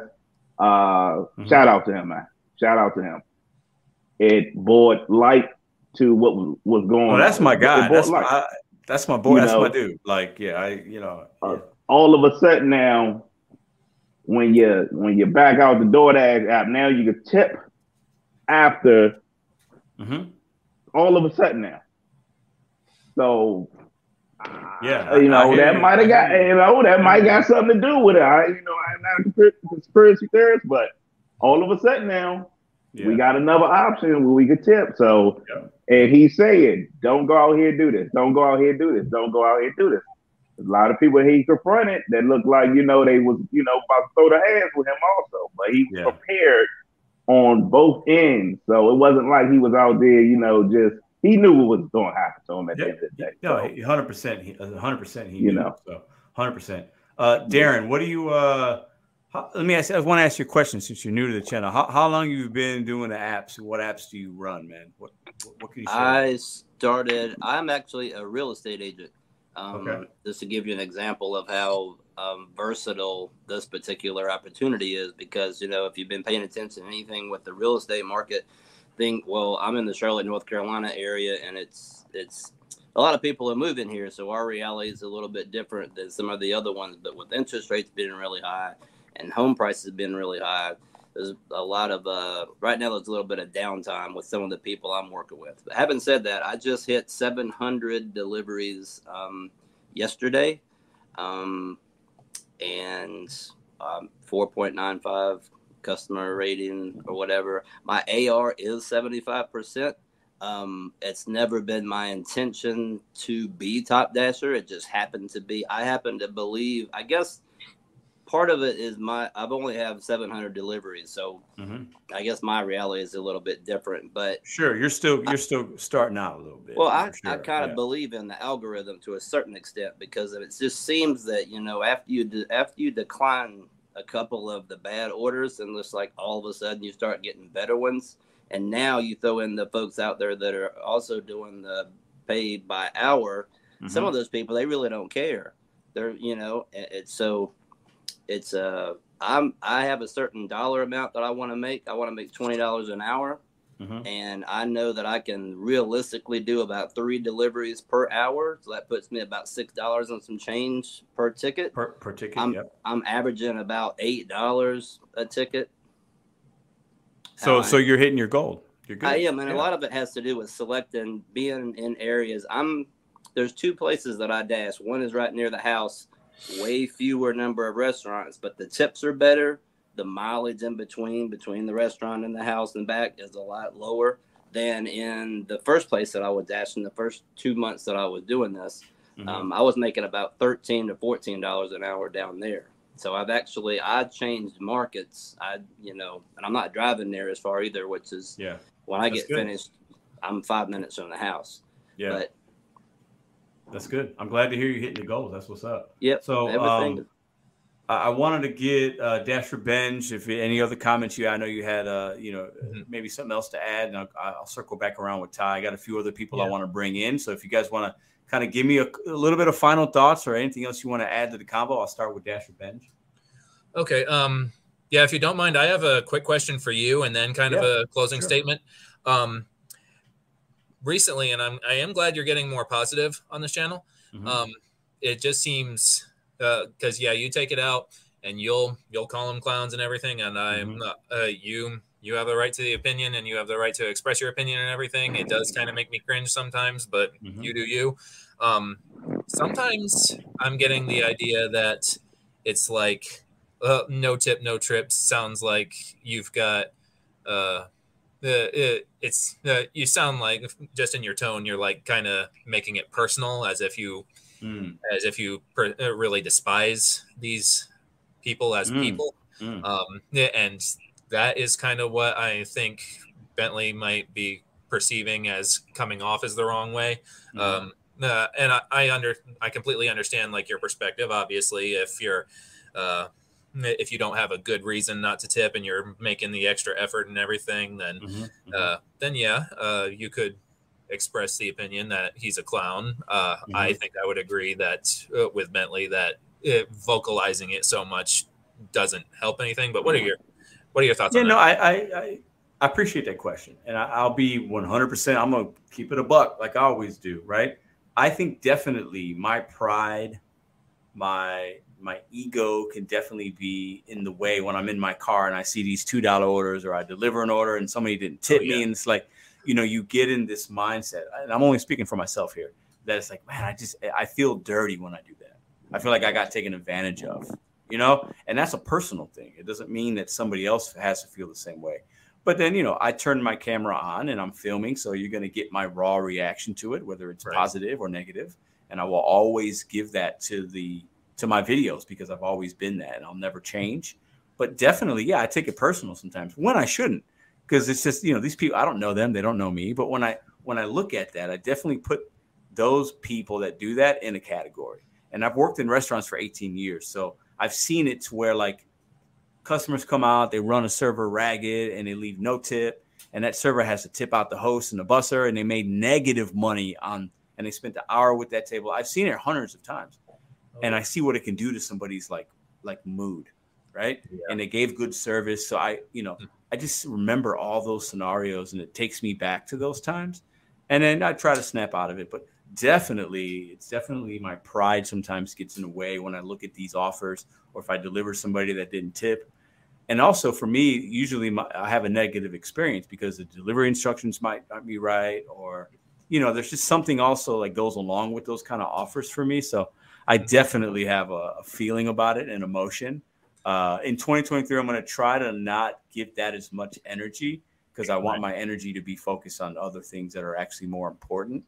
Uh, Mhm. shout out to him, man. Shout out to him. It brought light to what was, was going. Oh, that's on. my guy. That's light. my that's my boy. You That's my dude. Like, yeah, I you know. Uh, all of a sudden now, when you when you back out the DoorDash app, now you can tip after Mhm. all of a sudden now. So Yeah, uh, you know that might have got you. know that might got something to do with it. I you know I'm not a conspiracy theorist, but all of a sudden now Yeah. we got another option where we could tip. So Yeah. and he's saying, "Don't go out here and do this. Don't go out here and do this. Don't go out here and do this." A lot of people he confronted that looked like you know they was you know about to throw their hands with him also, but he was Yeah. prepared on both ends. So it wasn't like he was out there, you know, just he knew what was going to happen to him at the end of the day. No, So, hundred percent. hundred percent. He You knew, know. so hundred percent. Uh, Darren, what do you? Uh, how, let me ask. I want to ask you a question since you're new to the channel. How, how long you've been doing the apps? What apps do you run, man? What what, what can you say? I started. I'm actually a real estate agent. Um, Okay. Just to give you an example of how um, versatile this particular opportunity is, because you know if you've been paying attention to anything with the real estate market, think well I'm in the Charlotte, North Carolina area, and it's it's a lot of people are moving here, so our reality is a little bit different than some of the other ones. But with interest rates being really high and home prices being really high, there's a lot of uh, right now there's a little bit of downtime with some of the people i'm working with but having said that i just hit 700 deliveries um, yesterday um, and um, 4.95 customer rating or whatever my ar is 75% um, it's never been my intention to be top dasher it just happened to be i happen to believe i guess part of it is my i've only have 700 deliveries so Mhm. I guess my reality is a little bit different, but Sure, you're still you're still starting out a little bit. well, I, for I sure, kind of yeah. believe in the algorithm to a certain extent because it just seems that you know after you de- after you decline a couple of the bad orders and just like all of a sudden you start getting better ones, and now you throw in the folks out there that are also doing the pay by hour. Some Mhm. of those people they really don't care. They're you know it's so it's uh I'm I have a certain dollar amount that I want to make. I want to make twenty dollars an hour, Mhm. and I know that I can realistically do about three deliveries per hour. So that puts me about six dollars and some change per ticket. per, per ticket. I'm yep. I'm averaging about eight dollars a ticket. So how so I- you're hitting your goal. You're good. I am, and Yeah. a lot of it has to do with selecting, being in areas. I'm there's two places that I dash. One is right near the house, way fewer number of restaurants, but the tips are better. The mileage in between, between the restaurant and the house and back, is a lot lower than in the first place that I was dash in the first two months that I was doing this. Mhm. Um, I was making about thirteen to fourteen dollars an hour down there. So I've actually I changed markets. I you know, and I'm not driving there as far either, which is yeah. when I That's get good. finished, I'm five minutes from the house. Yeah. But That's good. I'm glad to hear you hitting the goals. That's what's up. yep, So everything. um, I I wanted to get uh, Dasher Benj. If any other comments you, I know you had, uh, you know, Mhm. maybe something else to add, and I'll, I'll circle back around with Ty. I got a few other people I want to bring in. So if you guys want to kind of give me a, a little bit of final thoughts or anything else you want to add to the combo, I'll start with Dasher Benj. Okay. Um, yeah, if you don't mind, I have a quick question for you, and then kind of a closing sure. statement. Um, recently, and I'm I am glad you're getting more positive on this channel. Mhm. Um, it just seems because yeah, you take it out and you'll you'll call them clowns and everything, and I'm Mhm. not uh, you you have the right to the opinion and you have the right to express your opinion and everything. It does kind of make me cringe sometimes, but Mhm. you do you. Um, sometimes I'm getting the idea that it's like uh, no tip, no trips. Sounds like you've got uh, uh, it, it's uh, you sound like just in your tone, you're like kind of making it personal, as if you Mm, as if you per, uh, really despise these people as Mm. people. mm. Um, and that is kind of what I think Bentley might be perceiving as coming off as the wrong way. Mhm. Um, uh, and I, I under I completely understand like your perspective. Obviously, if you're uh, if you don't have a good reason not to tip and you're making the extra effort and everything, then Mhm, mhm. uh, then yeah, uh, you could express the opinion that he's a clown. Uh, I think I would agree that uh, with Bentley that uh, vocalizing it so much doesn't help anything. But what are your what are your thoughts Yeah, on no, that? I, I, I, I appreciate that question, and I, I'll be 100. percent I'm gonna keep it a buck, like I always do, right? I think definitely my pride, my my ego can definitely be in the way when I'm in my car and I see these two dollar orders or I deliver an order and somebody didn't tip Oh, yeah. me, and it's like, you know, you get in this mindset, and I'm only speaking for myself here, that it's like, man, I just I feel dirty when I do that. I feel like I got taken advantage of, you know, and that's a personal thing. It doesn't mean that somebody else has to feel the same way. But then, you know, I turn my camera on and I'm filming, so you're going to get my raw reaction to it, whether it's Right. positive or negative, and I will always give that to the to my videos because I've always been that, and I'll never change. But definitely, yeah, I take it personal sometimes when I shouldn't, because it's just you know these people I don't know them, they don't know me. But when I when I look at that, I definitely put those people that do that in a category. And I've worked in restaurants for 18 years, so I've seen it to where like customers come out, they run a server ragged, and they leave no tip, and that server has to tip out the host and the busser, and they made negative money on, and they spent the hour with that table. I've seen it hundreds of times, and I see what it can do to somebody's like like mood, right? Yeah. And they gave good service, so I, you know, mm. I just remember all those scenarios, and it takes me back to those times, and then I try to snap out of it, but definitely it's definitely my pride sometimes gets in the way when i look at these offers or if i deliver somebody that didn't tip. And also for me usually my, i have a negative experience because the delivery instructions might not be right or you know there's just something also like goes along with those kind of offers for me. So i mm-hmm. definitely have a, a feeling about it and emotion uh, in 2023 i'm going to try to not give that as much energy because i want my energy to be focused on other things that are actually more important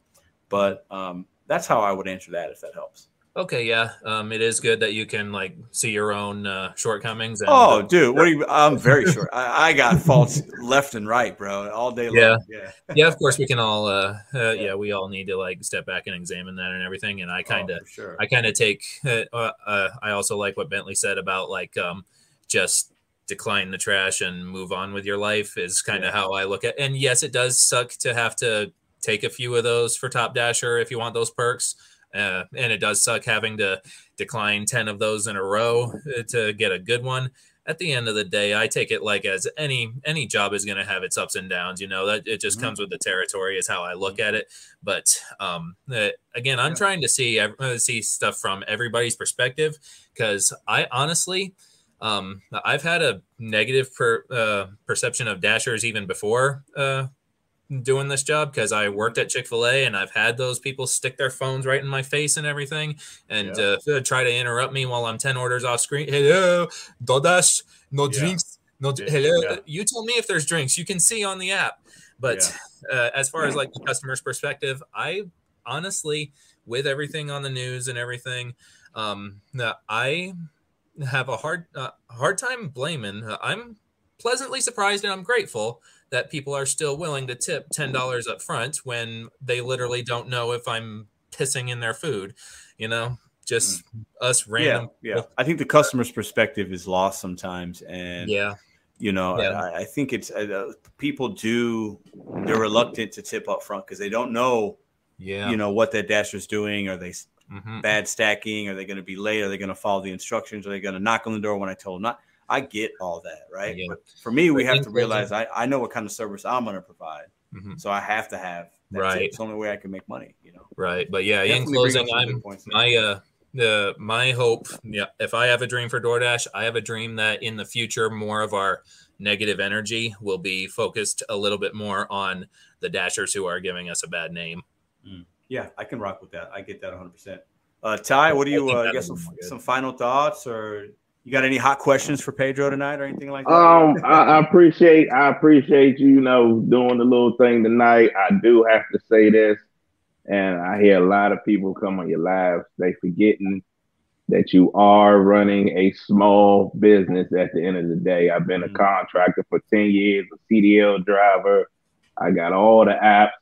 but um, that's how I would answer that if that helps. Okay, yeah. Um, it is good that you can like see your own uh, shortcomings. And, Oh, dude, what are you? I'm very short. I, I got faults left and right, bro, all day long. Yeah. yeah. yeah, of course we can all. Uh, uh, yeah, we all need to like step back and examine that and everything. And I kind of, Oh, sure. I kind of take. Uh, uh, I also like what Bentley said about like um, just decline the trash and move on with your life is kind of Yeah. how I look at. And yes, it does suck to have to take a few of those for Top Dasher if you want those perks. Uh, and it does suck having to decline 10 of those in a row uh, to get a good one at the end of the day i take it like as any any job is going to have its ups and downs you know that it just Mhm. comes with the territory is how i look at it but um uh, again i'm Yeah. trying to see uh, see stuff from everybody's perspective because i honestly um i've had a negative per, uh, perception of dashers even before uh doing this job because I worked at Chick Fil A and I've had those people stick their phones right in my face and everything, and Yeah. uh, try to interrupt me while I'm ten orders off screen. Hello, DoorDash, no Yeah. drinks, no. Yeah, Hello, yeah. you tell me if there's drinks. You can see on the app, but uh, as far as like the customer's perspective, I honestly, with everything on the news and everything, um, I have a hard uh, hard time blaming. Uh, I'm pleasantly surprised and I'm grateful that people are still willing to tip ten dollars up front when they literally don't know if I'm pissing in their food. You know, just us yeah, random. yeah. I think the customer's perspective is lost sometimes, and Yeah, you know, Yeah. I, I think it's uh, people do they're reluctant to tip up front because they don't know, yeah. you know, what that dasher's doing. Are they Mhm. bad stacking? Are they going to be late? Are they going to follow the instructions? Are they going to knock on the door when I told them not? I get all that, right? Yeah. But for me, we But have to realize I, I know what kind of service I'm going to provide, Mhm. so I have to have that Right. It's the only way I can make money, you know. Right, but yeah, in Definitely up closing, I'm my uh the my hope yeah if i have a dream for doordash i have a dream that in the future more of our negative energy will be focused a little bit more on the dashers who are giving us a bad name Yeah, I can rock with that. I get that 100. percent uh, Ty, what do you uh, got some some final thoughts, or you got any hot questions for Pedro tonight, or anything like that? Um, I, I appreciate I appreciate you, you know, doing the little thing tonight. I do have to say this, and I hear a lot of people come on your lives. They forgetting that you are running a small business at the end of the day. I've been a Mhm. contractor for 10 years, a CDL driver. I got all the apps.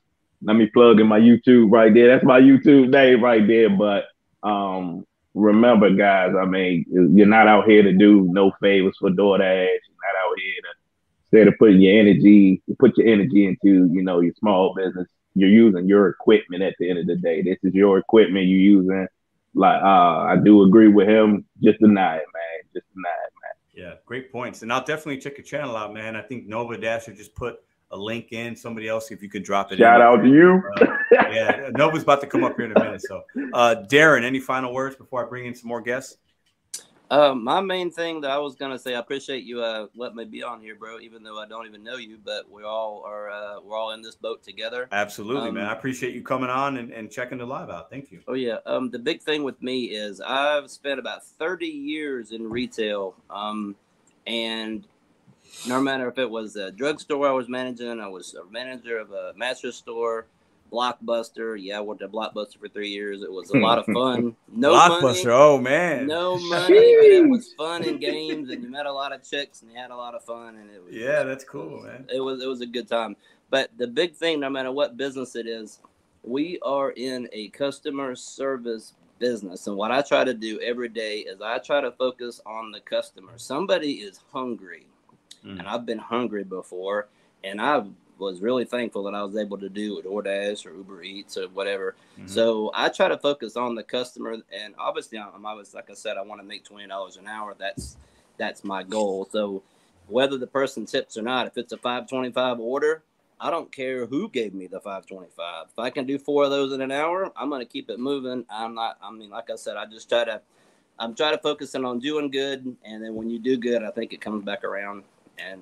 Let me plug in my YouTube right there. That's my YouTube name right there. But um, remember, guys, I mean, you're not out here to do no favors for DoorDash. You're not out here to instead of putting your energy, put your energy into, you know, your small business. You're using your equipment at the end of the day. This is your equipment you're using. Like, uh, I do agree with him. Just deny it, man. Just deny it. Man. Yeah, great points. And I'll definitely check your channel out, man. I think Nova Dasher just put a link in. Somebody else, if you could drop it. Shout in. out to you. Uh, yeah, Nova's about to come up here in a minute. So, uh, Darren, any final words before I bring in some more guests? Um, my main thing that I was gonna say, I appreciate you uh letting me be on here, bro. Even though I don't even know you, but we all are uh, we're all in this boat together. Absolutely, Um, man. I appreciate you coming on and, and checking the live out. Thank you. Oh yeah. Um, the big thing with me is I've spent about thirty years in retail. Um, and no matter if it was a drugstore I was managing, I was a manager of a mattress store, Blockbuster. Yeah, I worked at Blockbuster for three years. It was a lot of fun. No Blockbuster. money. Oh man. No money, but it was fun and games, and you met a lot of chicks, and you had a lot of fun, and it was Yeah, that's cool, man. it was it was a good time. But the big thing, no matter what business it is, we are in a customer service business, and what I try to do every day is I try to focus on the customer. Somebody is hungry, Mm. and I've been hungry before, and I was really thankful that I was able to do a DoorDash or Uber Eats or whatever. Mhm. So I try to focus on the customer, and obviously, I'm always like I said, I want to make twenty dollars an hour. That's that's my goal. So whether the person tips or not, if it's a five twenty five order, I don't care who gave me the five twenty five. If I can do four of those in an hour, I'm gonna keep it moving. I'm not. I mean, like I said, I just try to. I'm trying to focus in on doing good, and then when you do good, I think it comes back around. And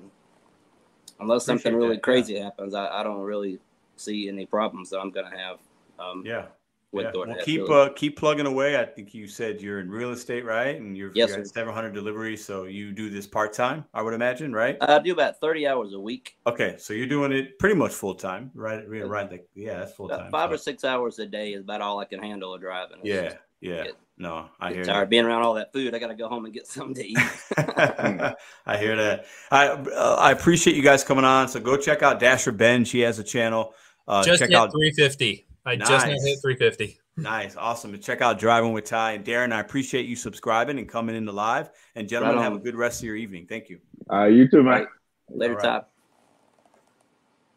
unless something really that, yeah. crazy happens, I, I don't really see any problems that I'm gonna have. Um, Yeah. with yeah. DoorDash. Well, keep really. uh, keep plugging away. I think you said you're in real estate, right? And you're, Yes, you're at 700 deliveries, so you do this part time. I would imagine, right? I do about thirty hours a week, okay, so you're doing it pretty much full time, right? Yeah, Right. Like, yeah, that's full time. five so- or six hours a day is about all I can handle of driving. It's Yeah. just- Yeah. get- No, I get hear tired being around all that food. I got to go home and get something to eat. I hear that. I uh, I appreciate you guys coming on. So go check out Dasher Benj. She has a channel. Uh, just check hit out 350. I just now hit 350. Nice, awesome. And check out Driving with Ty and Darren. I appreciate you subscribing and coming into live. And gentlemen, Right have a good rest of your evening. Thank you. Uh, you too, man. Right. Later, All right. Todd.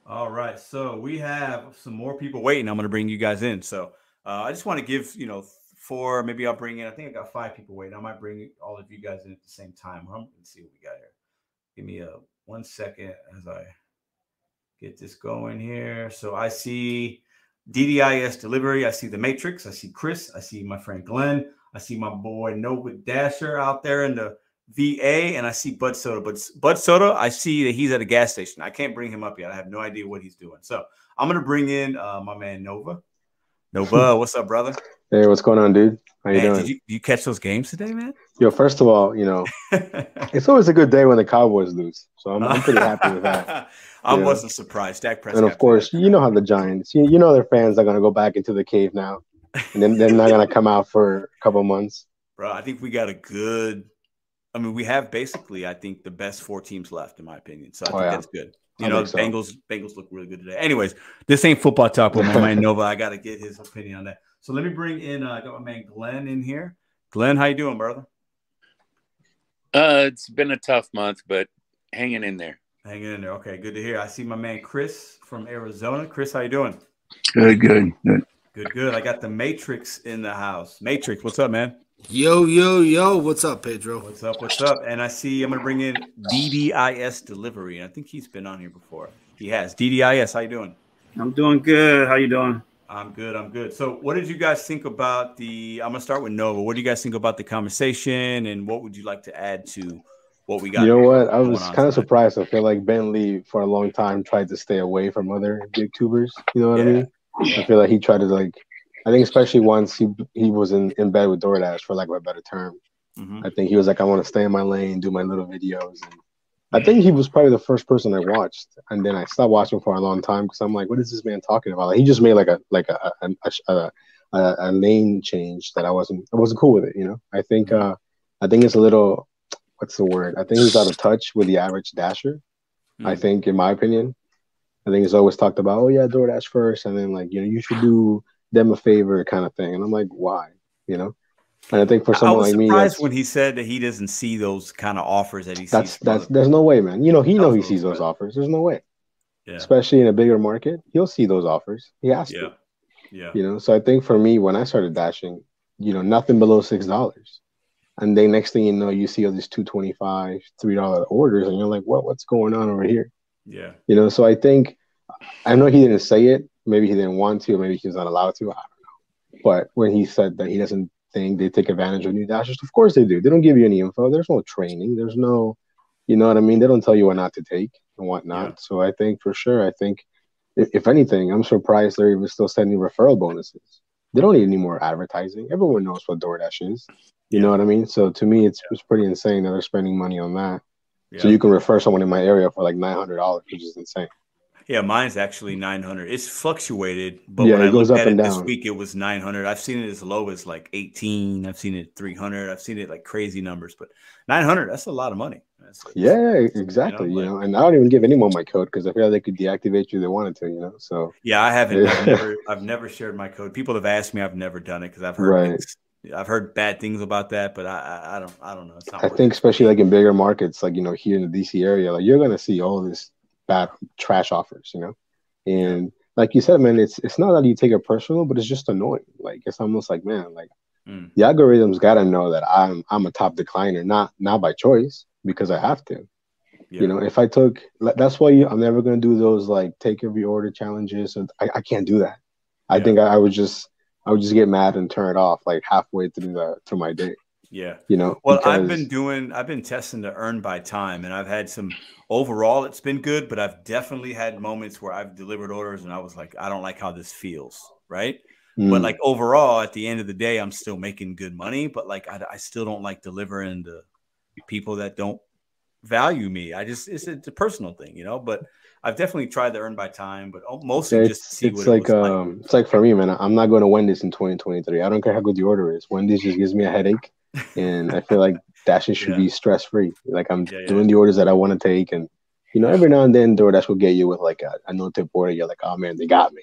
All right, so we have some more people waiting. I'm going to bring you guys in. So uh, I just want to give you know four, maybe I'll bring in. I think I got five people waiting. I might bring all of you guys in at the same time. Let's see what we got here. Give me a one second as I get this going here. So I see DDIS delivery. I see the Matrix. I see Chris. I see my friend Glenn. I see my boy Nova Dasher out there in the VA, and I see Bud Soda. But Bud Soda, I see that he's at a gas station. I can't bring him up yet. I have no idea what he's doing. So I'm gonna bring in uh, my man Nova. Nova, what's up, brother? Hey, what's going on, dude? How you Man, doing? did you, you catch those games today, man? Yo, first of all, you know, it's always a good day when the Cowboys lose, so I'm, I'm pretty happy with that. I Yeah. wasn't surprised. Dak Prescott. And of course, you know how the Giants, you, you know their fans are gonna go back into the cave now, and then they're not gonna come out for a couple months. bro. I think we got a good. I mean, we have basically, I think, the best four teams left, in my opinion. So I Oh, think yeah. that's good. You I know, so. Bengals Bengals look really good today. Anyways, this ain't football talk with my man Nova. I got to get his opinion on that. So let me bring in. Uh, I got my man Glenn in here. Glenn, how you doing, brother? Uh, it's been a tough month, but hanging in there. Hanging in there. Okay, good to hear. I see my man Chris from Arizona. Chris, how you doing? Good, good, good. Good, good. I got the Matrix in the house. Matrix, what's up, man? Yo, yo, yo, what's up, Pedro? What's up? What's up? And I see I'm gonna bring in DDIS delivery. And I think he's been on here before. He has. DDIS, how you doing? I'm doing good. How you doing? I'm good. I'm good. So, what did you guys think about the? I'm gonna start with Nova. What do you guys think about the conversation, and what would you like to add to what we got? You know what? I was kind of surprised. I feel like Bentley for a long time tried to stay away from other big tubers. You know what I Yeah. mean? I feel like he tried to like. I think especially once he he was in, in bed with DoorDash for lack of a better term. Mhm. I think he was like, I want to stay in my lane, do my little videos. And I think he was probably the first person I watched, and then I stopped watching for a long time because I'm like, what is this man talking about? Like, he just made like a like a a, a, a, a, lane change that I wasn't I wasn't cool with it. You know, I think uh I think it's a little what's the word? I think he's out of touch with the average dasher. I Mm. think, in my opinion, I think he's always talked about, oh yeah, DoorDash first, and then like you know you should do them a favor kind of thing. And I'm like, why? You know. And I think for someone like me, that's- when he said that he doesn't see those kind of offers that he sees. that's from that's there's no way, man. You know, he know he sees those offers. There's no way, yeah, especially in a bigger market. He'll see those offers. He has yeah, to. yeah. You know, so I think for me, when I started dashing, you know, nothing below six dollars, and then next thing you know, you see all these two twenty five, three dollar orders, and you're like, what what's going on over here? yeah. You know, so I think I know he didn't say it. Maybe he didn't want to, maybe he was not allowed to. I don't know. But when he said that he doesn't think they take advantage of new dashers? Of course they do. They don't give you any info. There's no training. There's no, you know what I mean. They don't tell you what not to take and whatnot. Yeah. So I think for sure, I think if, if anything, I'm surprised they're even still sending referral bonuses. They don't need any more advertising. Everyone knows what DoorDash is. You know what I mean? So to me, it's it's pretty insane that they're spending money on that. So you can refer someone in my area for like nine hundred dollars, which is insane. Yeah, mine's actually 900. It's fluctuated, but Yeah, when it I goes looked up at it and this down. week, it was 900. I've seen it as low as like 18. I've seen it 300. I've seen it like crazy numbers, but 900, that's a lot of money. That's, Yeah, exactly. You know, and I don't even give anyone my code because I feel like they could deactivate you if they wanted to. You know, so yeah, I haven't. I've never, I've never shared my code. People have asked me. I've never done it because I've heard, Right. things- I've heard bad things about that, but I, I, don't, I don't know. It's not I think it. especially like in bigger markets, like you know here in the DC area, like you're gonna see all this bad trash offers. You know, and like you said, man, it's it's not that you take it personal, but it's just annoying. Like it's almost like man, like Mm. the algorithms gotta know that I'm I'm a top decliner, not not by choice because I have to. Yeah. You know, if I took, that's why you, I'm never gonna do those like take every order challenges, and I, I can't do that. I think I, I would just, I would just get mad and turn it off like halfway through the through my day. Yeah. You know, Well, I've been doing, I've been testing to earn by time, and I've had some. Overall, it's been good, but I've definitely had moments where I've delivered orders, and I was like, I don't like how this feels, right? But Mm. like overall, at the end of the day, I'm still making good money, but like I, I still don't like delivering to people that don't value me. I just it's, it's a personal thing, you know. But I've definitely tried to earn by time, but oh, mostly just to it's, see it's like it um it's like for me, man. I'm not going to win this in 2023. I don't care how good the order is. Wendy's just gives me a headache, and I feel like Dashes should be stress free. Like I'm Yeah, yeah. doing the orders that I want to take, and you know, every now and then DoorDash will get you with like a, a no tip order. You're like, oh man, they got me.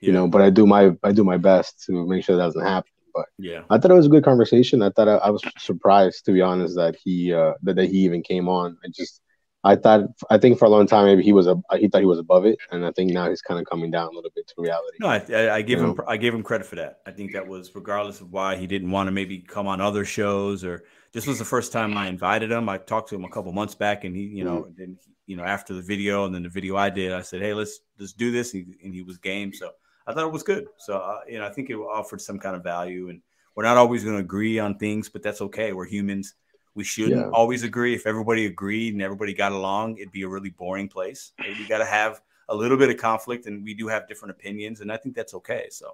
You know, but I do my I do my best to make sure that doesn't happen. But Yeah. I thought it was a good conversation. I thought I, I was surprised, to be honest, that he uh that, that he even came on. I just I thought I think for a long time maybe he was a he thought he was above it, and I think now he's kind of coming down a little bit to reality. No, I, I, give You him know? I gave him credit for that. I think that was regardless of why he didn't want to maybe come on other shows or this was the first time I invited him. I talked to him a couple months back, and he, you know, Mm. then you know after the video and then the video I did, I said, hey, let's let's do this, and he, and he was game. So I thought it was good. So uh, you know, I think it offered some kind of value, and we're not always going to agree on things, but that's okay. We're humans. We shouldn't Yeah. always agree. If everybody agreed and everybody got along, it'd be a really boring place. We got to have a little bit of conflict, and we do have different opinions, and I think that's okay. So,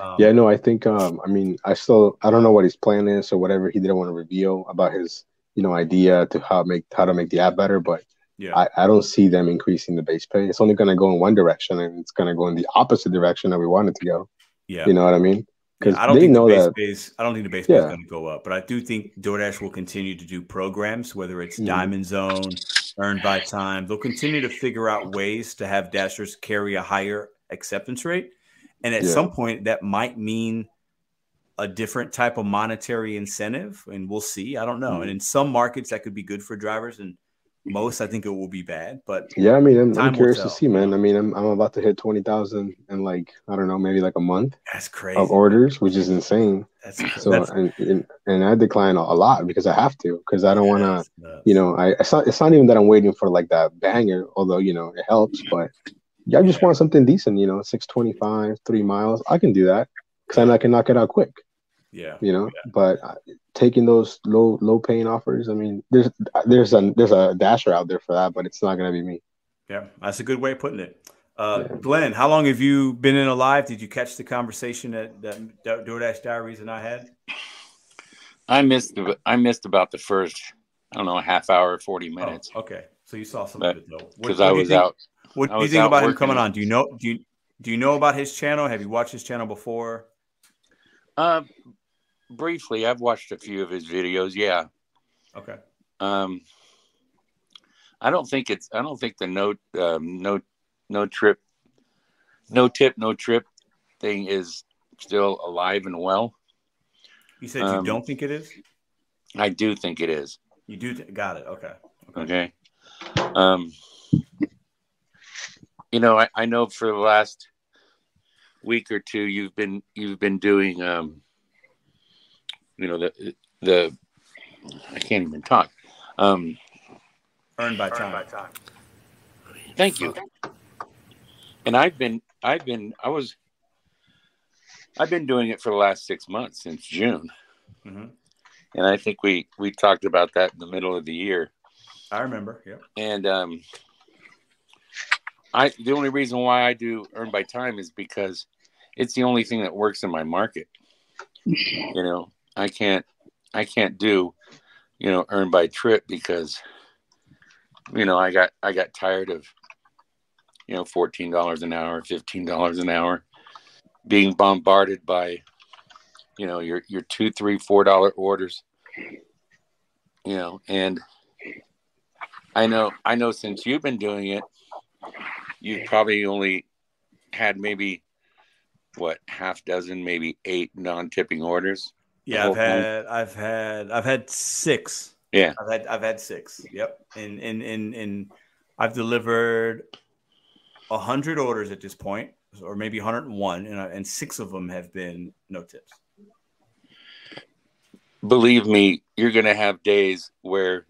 um, Yeah, no, I think um I mean I still I don't know what his plan is or whatever he didn't want to reveal about his you know idea to how make how to make the app better, but Yeah. I, I don't see them increasing the base pay. It's only gonna go in one direction and it's gonna go in the opposite direction that we want it to go. Yeah. You know what I mean? Because I don't think know the base that base. I don't think the base pay is going to go up, but I do think DoorDash will continue to do programs, whether it's Mhm. Diamond Zone, Earned by Time. They'll continue to figure out ways to have dashers carry a higher acceptance rate, and at Yeah. some point that might mean a different type of monetary incentive, and we'll see. I don't know. Mhm. And in some markets, that could be good for drivers, and most, I think it will be bad. But Yeah, I mean, I'm, I'm curious to see, man. I mean, I'm, I'm about to hit 20,000 in like, I don't know, maybe like a month That's crazy. of orders, which is insane. That's So, that's and, and, and I decline a lot because I have to, because I don't want to, you know, I, it's not, it's not even that I'm waiting for like that banger, although, you know, it helps, but yeah, I just want something decent, you know, 625, three miles. I can do that because I can knock it out quick, yeah. you know, but uh, taking those low, low paying offers, I mean, there's, there's a, there's a dasher out there for that, but it's not going to be me. Yeah, that's a good way of putting it. Uh, Glenn, how long have you been in alive? Did you catch the conversation that, that Do- DoorDash Diaries and I had? I missed the, I missed about the first I don't know half hour forty minutes Oh, okay, so you saw some But- of it though. 'cause I was think- out- What I do you was think about him coming on? Do you know? Do you do you know about his channel? Have you watched his channel before? Uh, briefly, I've watched a few of his videos. Yeah. Okay. Um, I don't think it's. I don't think the no um, no no trip, no tip, no trip thing is still alive and well. You said you Um, don't think it is. I do think it is. You do. got it. Okay. Okay. Um, you know, I, I know for the last week or two you've been you've been doing um, you know the the I can't even talk. Um, Earned by time. Thank you. And I've been I've been I was I've been doing it for the last six months since June. Mhm. and I think we we talked about that in the middle of the year. I remember. Yep. And um, I the only reason why I do earn by time is because it's the only thing that works in my market. You know, I can't I can't do you know earn by trip because you know I got I got tired of you know fourteen dollars an hour, fifteen dollars an hour, being bombarded by you know your your two three four dollar orders. You know, and I know I know since you've been doing it, you've probably only had maybe what half dozen, maybe eight non-tipping orders. Yeah, I've had, I've had, I've had six. Yeah. I've had, I've had six. Yep, and and and and I've delivered a hundred orders at this point, or maybe 101, and and six of them have been no tips. Believe me, you're gonna have days where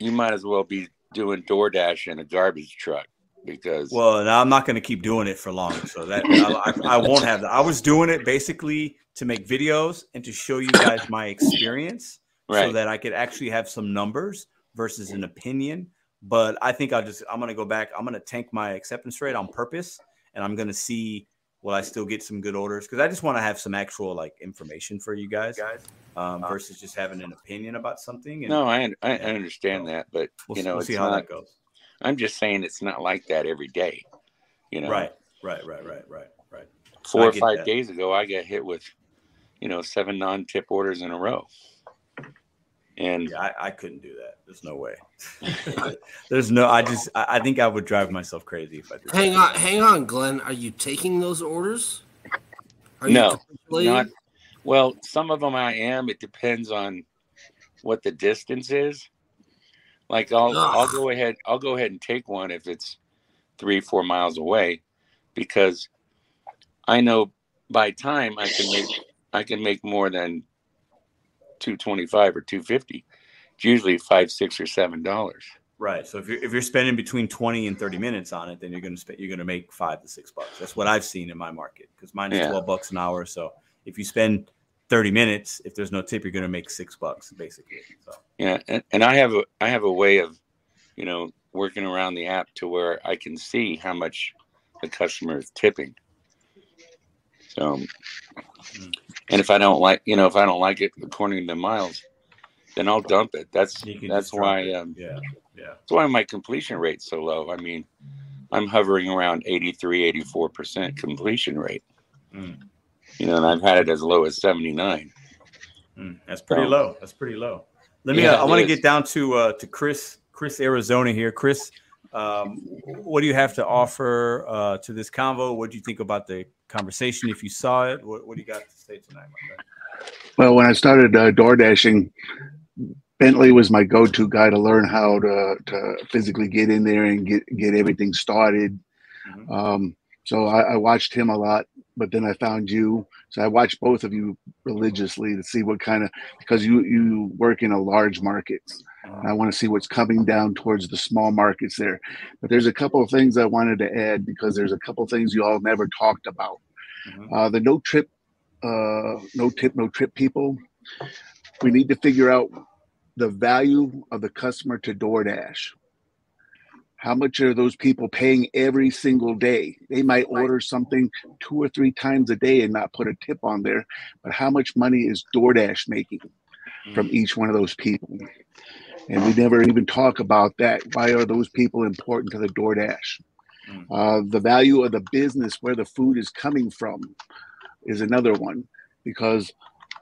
you might as well be doing DoorDash in a garbage truck because Well, now I'm not going to keep doing it for long, so that I, I, won't have that. I was doing it basically to make videos and to show you guys my experience, so that I could actually have some numbers versus an opinion. But I think I'll just I'm going to go back. I'm going to tank my acceptance rate on purpose, and I'm going to see will I still get some good orders because I just want to have some actual like information for you guys, um, versus just having an opinion about something. And, no, I I, I understand that, but We'll, you know, we'll it's see how not, that goes. I'm just saying it's not like that every day. You know, Right, right, right, right, right, right. four I or five that. days ago, I got hit with, you know, seven non-tip orders in a row, and Yeah, I, I couldn't do that. There's no way. There's no. I just. I, I think I would drive myself crazy if I did. Hang on, hang on, Glenn. Are you taking those orders? Are no, capitulating? not well. Some of them I am. It depends on what the distance is. Like I'll I'll go ahead. I'll go ahead and take one if it's three four miles away, because I know by time I can make I can make more than two twenty five or two fifty. It's usually five six or seven dollars. Right. So if you're if you're spending between twenty and thirty minutes on it, then you're gonna spend you're gonna make five to six bucks. That's what I've seen in my market because mine is Yeah. twelve bucks an hour. So if you spend thirty minutes, if there's no tip, you're gonna make six bucks basically. So Yeah, and, and I have a I have a way of, you know, working around the app to where I can see how much the customer is tipping. So, and if I don't like, you know, if I don't like it according to miles, then I'll dump it. That's that's why um, yeah, yeah. that's why my completion rate's so low. I mean, I'm hovering around 83, 84 percent completion rate. Mm. You know, and I've had it as low as 79. Mm, that's pretty So- low. That's pretty low. Let me. Yeah, uh, I want to get down to uh, to Chris, Chris Arizona here. Chris, um, what do you have to offer uh, to this convo? What do you think about the conversation? If you saw it, what, what do you got to say tonight, my friend? Well, when I started uh, door dashing, Bentley was my go-to guy to learn how to, to physically get in there and get get everything started. Mhm. Um, so I, I watched him a lot, but then I found you. So I watched both of you religiously to see what kind of because you you work in a large market. And I want to see what's coming down towards the small markets there. But there's a couple of things I wanted to add because there's a couple of things you all never talked about. Mhm. Uh, the no trip, uh, no tip, no trip people. We need to figure out the value of the customer to DoorDash. How much are those people paying every single day? They might order something two or three times a day and not put a tip on there, but how much money is DoorDash making from each one of those people? And we never even talk about that. Why are those people important to the DoorDash? Mm. Uh, the value of the business, where the food is coming from, is another one. Because,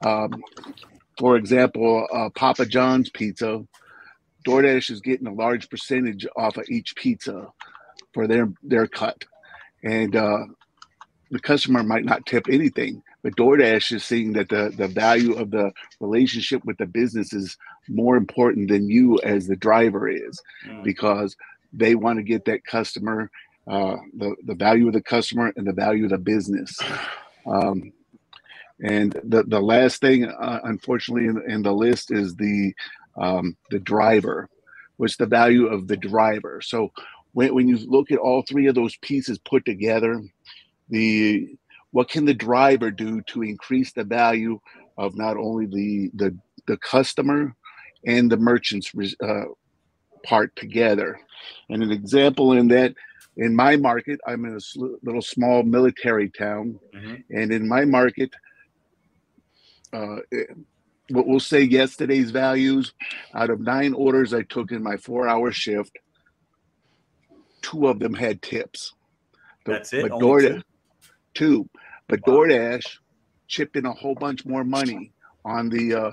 um, for example, uh, Papa John's pizza, DoorDash is getting a large percentage off of each pizza for their their cut, and uh, the customer might not tip anything, but DoorDash is seeing that the the value of the relationship with the business is more important than you as the driver is, Mm. because they want to get that customer uh, the the value of the customer and the value of the business. Um, and the the last thing, uh, unfortunately, in, in the list is the um, the driver. What's the value of the driver? So when when you look at all three of those pieces put together, the what can the driver do to increase the value of not only the the the customer and the merchants uh, part together. And an example in that, in my market, I'm in a little small military town, Mm-hmm. and in my market, uh, what we'll say yesterday's values out of nine orders I took in my four hour shift, two of them had tips. The- That's it? But DoorDash, two. But DoorDash chipped in a whole bunch more money on the, uh,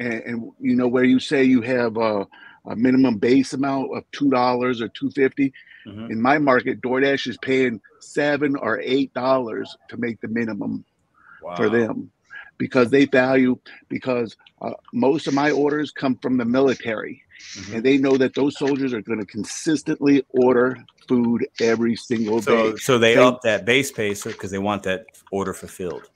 and, and you know where you say you have a, a minimum base amount of two dollars or two Mhm. In my market, DoorDash is paying seven or eight dollars to make the minimum for them because they value because uh, most of my orders come from the military Mhm. and they know that those soldiers are going to consistently order food every single So, day so they They- up that base pay because they want that order fulfilled.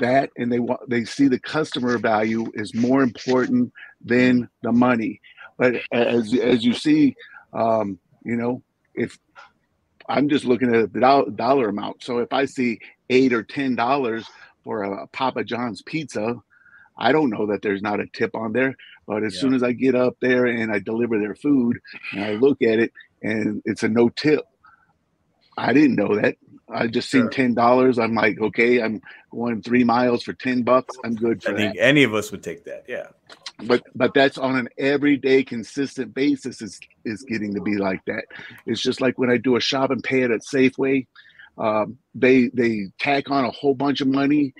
that and they want they see the customer value is more important than the money but as as you see um you know if i'm just looking at the dollar, dollar amount so if i see eight or ten dollars for a papa john's pizza i don't know that there's not a tip on there but as Yeah. soon as i get up there and i deliver their food and i look at it and it's a no tip i didn't know that i just seen Sure. ten dollars i'm like okay i'm going three miles for 10 bucks i'm good for I that think any of us would take that. Yeah. but but that's on an everyday consistent basis is is getting to be like that it's just like when i do a shop and pay it at safeway um, they they tack on a whole bunch of money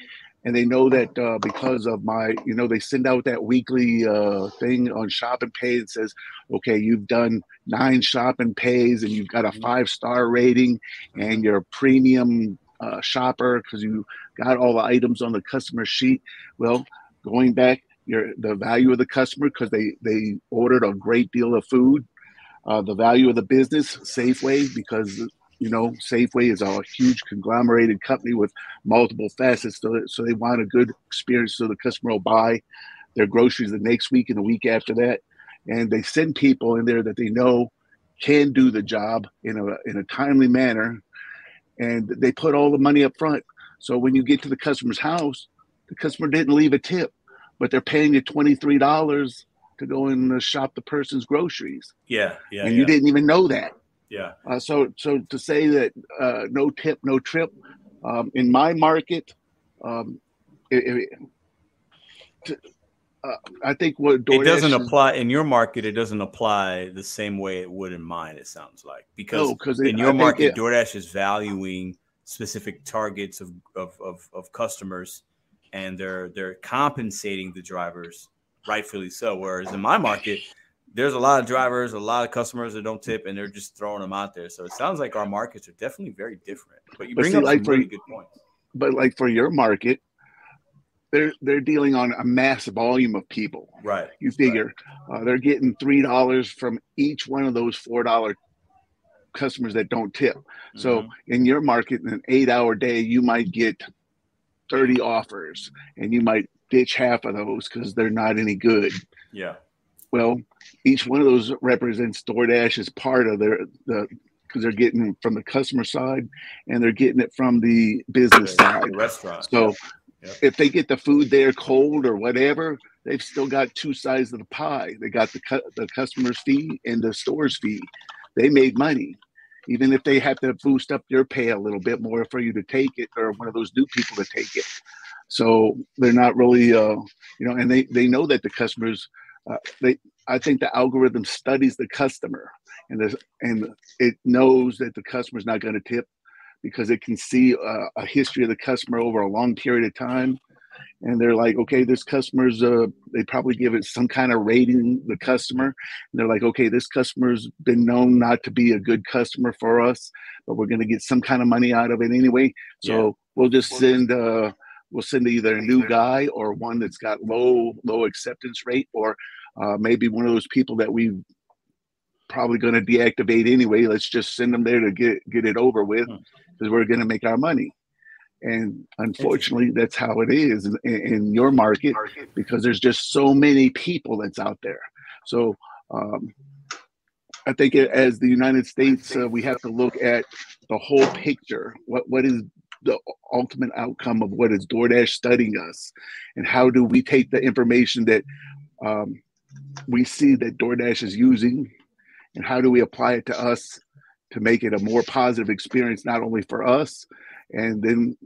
and they know that uh, because of my you know they send out that weekly uh, thing on shop and pay that says okay you've done nine shop and pays and you've got a five star rating and you're a premium uh, shopper because you got all the items on the customer sheet. Well going back your the value of the customer because they they ordered a great deal of food uh, the value of the business safeway because you know safeway is a huge conglomerated company with multiple facets it so they want a good experience so the customer will buy their groceries the next week and the week after that and they send people in there that they know can do the job in a in a timely manner and they put all the money up front so when you get to the customer's house the customer didn't leave a tip but they're paying you $23 to go and shop the person's groceries Yeah. Yeah. and yeah. you didn't even know that Yeah. uh, so so to say that uh, no tip no trip um, in my market um, it, it, to, uh, i think what it doesn't apply in your market. It doesn't apply the same way it would in mine. It sounds like because No, in I your think market, it- DoorDash is valuing specific targets of, of of of customers, and they're they're compensating the drivers rightfully so. Whereas in my market, there's a lot of drivers, a lot of customers that don't tip, and they're just throwing them out there. So it sounds like our markets are definitely very different. But you But bring see, up like some for- really good points. but like for your market they're they're dealing on a mass volume of people Right. you figure uh, they're getting three dollars from each one of those four dollar customers that don't tip so Mhm. in your market in an eight hour day you might get 30 offers and you might ditch half of those because they're not any good yeah. Well each one of those represents DoorDash as part of their the because they're getting from the customer side and they're getting it from the business side The restaurant. so if they get the food there cold or whatever, they've still got two sides of the pie. They got the cu- the customer's fee and the store's fee. They made money, even if they have to boost up your pay a little bit more for you to take it, or one of those new people to take it. So they're not really, uh, you know, and they they know that the customers. Uh, they, I think the algorithm studies the customer, and and it knows that the customer's not going to tip because it can see uh, a history of the customer over a long period of time. And they're like okay this customer's uh they probably give it some kind of rating the customer. And they're like okay this customer's been known not to be a good customer for us but we're going to get some kind of money out of it anyway. So Yeah. we'll just send uh we'll send either a new guy or one that's got low low acceptance rate or uh, maybe one of those people that we probably going to deactivate anyway. Let's just send them there to get get it over with Hmm. because we're going to make our money. And unfortunately that's how it is in, in your market because there's just so many people that's out there. So um, i think as the united states uh, we have to look at the whole picture. What what is the ultimate outcome of what is DoorDash studying us, and how do we take the information that um, we see that DoorDash is using, and how do we apply it to us to make it a more positive experience, not only for us, and then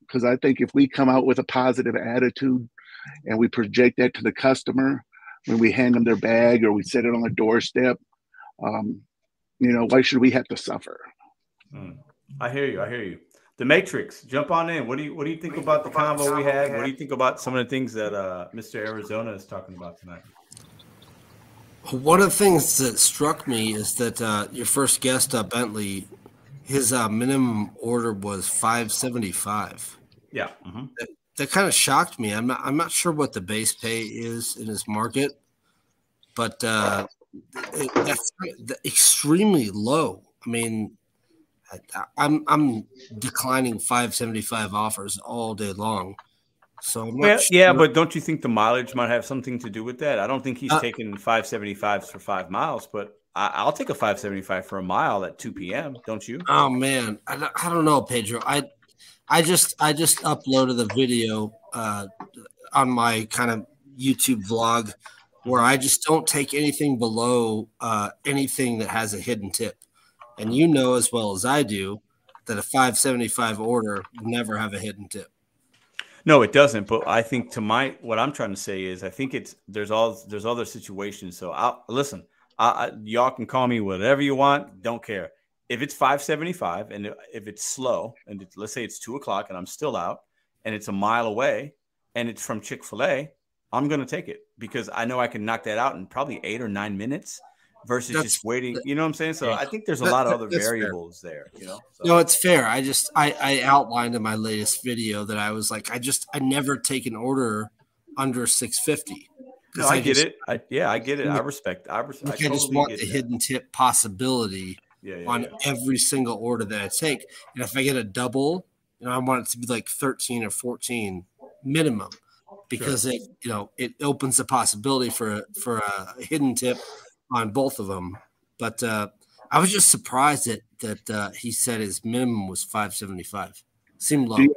because I think if we come out with a positive attitude and we project that to the customer when we hand them their bag or we set it on the doorstep, um, you know, why should we have to suffer? Mm. I hear you. I hear you. The Matrix, jump on in. What do you What do you think about the convo we had? What do you think about some of the things that uh, Mr. Arizona is talking about tonight? One of the things that struck me is that uh, your first guest, uh, Bentley, his uh, minimum order was five seventy five. Yeah, mm-hmm. that, that kind of shocked me. I'm not, I'm not sure what the base pay is in his market, but uh, it, that's extremely low. I mean, I, I'm I'm declining 575 offers all day long. So well, sure. yeah, but don't you think the mileage might have something to do with that? I don't think he's uh, taking 575s for five miles, but I, will take a 575 for a mile at 2 p.m. Don't you? Oh man, I, I don't know, Pedro. I I just I just uploaded the video uh, on my kind of YouTube vlog where I just don't take anything below uh, anything that has a hidden tip. And you know as well as I do that a 575 order will never have a hidden tip. No, it doesn't. But I think to my what I'm trying to say is I think it's there's all there's other situations. So I'll listen. I, I, y'all can call me whatever you want. Don't care if it's 575 and if it's slow and it's, let's say it's two o'clock and I'm still out and it's a mile away and it's from Chick Fil A, I'm gonna take it because I know I can knock that out in probably eight or nine minutes versus that's, just waiting. You know what I'm saying? So I think there's a that, lot of other variables fair. there. You know? So. No, it's fair. I just I, I outlined in my latest video that I was like, I just I never take an order under 650. No, I, I get just, it. I, yeah, I get it. I respect. I, res- I, totally just want the that. hidden tip possibility yeah, yeah, on yeah. every single order that I take. And if I get a double, you know, I want it to be like 13 or 14 minimum because sure. it, you know, it opens the possibility for a, for a hidden tip on both of them. But uh, I was just surprised that that uh, he said his minimum was 575. Seemed low. Do, you,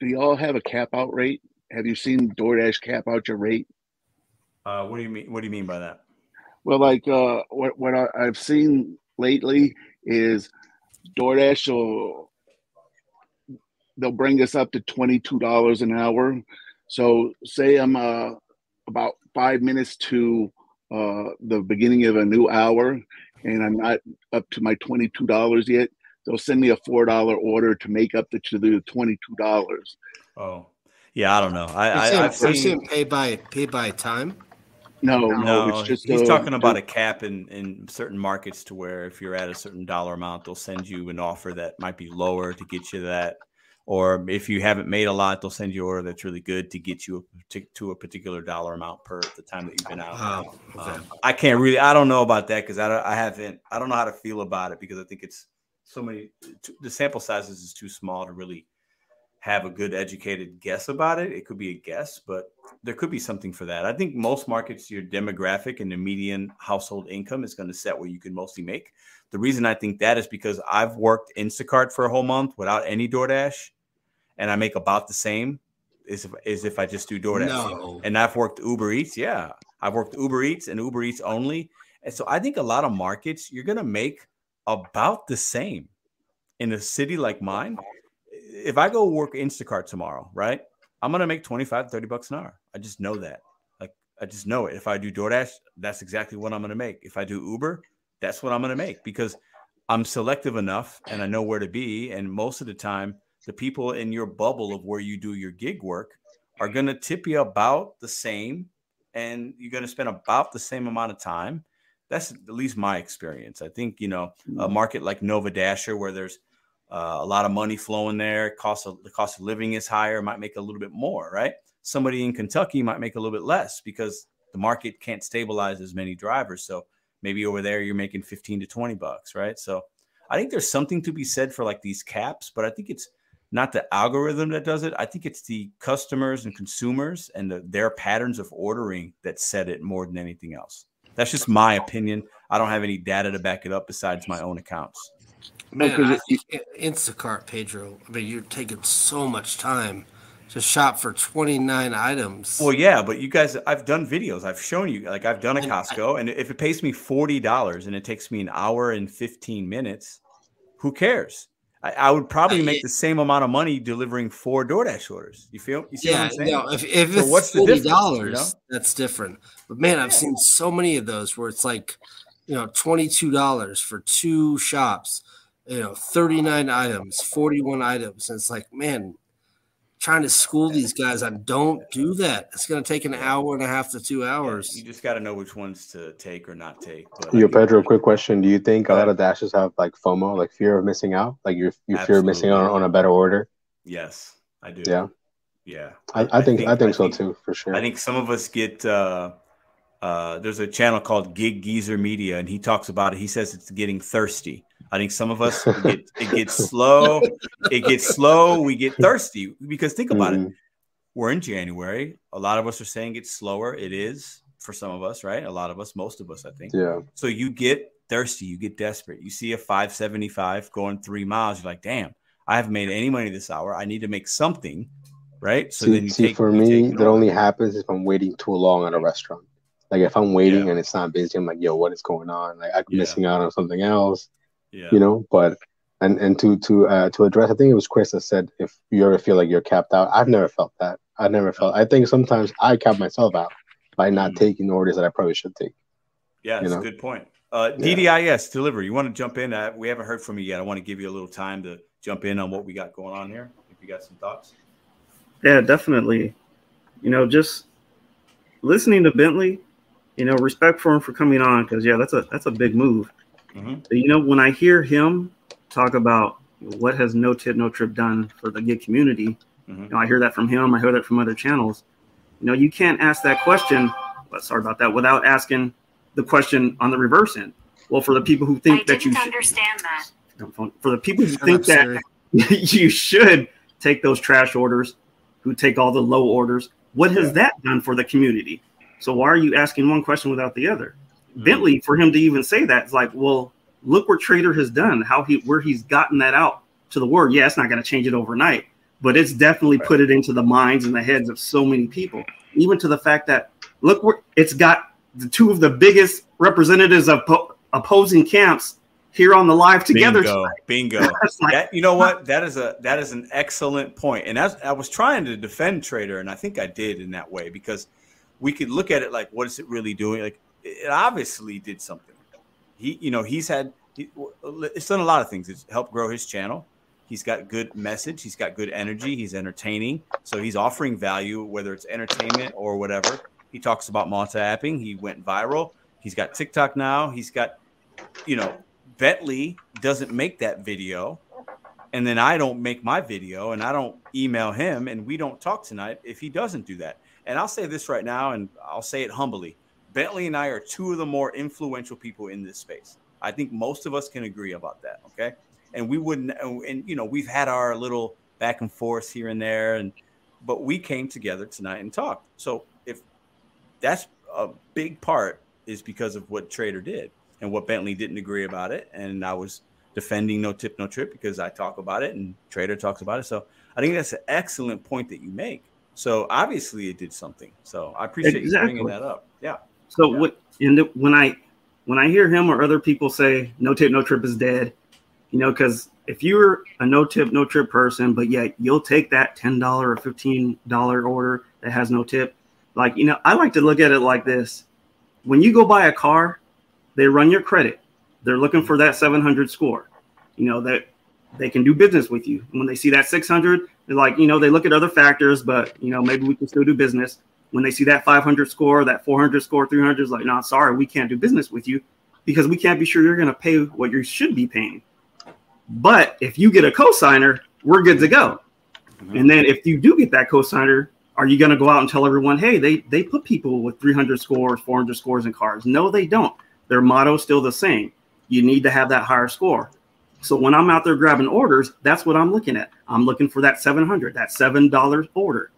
do y'all have a cap out rate? Have you seen DoorDash cap out your rate? Uh, what do you mean? What do you mean by that? Well, like uh, what what I, I've seen lately is DoorDash will they'll bring us up to twenty two dollars an hour. So say I'm uh, about five minutes to uh, the beginning of a new hour, and I'm not up to my twenty two dollars yet. They'll send me a four dollar order to make up the to the twenty two dollars. Oh, yeah, I don't know. I, I I've seen pay by pay by time. No, no, no he's a, talking about a cap in, in certain markets to where if you're at a certain dollar amount, they'll send you an offer that might be lower to get you that. Or if you haven't made a lot, they'll send you an order that's really good to get you a, to, a particular dollar amount per the time that you've been out. Oh, okay. um, I can't really, I don't know about that because I, I haven't, I don't know how to feel about it because I think it's so many, the sample sizes is too small to really have a good educated guess about it. It could be a guess, but there could be something for that. I think most markets, your demographic and the median household income is going to set where you can mostly make. The reason I think that is because I've worked Instacart for a whole month without any DoorDash, and I make about the same as if, as if I just do DoorDash. No. And I've worked Uber Eats. Yeah, I've worked Uber Eats and Uber Eats only. And so I think a lot of markets you're going to make about the same in a city like mine if I go work Instacart tomorrow, right? I'm gonna make 25, 30 bucks an hour. I just know that. Like I just know it. If I do DoorDash, that's exactly what I'm gonna make. If I do Uber, that's what I'm gonna make because I'm selective enough and I know where to be. And most of the time, the people in your bubble of where you do your gig work are gonna tip you about the same, and you're gonna spend about the same amount of time. That's at least my experience. I think you know a mm-hmm. market like Nova Dasher where there's uh, a lot of money flowing there. Cost of the cost of living is higher, might make a little bit more, right? Somebody in Kentucky might make a little bit less because the market can't stabilize as many drivers. So maybe over there you're making 15 to 20 bucks, right? So I think there's something to be said for like these caps, but I think it's not the algorithm that does it. I think it's the customers and consumers and the, their patterns of ordering that set it more than anything else. That's just my opinion. I don't have any data to back it up besides my own accounts. Man, I, Instacart, Pedro. I mean, you're taking so much time to shop for 29 items. Well, yeah, but you guys, I've done videos. I've shown you, like, I've done a Costco, and if it pays me $40 and it takes me an hour and 15 minutes, who cares? I, I would probably make the same amount of money delivering four DoorDash orders. You feel? You see yeah, no, if, if so it's what's $40, you know? that's different. But man, I've seen so many of those where it's like, you know, $22 for two shops you know 39 items 41 items and it's like man trying to school these guys on don't do that. It's going to take an hour and a half to two hours you just got to know which ones to take or not take but yo pedro quick question. Do you think a lot of dashes have like fomo like fear of missing out? Like you you fear of missing out on a better order? Yes i do. Yeah? Yeah. I, I, think, think i think, I so too for sure. i think some of us get uh uh, there's a channel called Gig Geezer Media, and he talks about it. He says it's getting thirsty. I think some of us it, get, it gets slow. It gets slow. We get thirsty because think about mm-hmm. it. We're in January. A lot of us are saying it's slower. It is for some of us, right? A lot of us, most of us, I think. Yeah. So you get thirsty. You get desperate. You see a 575 going three miles. You're like, damn, I haven't made any money this hour. I need to make something, right? So see, then you see take, for me, that only happens if I'm waiting too long at a restaurant. Like if I'm waiting yeah. and it's not busy, I'm like, yo, what is going on? Like I'm yeah. missing out on something else. Yeah. You know, but and and to to uh, to address, I think it was Chris that said if you ever feel like you're capped out. I've never felt that. I never felt. I think sometimes I cap myself out by not mm-hmm. taking orders that I probably should take. Yeah, that's you know? a good point. Uh, DDIS delivery. You want to jump in? Uh, we haven't heard from you yet. I want to give you a little time to jump in on what we got going on here. If you got some thoughts. Yeah, definitely. You know, just listening to Bentley you know, respect for him for coming on because yeah, that's a that's a big move. Mm-hmm. But, you know, when I hear him talk about what has No Tip No Trip done for the gig community, mm-hmm. you know, I hear that from him. I hear that from other channels. You know, you can't ask that question. But sorry about that. Without asking the question on the reverse end. Well, for the people who think I that you should, understand that. For the people who think that you should take those trash orders, who take all the low orders, what has yeah. that done for the community? So why are you asking one question without the other? Mm-hmm. Bentley, for him to even say that, it's like, well, look what Trader has done, how he where he's gotten that out to the world. Yeah, it's not going to change it overnight, but it's definitely right. put it into the minds and the heads of so many people. Even to the fact that look where it's got the two of the biggest representatives of po- opposing camps here on the live together. Bingo, bingo. like, that, you know what? That is a that is an excellent point. And as I was trying to defend Trader, and I think I did in that way because we could look at it like, what is it really doing? Like, it obviously did something. He, you know, he's had, he, it's done a lot of things. It's helped grow his channel. He's got good message. He's got good energy. He's entertaining. So he's offering value, whether it's entertainment or whatever. He talks about multi-apping. He went viral. He's got TikTok now. He's got, you know, Bentley doesn't make that video. And then I don't make my video and I don't email him and we don't talk tonight if he doesn't do that. And I'll say this right now, and I'll say it humbly Bentley and I are two of the more influential people in this space. I think most of us can agree about that. Okay. And we wouldn't, and, you know, we've had our little back and forth here and there, and, but we came together tonight and talked. So if that's a big part is because of what Trader did and what Bentley didn't agree about it. And I was defending no tip, no trip because I talk about it and Trader talks about it. So I think that's an excellent point that you make. So obviously it did something. So I appreciate exactly. you bringing that up. Yeah. So yeah. what and when I when I hear him or other people say no tip no trip is dead, you know, because if you're a no tip no trip person, but yet you'll take that ten dollar or fifteen dollar order that has no tip, like you know, I like to look at it like this: when you go buy a car, they run your credit. They're looking for that seven hundred score. You know that they can do business with you. And when they see that 600, they're like, you know, they look at other factors, but you know, maybe we can still do business. When they see that 500 score, that 400 score, 300 is like, no, sorry, we can't do business with you because we can't be sure you're going to pay what you should be paying. But if you get a cosigner, we're good to go. Mm-hmm. And then if you do get that cosigner, are you going to go out and tell everyone, hey, they they put people with 300 scores, 400 scores in cars? No, they don't. Their motto is still the same. You need to have that higher score. So when I'm out there grabbing orders, that's what I'm looking at. I'm looking for that 700, that $7 order.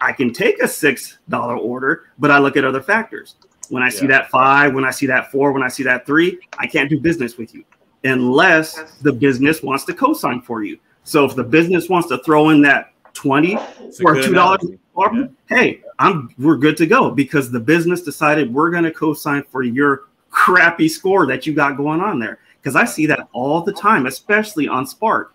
I can take a $6 order, but I look at other factors. When I yeah. see that five, when I see that four, when I see that three, I can't do business with you. unless the business wants to co-sign for you. So if the business wants to throw in that 20 or two dollars, yeah. hey, I'm we're good to go because the business decided we're going to co-sign for your crappy score that you got going on there. Because I see that all the time, especially on Spark.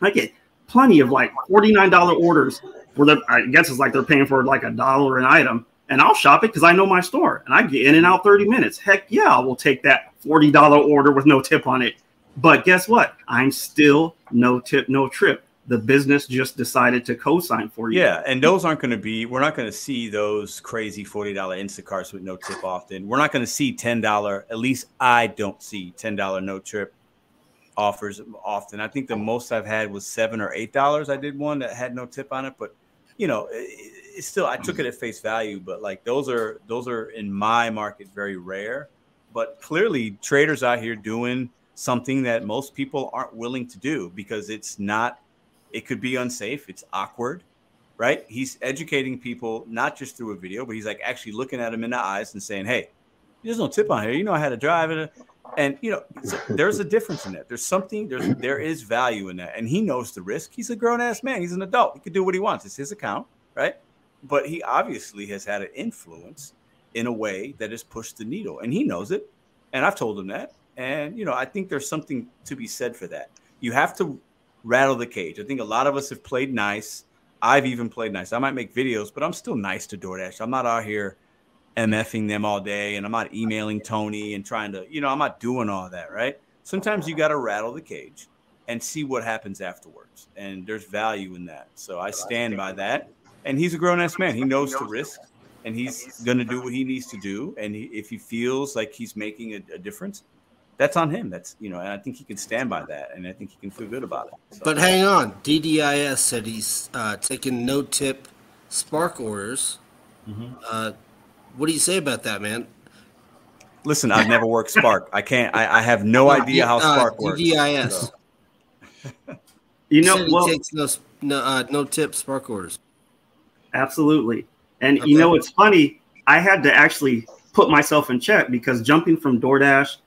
I get plenty of like $49 orders where I guess it's like they're paying for like a dollar an item. And I'll shop it because I know my store and I get in and out 30 minutes. Heck yeah, I will take that $40 order with no tip on it. But guess what? I'm still no tip, no trip. The business just decided to co-sign for you. Yeah, and those aren't going to be. We're not going to see those crazy forty dollar Instacarts with no tip often. We're not going to see ten dollar. At least I don't see ten dollar no trip offers often. I think the most I've had was seven or eight dollars. I did one that had no tip on it, but you know, it, it's still I took it at face value. But like those are those are in my market very rare. But clearly, traders out here doing something that most people aren't willing to do because it's not. It could be unsafe. It's awkward, right? He's educating people not just through a video, but he's like actually looking at them in the eyes and saying, "Hey, there's no tip on here. You know how to drive it." and you know there's a difference in that. There's something there's there is value in that. And he knows the risk. He's a grown-ass man. He's an adult. He can do what he wants. It's his account right? But he obviously has had an influence in a way that has pushed the needle and he knows it. And i've told him that. And you know i think there's something to be said for that. You have to rattle the cage i think a lot of us have played nice i've even played nice i might make videos but i'm still nice to doordash i'm not out here MFing them all day and I'm not emailing Tony and trying to, you know, I'm not doing all that, right? Sometimes you got to rattle the cage and see what happens afterwards. And there's value in that. So I stand by that. And he's a grown ass man. He knows the risk and he's going to do what he needs to do. And he, if he feels like he's making a, a, difference, that's on him. That's, you know, and I think he can stand by that. And I think he can feel good about it. So. But hang on. DDIS said he's uh, taking no tip Spark orders. Mm-hmm. Uh, what do you say about that, man? Listen, I've never worked Spark. I can't. I, I have no idea how uh, Spark uh, works. DDIS. So. you know, well, takes no no, uh, no tip Spark orders. Absolutely, and okay. you know it's funny. I had to actually put myself in check because jumping from DoorDash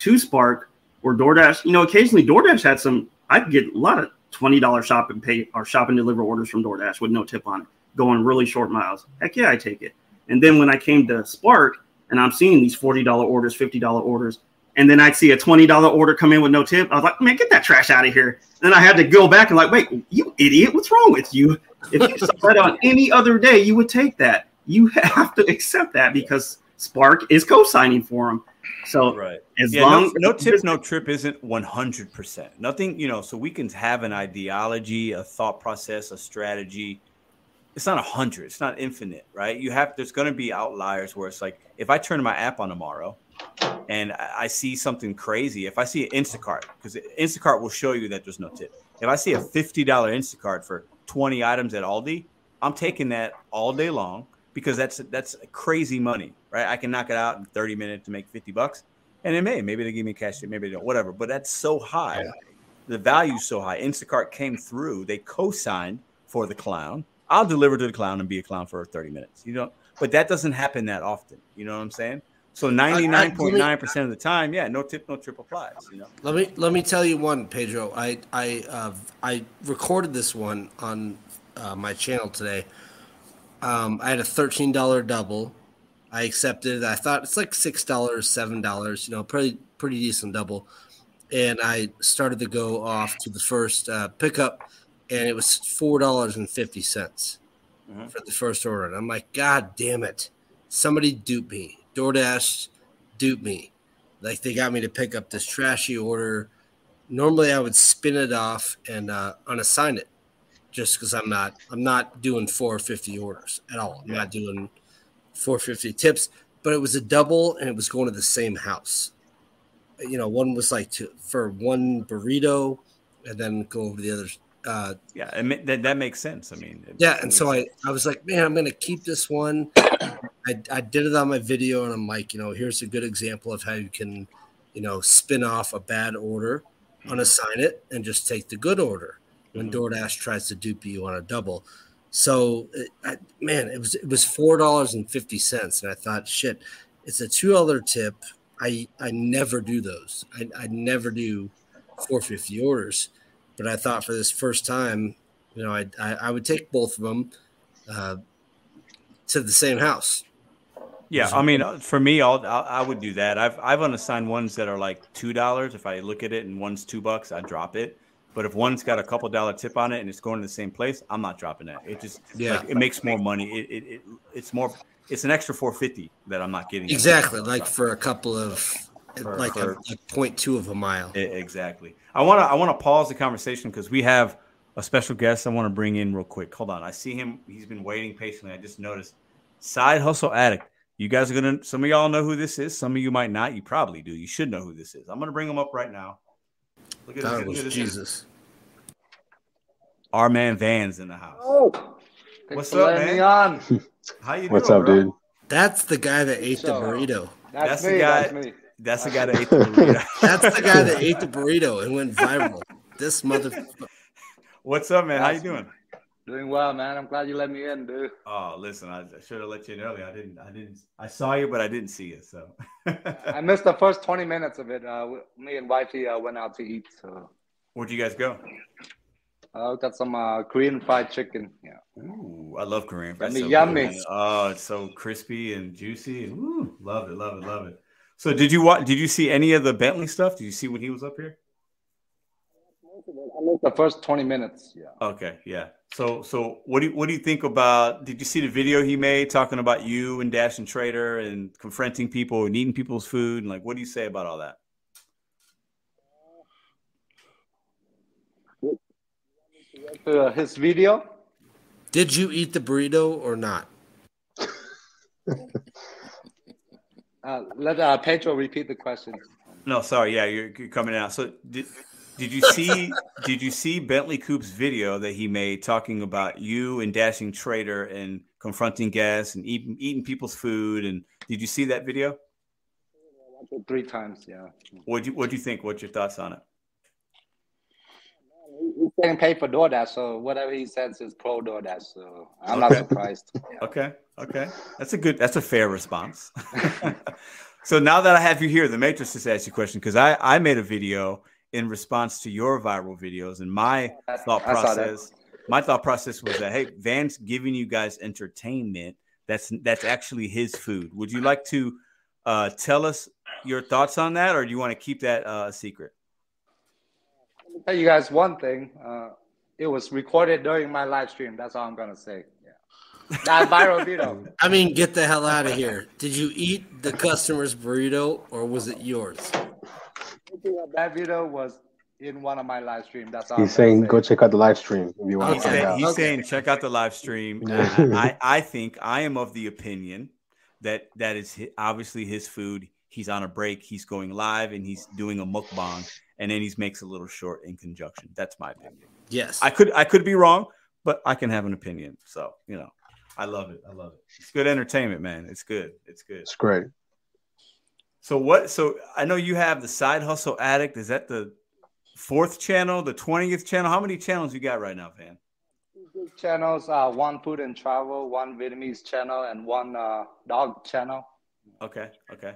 to Spark or DoorDash, you know, occasionally DoorDash had some. I'd get a lot of twenty dollars shop and pay or shop and deliver orders from DoorDash with no tip on it, going really short miles. Heck yeah, I take it. And then when I came to Spark and I'm seeing these $40 orders, $50 orders, and then I'd see a $20 order come in with no tip, I was like, man, get that trash out of here. Then I had to go back and like, wait, you idiot, what's wrong with you? If you saw that on any other day, you would take that. You have to accept that because Spark is co-signing for them. So right. as yeah, long no, no tip, no trip isn't 100%. Nothing, you know, so we can have an ideology, a thought process, a strategy, it's not a hundred, it's not infinite, right? You have there's going to be outliers where it's like if I turn my app on tomorrow and I see something crazy, if I see an Instacart, because Instacart will show you that there's no tip. If I see a fifty dollar Instacart for twenty items at Aldi, I'm taking that all day long because that's that's crazy money, right? I can knock it out in 30 minutes to make 50 bucks. And it may, maybe they give me cash, maybe they don't, whatever. But that's so high. Yeah. The value's so high. Instacart came through, they co-signed for the clown I'll deliver to the clown and be a clown for 30 minutes. You know, but that doesn't happen that often. You know what I'm saying? So 99.9% of the time, yeah, no tip, no trip applies. You know. Let me let me tell you one, Pedro. I I uh, I recorded this one on uh, my channel today. Um, I had a thirteen dollar double. I accepted. I thought it's like six dollars, seven dollars. You know, pretty pretty decent double. And I started to go off to the first uh, pickup and it was four dollars and fifty cents mm-hmm. for the first order. And I'm like, God damn it! Somebody dupe me. DoorDash dupe me. Like they got me to pick up this trashy order. Normally, I would spin it off and uh, unassign it, just because I'm not I'm not doing 450 orders at all. I'm yeah. not doing 450 tips. But it was a double, and it was going to the same house. You know, one was like to, for one burrito, and then go over the other uh, yeah, that, that makes sense. I mean, yeah, and so I, I was like, man, I'm gonna keep this one. I, I did it on my video, and I'm like, you know, here's a good example of how you can, you know, spin off a bad order, mm-hmm. unassign it, and just take the good order when mm-hmm. DoorDash tries to dupe you on a double. So, it, I, man, it was it was four dollars and fifty cents, and I thought, shit, it's a two dollar tip. I I never do those. I, I never do 450 orders. But I thought for this first time, you know, I I, I would take both of them uh, to the same house. Yeah, I mean, uh, for me, I'll, I'll I would do that. I've I've unassigned ones that are like two dollars. If I look at it and one's two bucks, I drop it. But if one's got a couple dollar tip on it and it's going to the same place, I'm not dropping that. It just Yeah. like, it makes more money. It, it, it it's more it's an extra 450 that I'm not getting. Exactly, like for a couple of For- like a for- like point two of a mile. E- Exactly. I want to I want to pause the conversation because we have a special guest I want to bring in real quick. Hold on. I see him. He's been waiting patiently. I just noticed. Side hustle addict. You guys are gonna. Some of y'all know who this is. Some of you might not. You probably do. You should know who this is. I'm gonna bring him up right now. Look at That this. Look was at. Jesus. Our man Van's in the house. Oh, What's up, letting man? on. How you doing, What's up, bro? dude? That's the guy that ate the burrito. That's, That's me. the guy- That's me. That's the guy that ate the burrito. That's the guy that ate the burrito and went viral. This mother. What's up, man? How you That's me. doing? Doing well, man. I'm glad you let me in, dude. Oh, listen, I, should have let you in earlier. I didn't. I didn't. I saw you, but I didn't see you. So. I missed the first 20 minutes of it. Uh, me and wifey uh, went out to eat. So Where'd you guys go? I got some uh, Korean fried chicken. Yeah. Ooh, I love Korean. fried. Yummy, so yummy. good. Oh, it's so crispy and juicy. Ooh, love it, love it, love it. So, did you watch? Did you see any of the Bentley stuff? Did you see when he was up here? I missed the first 20 minutes. Yeah. Okay, yeah. So, so what do you, what do you think about? Did you see the video he made talking about you and Dash and Trader and confronting people and eating people's food? And like, what do you say about all that? Uh, his video. Did you eat the burrito or not? Uh, let uh, Pedro repeat the question. No, sorry. Yeah, you're, you're coming out. So did did you see did you see Bentley Koup's video that he made talking about you and Dashing Trader and confronting guests and eating eating people's food? And did you see that video? Three times. Yeah. What do you what do you think? What's your thoughts on it? He's getting paid for DoorDash, so whatever he says is pro DoorDash. So I'm not Okay. surprised. Okay, okay, that's a good that's a fair response. so now that I have you here, the Matrix just asked you a question because I I made a video in response to your viral videos and my thought I saw process. My thought process was that hey, Van's giving you guys entertainment. That's that's actually his food. Would you like to uh, tell us your thoughts on that, or do you want to keep that uh, a secret? tell you guys one thing. Uh, it was recorded during my live stream. That's all I'm gonna say. Yeah. That viral video. I mean, get the hell out of here. Did you eat the customer's burrito or was it yours? That video was in one of my live streams. That's all. He's I'm saying gonna go check out the live stream if you want He's, to find saying, out. he's saying check out the live stream. I, I think I am of the opinion that that is hi- obviously his food. He's on a break. He's going live and he's doing a mukbang, and then he makes a little short in conjunction. That's my opinion. Yes. I could I could be wrong, but I can have an opinion. So you know, I love it. I love it. It's good entertainment, man. It's good. It's good. It's great. So what? So I know you have the side hustle addict. Is that the fourth channel, the twentieth channel? How many channels you got right now, Van? Channels. Uh, one food and travel, one Vietnamese channel, and one uh, dog channel. Okay, okay.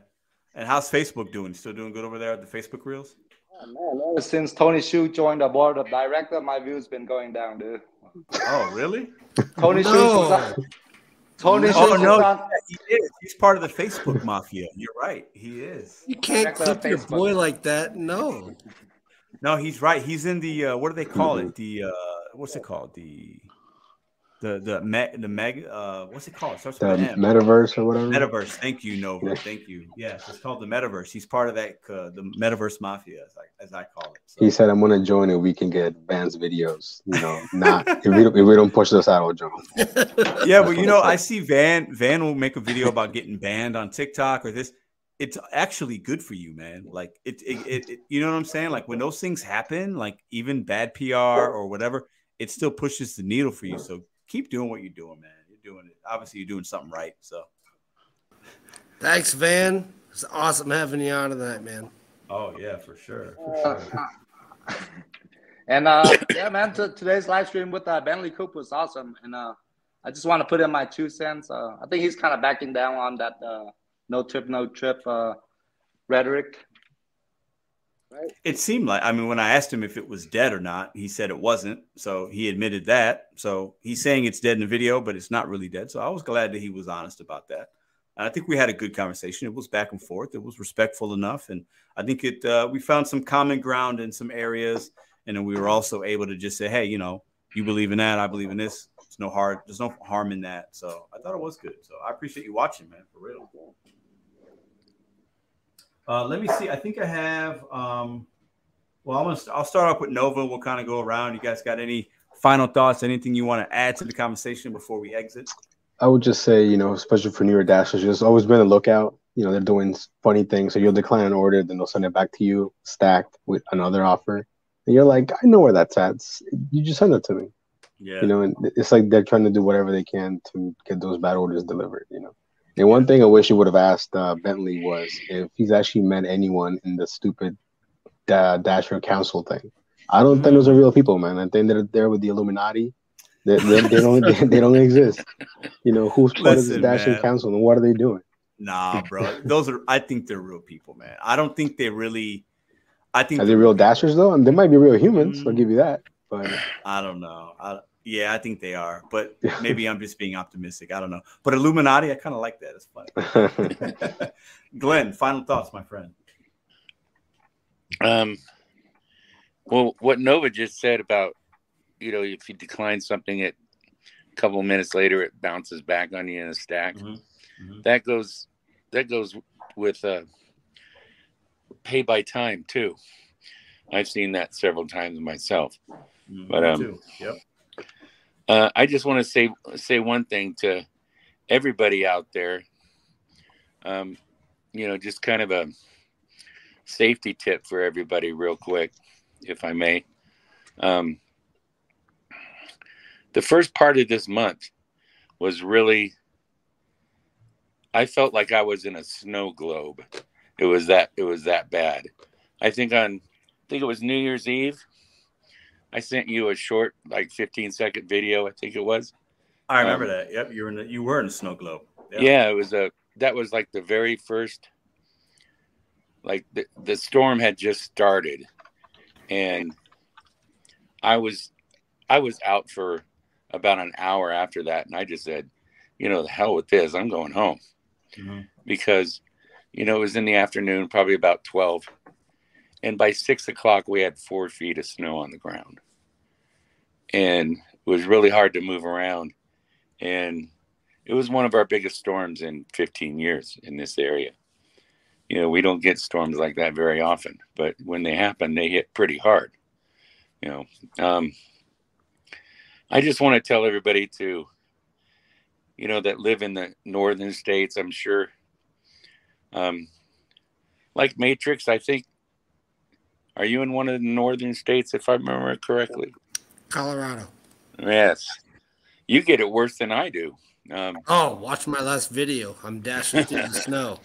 And how's Facebook doing? Still doing good over there at the Facebook Reels? Oh, man, ever since Tony Xu joined the board of director, my views been going down, dude. Oh, really? Tony Xu No. was on. Tony Oh no, on. yeah, he is. He's part of the Facebook mafia. You're right. He is. You can't Director clip your boy like that. No. No, he's right. He's in the uh, what do they call it? The uh, what's it called? The the the me, the meg uh what's it called? It starts The with M. metaverse or whatever. Metaverse. Thank you, Nova. Yeah. Thank you. Yes, it's called the Metaverse. He's part of that uh, the Metaverse Mafia, as I, as I call it. So. He said, "I'm gonna join it. We can get Van's videos. You know, not if we don't, if we don't push this out, I'll join." yeah, but you know, I see Van Van will make a video about getting banned on TikTok or this. It's actually good for you, man. Like it, it, it, it- you know what I'm saying? Like when those things happen, like even bad PR or whatever, it still pushes the needle for you. So keep doing what you're doing, man. You're doing it. Obviously, you're doing something right. So, Thanks, Van. It's awesome having you on tonight, man. oh yeah, for sure. Uh, and uh, yeah, man, t- today's live stream with uh, Bentley Koup was awesome. And uh, I just want to put in my two cents. Uh, I think he's kind of backing down on that uh, no trip, no trip uh, rhetoric. Right? It seemed like I mean, when I asked him if it was dead or not, he said it wasn't. So he admitted that. So he's saying it's dead in the video, but it's not really dead. So I was glad that he was honest about that. And I think we had a good conversation. It was back and forth. It was respectful enough, and I think it. Uh, we found some common ground in some areas, and then we were also able to just say, "Hey, you know, you believe in that, I believe in this. There's no hard, there's no harm in that." So I thought it was good. So I appreciate you watching, man, for real. Uh, let me see. I think I have. Um, well, I'm gonna. I'll start off with Nova. We'll kind of go around. You guys got any final thoughts? Anything you want to add to the conversation before we exit? I would just say, you know, especially for newer dashers, just always been a lookout. You know, they're doing funny things. So you'll decline an order, then they'll send it back to you stacked with another offer. And you're like, I know where that's at. You just send it to me. Yeah. You know, and it's like they're trying to do whatever they can to get those bad orders delivered, you know. And one thing I wish he would have asked uh, Bentley was if he's actually met anyone in the stupid da- Dasher Council thing. I don't think those are real people, man. I think they're there with the Illuminati. They, they, they don't they, they, don't exist. You know who's part Listen, of this Dasher. Council and what are they doing? Nah, bro. Those are. I think they're real people, man. I don't think they really. I think Are they real Dashers though? And they might be real humans. I'll give you that. But I don't know. I, yeah, I think they are, but maybe I'm just being optimistic. I don't know. But Illuminati, I kind of like that. It's funny. Glenn, final thoughts, my friend. Um, well, what Nova just said about, you know, if you decline something, it a couple minutes later it bounces back on you in a stack. That goes, that goes with uh, pay by time too. I've seen that several times myself. But Me um, too. Yep. Uh, I just want to say say one thing to everybody out there. Um, you know, just kind of a safety tip for everybody, real quick, if I may. Um, the first part of this month was really. I felt like I was in a snow globe. It was that it was that bad. I think on I think it was New Year's Eve. I sent you a short, like 15 second video. I think it was. I remember Um, that. Yep, you were in. The, you were in a snow globe. Yep. Yeah, it was a. That was like the very first. Like the the storm had just started, and I was, I was out for about an hour after that, and I just said, you know, the hell with this. I'm going home Mhm. because, you know, it was in the afternoon, probably about twelve, and by six o'clock we had four feet of snow on the ground, and it was really hard to move around, and it was one of our biggest storms in 15 years in this area. You know, we don't get storms like that very often, but when they happen, they hit pretty hard. You know, um, I just want to tell everybody to, you know, that live in the northern states. I'm sure, um, like Matrix. I think, are you in one of the northern states, if I remember correctly? Colorado. Yes, you get it worse than I do. Um, Oh, watch my last video. I'm dashing through the snow.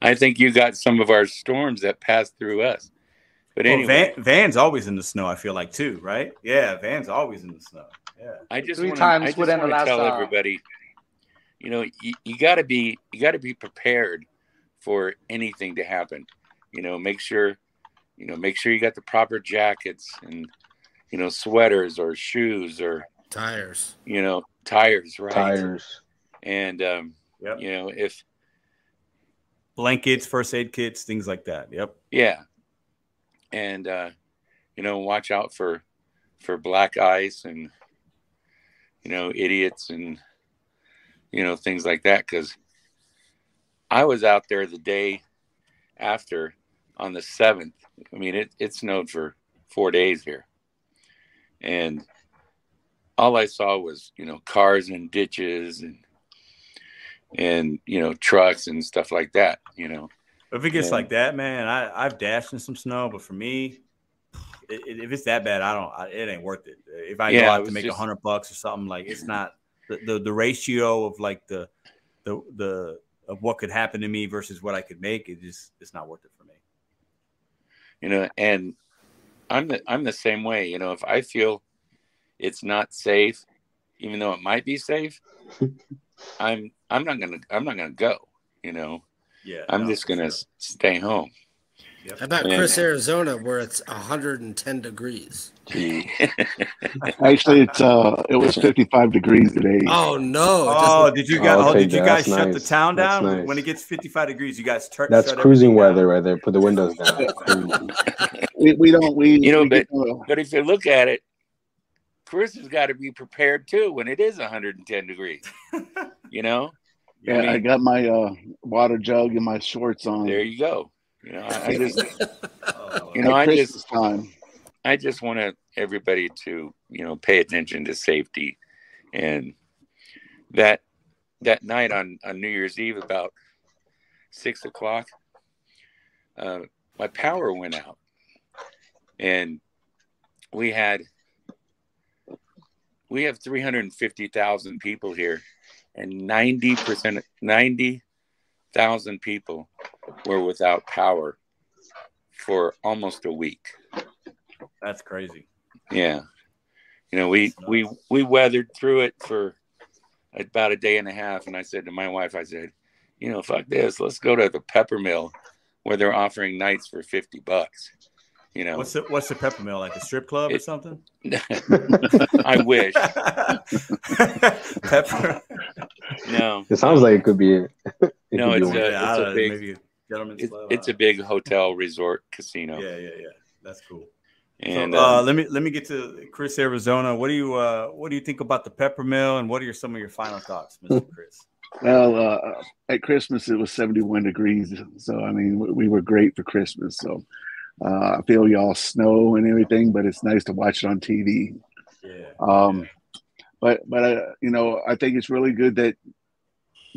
I think you got some of our storms that passed through us. But Well, anyway, Van, Van's always in the snow. I feel like too, right? Yeah, Van's always in the snow. Yeah. I just Three want times I just within the last, tell uh, everybody, you know, you, you got to be you got to be prepared for anything to happen. You know, make sure you know make sure you got the proper jackets and you know sweaters or shoes or Tires. you know tires, right? Tires. And um, Yep. you know if Blankets, first aid kits, things like that. Yep. Yeah. And uh, you know, watch out for for black ice and you know, idiots and you know, things like that cuz I was out there the day after on the 7th. I mean, it it snowed for 4 days here. And all I saw was, you know, cars and ditches and and you know, trucks and stuff like that, you know. If it gets Yeah. like that, man, I I've dashed in some snow, but for me, i- i- if it's that bad, I don't. I, it ain't worth it. If I Yeah, go out to make a hundred bucks or something, like it's not the, the the ratio of like the the the of what could happen to me versus what I could make. It just it's not worth it for me. You know and i'm the i'm the same way you know if i feel it's not safe even though it might be safe i'm i'm not gonna i'm not gonna go you know Yeah, i'm no, just gonna sure. stay home How about Chris, Arizona, where it's 110 degrees? Actually, it's uh, it was 55 degrees today. Oh no! Oh, did you guys? Oh, Oh, did you guys shut the town down nice. when it gets 55 degrees? You guys turn. That's shut cruising everything down? weather right there. Put the windows down. We, we don't we You know, we but get, but if you look at it, Chris has got to be prepared too when it is 110 degrees. You know, yeah, I mean- got my uh, water jug and my shorts on. there you go. You know, I, I just, Oh, you know, I just, time. I just want to everybody to you know pay attention to safety, and that that night on on New Year's Eve about six o'clock, uh, my power went out, and we had we have three hundred and fifty thousand people here, and ninety percent ninety thousand people were without power for almost a week. That's crazy. Yeah. You know, we we we weathered through it for about a day and a half and I said to my wife I said, "You know, fuck this. Let's go to the Peppermill where they're offering nights for 50 bucks." You know. What's the what's the peppermill like a strip club or something? I wish. Pepper. No. It sounds like it could be. It No, could be it's one. a, Yeah, it's a know, big maybe a it- club. it's a big hotel resort casino. yeah, yeah, yeah. That's cool. And so, uh, um, let me let me get to Chris Arizona. What do you uh, what do you think about the Peppermill, and what are your, some of your final thoughts, Mr. Chris? Well, uh, at Christmas it was 71 degrees, so I mean we, we were great for Christmas. So uh, I feel y'all snow and everything, but it's nice to watch it on TV. Yeah. Um, but but uh, you know I think it's really good that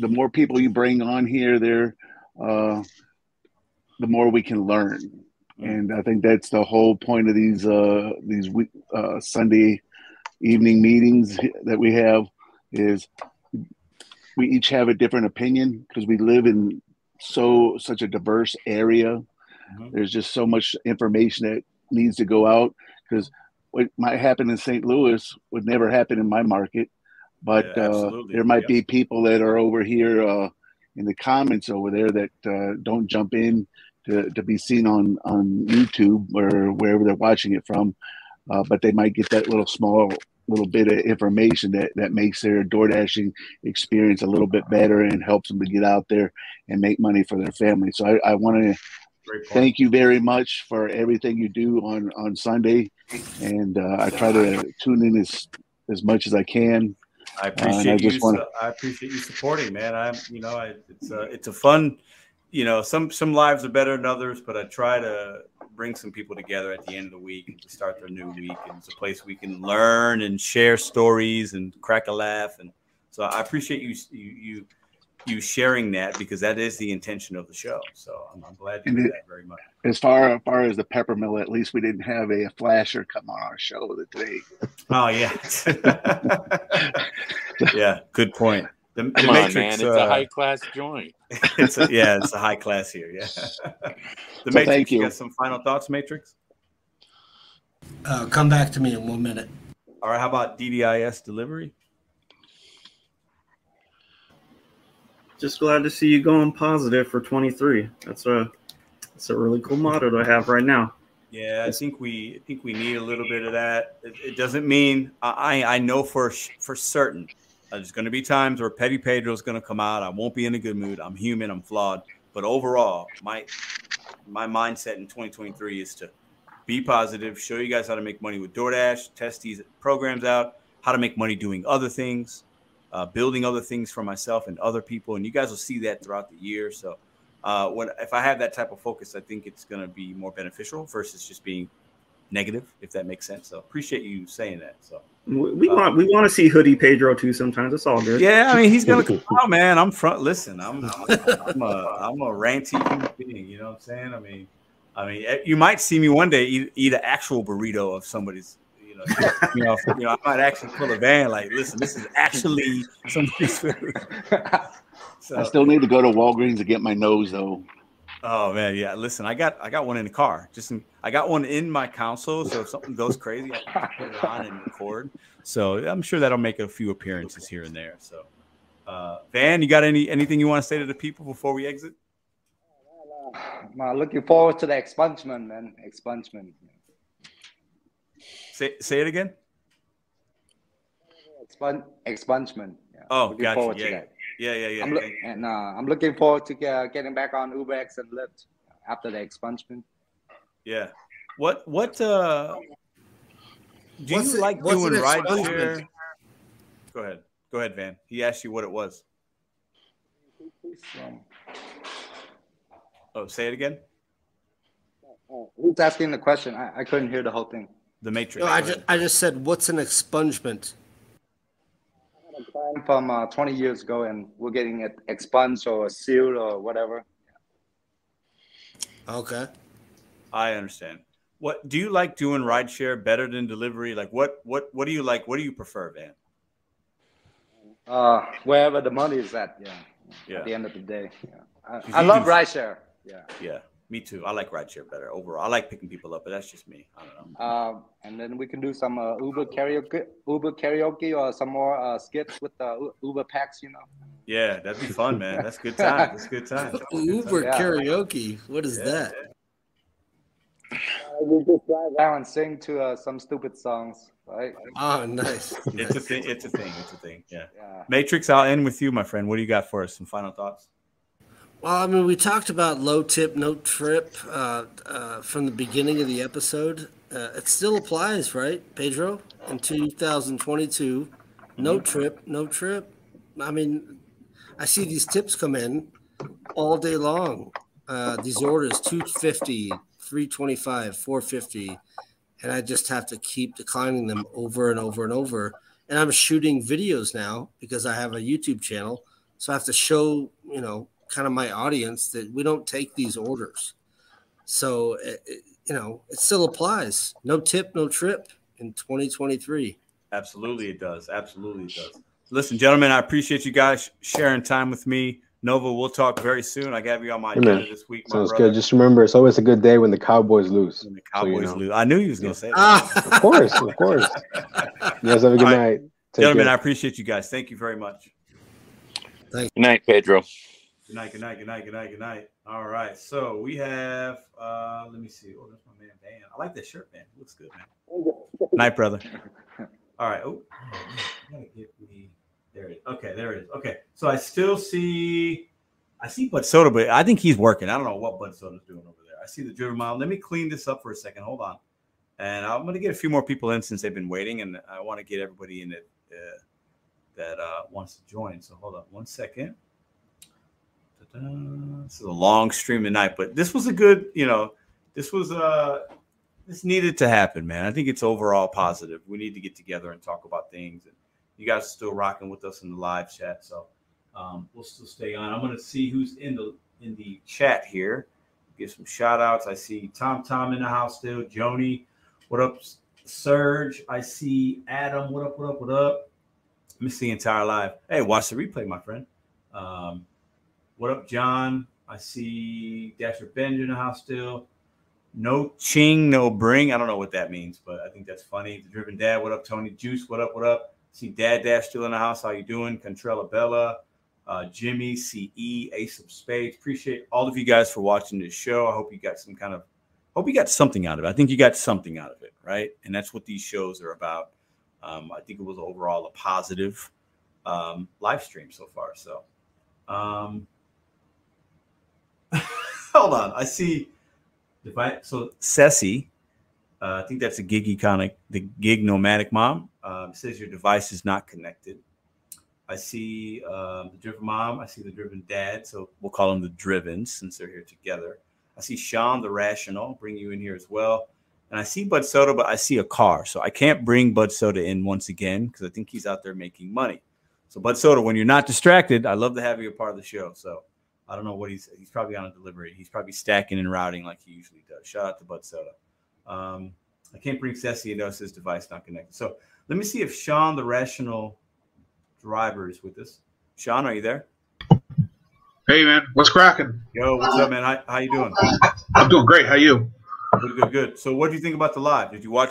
the more people you bring on here, there, uh, the more we can learn, and I think that's the whole point of these uh, these week, uh, Sunday evening meetings that we have is we each have a different opinion because we live in so such a diverse area. There's just so much information that needs to go out because what might happen in St. Louis would never happen in my market, but Yeah, uh, there might Yep. be people that are over here uh, in the comments over there that uh, don't jump in to, to be seen on on YouTube or wherever they're watching it from, uh, but they might get that little small little bit of information that that makes their door dashing experience a little bit better and helps them to get out there and make money for their family. So I, I want to thank you very much for everything you do on on Sunday, and uh, I try to tune in as as much as I can. I Uh, and appreciate you. wanna- I appreciate you supporting, man. I'm, you know, I, it's a, it's a fun, you know, some some lives are better than others, but I try to bring some people together at the end of the week to start their new week. And it's a place we can learn and share stories and crack a laugh. And so I appreciate you you you, you sharing that because that is the intention of the show. So I'm, I'm glad to And do it- that very much. As far as far as the Peppermill, at least we didn't have a flasher come on our show today. Oh yeah, yeah. Good point. The, the come on, Matrix, man. It's uh, a high class joint. it's a, yeah, it's a high class here. Yeah. the So Matrix. thank you. you. got some final thoughts, Matrix? Uh, come back to me in one minute. All right. How about DDIS delivery? Just glad to see you going positive for 23. That's a that's a really cool motto to have right now. Yeah, I think we I think we need a little bit of that. It, it doesn't mean I I know for for certain there's going to be times where Petty Pedro is going to come out. I won't be in a good mood. I'm human. I'm flawed. But overall, my my mindset in 2023 is to be positive, show you guys how to make money with DoorDash, test these programs out, how to make money doing other things, uh, building other things for myself and other people, and you guys will see that throughout the year. So uh, when if I have that type of focus, I think it's going to be more beneficial versus just being negative, if that makes sense. So appreciate you saying that. So We, we want we want to see Hoodie Pedro too. Sometimes it's all good. yeah, I mean he's gonna come out, man. I'm front. Listen, I'm I'm a, I'm a I'm a ranty human being. You know what I'm saying? I mean, I mean, eh, you might see me one day eat, eat an actual burrito of somebody's. You know, you know, you know, I might actually pull a van. Like, listen, this is actually somebody's food. So, I still need to go to Walgreens to get my nose though. Oh man, yeah. Listen, I got I got one in the car. Just in, I got one in my console, so if something goes crazy, I can put it on and record. So I'm sure that'll make a few appearances here and there. So, uh, Van, you got any anything you want to say to the people before we exit? I'm uh, looking forward to the expungement, man. Expungement. Say say it again. Expun- expungement. Yeah. Oh, looking gotcha. forward to Yeah. that. Yeah, yeah, yeah. I'm look- and uh, I'm looking forward to get, getting back on UberX and Lyft after the expungement. Yeah. What what uh do What's you it- like doing an ride share? Go ahead. Go ahead, Van. He asked you what it was. Oh, say it again. who's asking the question? I, I couldn't hear the whole thing. The Matrix. No, I just. I just said what's an expungement? I had a client from uh, 20 years ago, and we're getting it expunged or sealed or whatever. Okay. I understand. What do you like doing rideshare better than delivery? Like what what what do you like? What do you prefer, Van? Uh, wherever the money is at, yeah. Yeah. At the end of the day, yeah. I, 'Cause I love do- rideshare. Yeah. Yeah, me too. I like rideshare better overall. I like picking people up, but that's just me. I don't know. Um, and then we can do some uh, Uber karaoke, Uber karaoke, or some more uh, skits with the U- Uber packs. You know. Yeah, that'd be fun, man. That's good time. That's good time. Uber Yeah. karaoke. What is Yeah, that? Uh, we just drive around and sing to uh, some stupid songs, right? Oh, nice. It's a thing. It's a thing. It's a thing. Yeah. Yeah. Matrix, I'll end with you, my friend. What do you got for us? Some final thoughts? Well, I mean, we talked about low tip, no trip uh, uh, from the beginning of the episode. Uh, it still applies, right, Pedro? In 2022, no trip, no trip. I mean, I see these tips come in all day long. Uh, these orders 250, 325, 450, and I just have to keep declining them over and over and over. And I'm shooting videos now because I have a YouTube channel, so I have to show, you know, kind of my audience that we don't take these orders. So, it, it- you know, it still applies. No tip, no trip in 2023. Absolutely, it does. Absolutely, it does. Listen, gentlemen, I appreciate you guys sharing time with me. Nova, we'll talk very soon. I got you on my Hey, agenda this week. Sounds brother. good. Just remember, it's always a good day when the Cowboys lose. When the So, you Cowboys know. lose. I knew you was gonna say that. Ah, Of course, of course. You guys have a good All right. night. Take Gentlemen, care. I appreciate you guys. Thank you very much. Thanks. Good night, Pedro. Good night, good night, good night, good night, good night. All right. So we have uh let me see. Oh, that's my man Van. I like that shirt, man. Looks good, man. Night, brother. All right. Oh, gotta get me there it is. Okay, there it is. Okay. So I still see I see Bud Soda, but I think he's working. I don't know what Bud Soda's doing over there. I see the driven mile. Let me clean this up for a second. Hold on. And I'm gonna get a few more people in since they've been waiting, and I want to get everybody in that uh, that uh, wants to join. So hold on one second. Ta-da. This is a long stream tonight, but this was a good, you know, this was uh this needed to happen, man. I think it's overall positive. We need to get together and talk about things. And you guys are still rocking with us in the live chat, so um, we'll still stay on. I'm gonna see who's in the in the chat here. Give some shout outs. I see Tom Tom in the house still. Joni, what up? Serge, I see Adam. What up? What up? What up? Miss the entire live. Hey, watch the replay, my friend. Um, what up, John? I see Dasher Benj in the house still. No ching, no bring. I don't know what that means, but I think that's funny. The Driven Dad, what up, Tony Juice? What up? What up? See Dad Dash still in the house. How you doing? Contrella Bella, uh, Jimmy, CE, Ace of Spades. Appreciate all of you guys for watching this show. I hope you got some kind of, hope you got something out of it. I think you got something out of it, right? And that's what these shows are about. Um, I think it was overall a positive um, live stream so far. So, um, hold on. I see. If I so Ceci, uh, I think that's a gig iconic, the gig nomadic mom. Um, says your device is not connected. I see um, the driven mom. I see the driven dad. So we'll call them the driven since they're here together. I see Sean the rational. Bring you in here as well. And I see Bud Soda, but I see a car. So I can't bring Bud Soda in once again because I think he's out there making money. So Bud Soda, when you're not distracted, I love to have you a part of the show. So I don't know what he's he's probably on a delivery. He's probably stacking and routing like he usually does. Shout out to Bud Soda. Um, I can't bring. It knows his device not connected. So let me see if Sean the rational driver is with us. Sean, are you there? Hey man, what's cracking? Yo, what's up, man? How, how you doing? I'm doing great. How you? Good, good, good. So what do you think about the live? Did you watch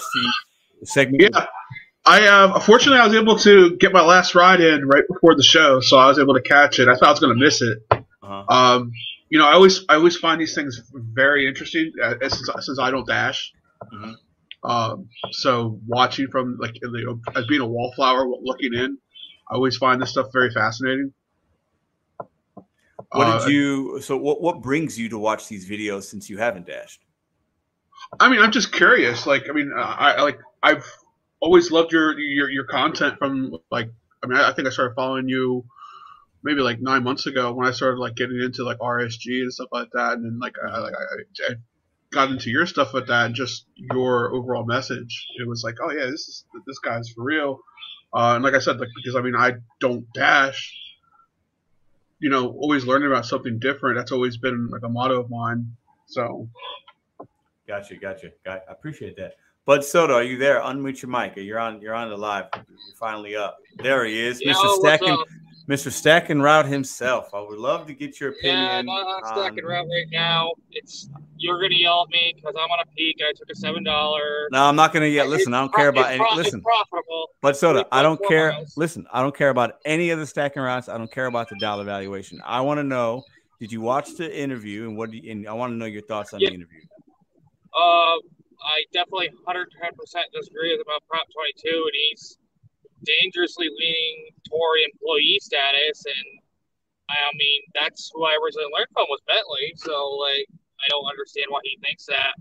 the segment? Yeah, I um, unfortunately I was able to get my last ride in right before the show, so I was able to catch it. I thought I was going to miss it. Uh-huh. Um, you know, I always I always find these things very interesting uh, since since I don't dash. Mhm. Um, so watching from like you know, as being a wallflower looking in, I always find this stuff very fascinating. What Uh, did you? So what what brings you to watch these videos since you haven't dashed? I mean, I'm just curious. Like, I mean, I, I like I've always loved your your your content from like. I mean, I, I think I started following you maybe like nine months ago when I started like getting into like RSG and stuff like that, and then like I like I, I got into your stuff with that and just your overall message. It was like, oh yeah, this is this guy's for real. Uh, and like I said, like because I mean I don't dash. You know, always learning about something different. That's always been like a motto of mine. So Gotcha, gotcha. Got, I appreciate that. Bud Soda, are you there? Unmute your mic. You're on. You're on the live. You're finally up. There he is, Yo, Mr. what's Stacking. Mr. Stacking Route himself. I would love to get your opinion. Yeah, I'm on on- stacking route right now. It's you're gonna yell at me because I'm on a peak I took a seven dollar. No, I'm not gonna yet. Listen, I don't care about any. Listen, profitable. but Soda, I don't care. miles. Listen, I don't care about any of the stacking routes. I don't care about the dollar valuation. I want to know: Did you watch the interview, and what? Do you, and I want to know your thoughts on Yeah. the interview. Uh, I definitely 110 percent disagree with about Prop 22, and he's dangerously leaning toward employee status. And I mean, that's who I originally learned from was Bentley. So like, I don't understand why he thinks that.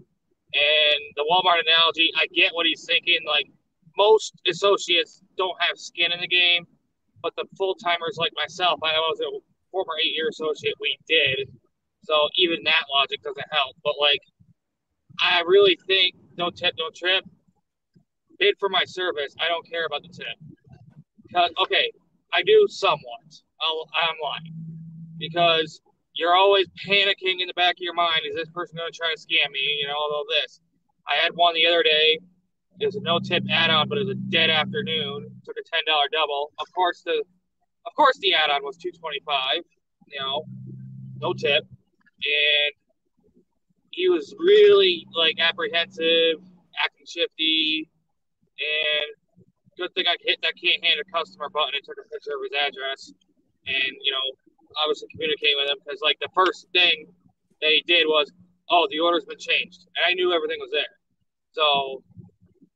And the Walmart analogy, I get what he's thinking. Like, most associates don't have skin in the game, but the full timers like myself, I was a former eight year associate, we did. So even that logic doesn't help. But like, I really think no tip, no trip. Bid for my service. I don't care about the tip. Okay, I do somewhat. I'll, I'm lying because you're always panicking in the back of your mind. Is this person going to try to scam me? You know, all this. I had one the other day. It was a no tip add on, but it was a dead afternoon. Took a ten dollar double. Of course the, of course the add on was two twenty five. You know, no tip, and he was really like apprehensive, acting shifty, and good thing I hit that can't hand a customer button and took a picture of his address, and you know, obviously communicating with him because like the first thing they did was, oh, the order's been changed, and I knew everything was there, so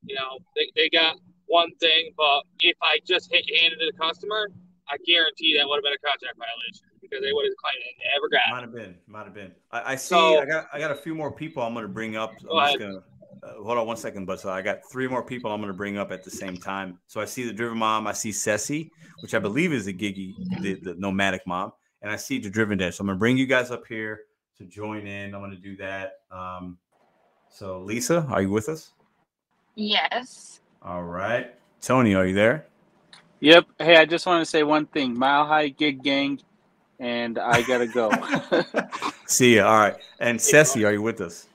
you know, they, they got one thing, but if I just hit handed to the customer, I guarantee that would have been a contract violation because they would have claimed it never got it. Might have been. Might have been. I, I see. So- I got. I got a few more people. I'm going to bring up. I'm just going to. Uh, hold on one second, but so I got three more people I'm going to bring up at the same time. So I see the driven mom, I see Ceci, which I believe is the giggy, the, the nomadic mom, and I see the driven dad. So I'm going to bring you guys up here to join in. I'm going to do that. Um, so Lisa, are you with us? Yes. All right. Tony, are you there? Yep. Hey, I just want to say one thing. Mile High Gig Gang, and I gotta go. See ya. All right. And Ceci, are you with us?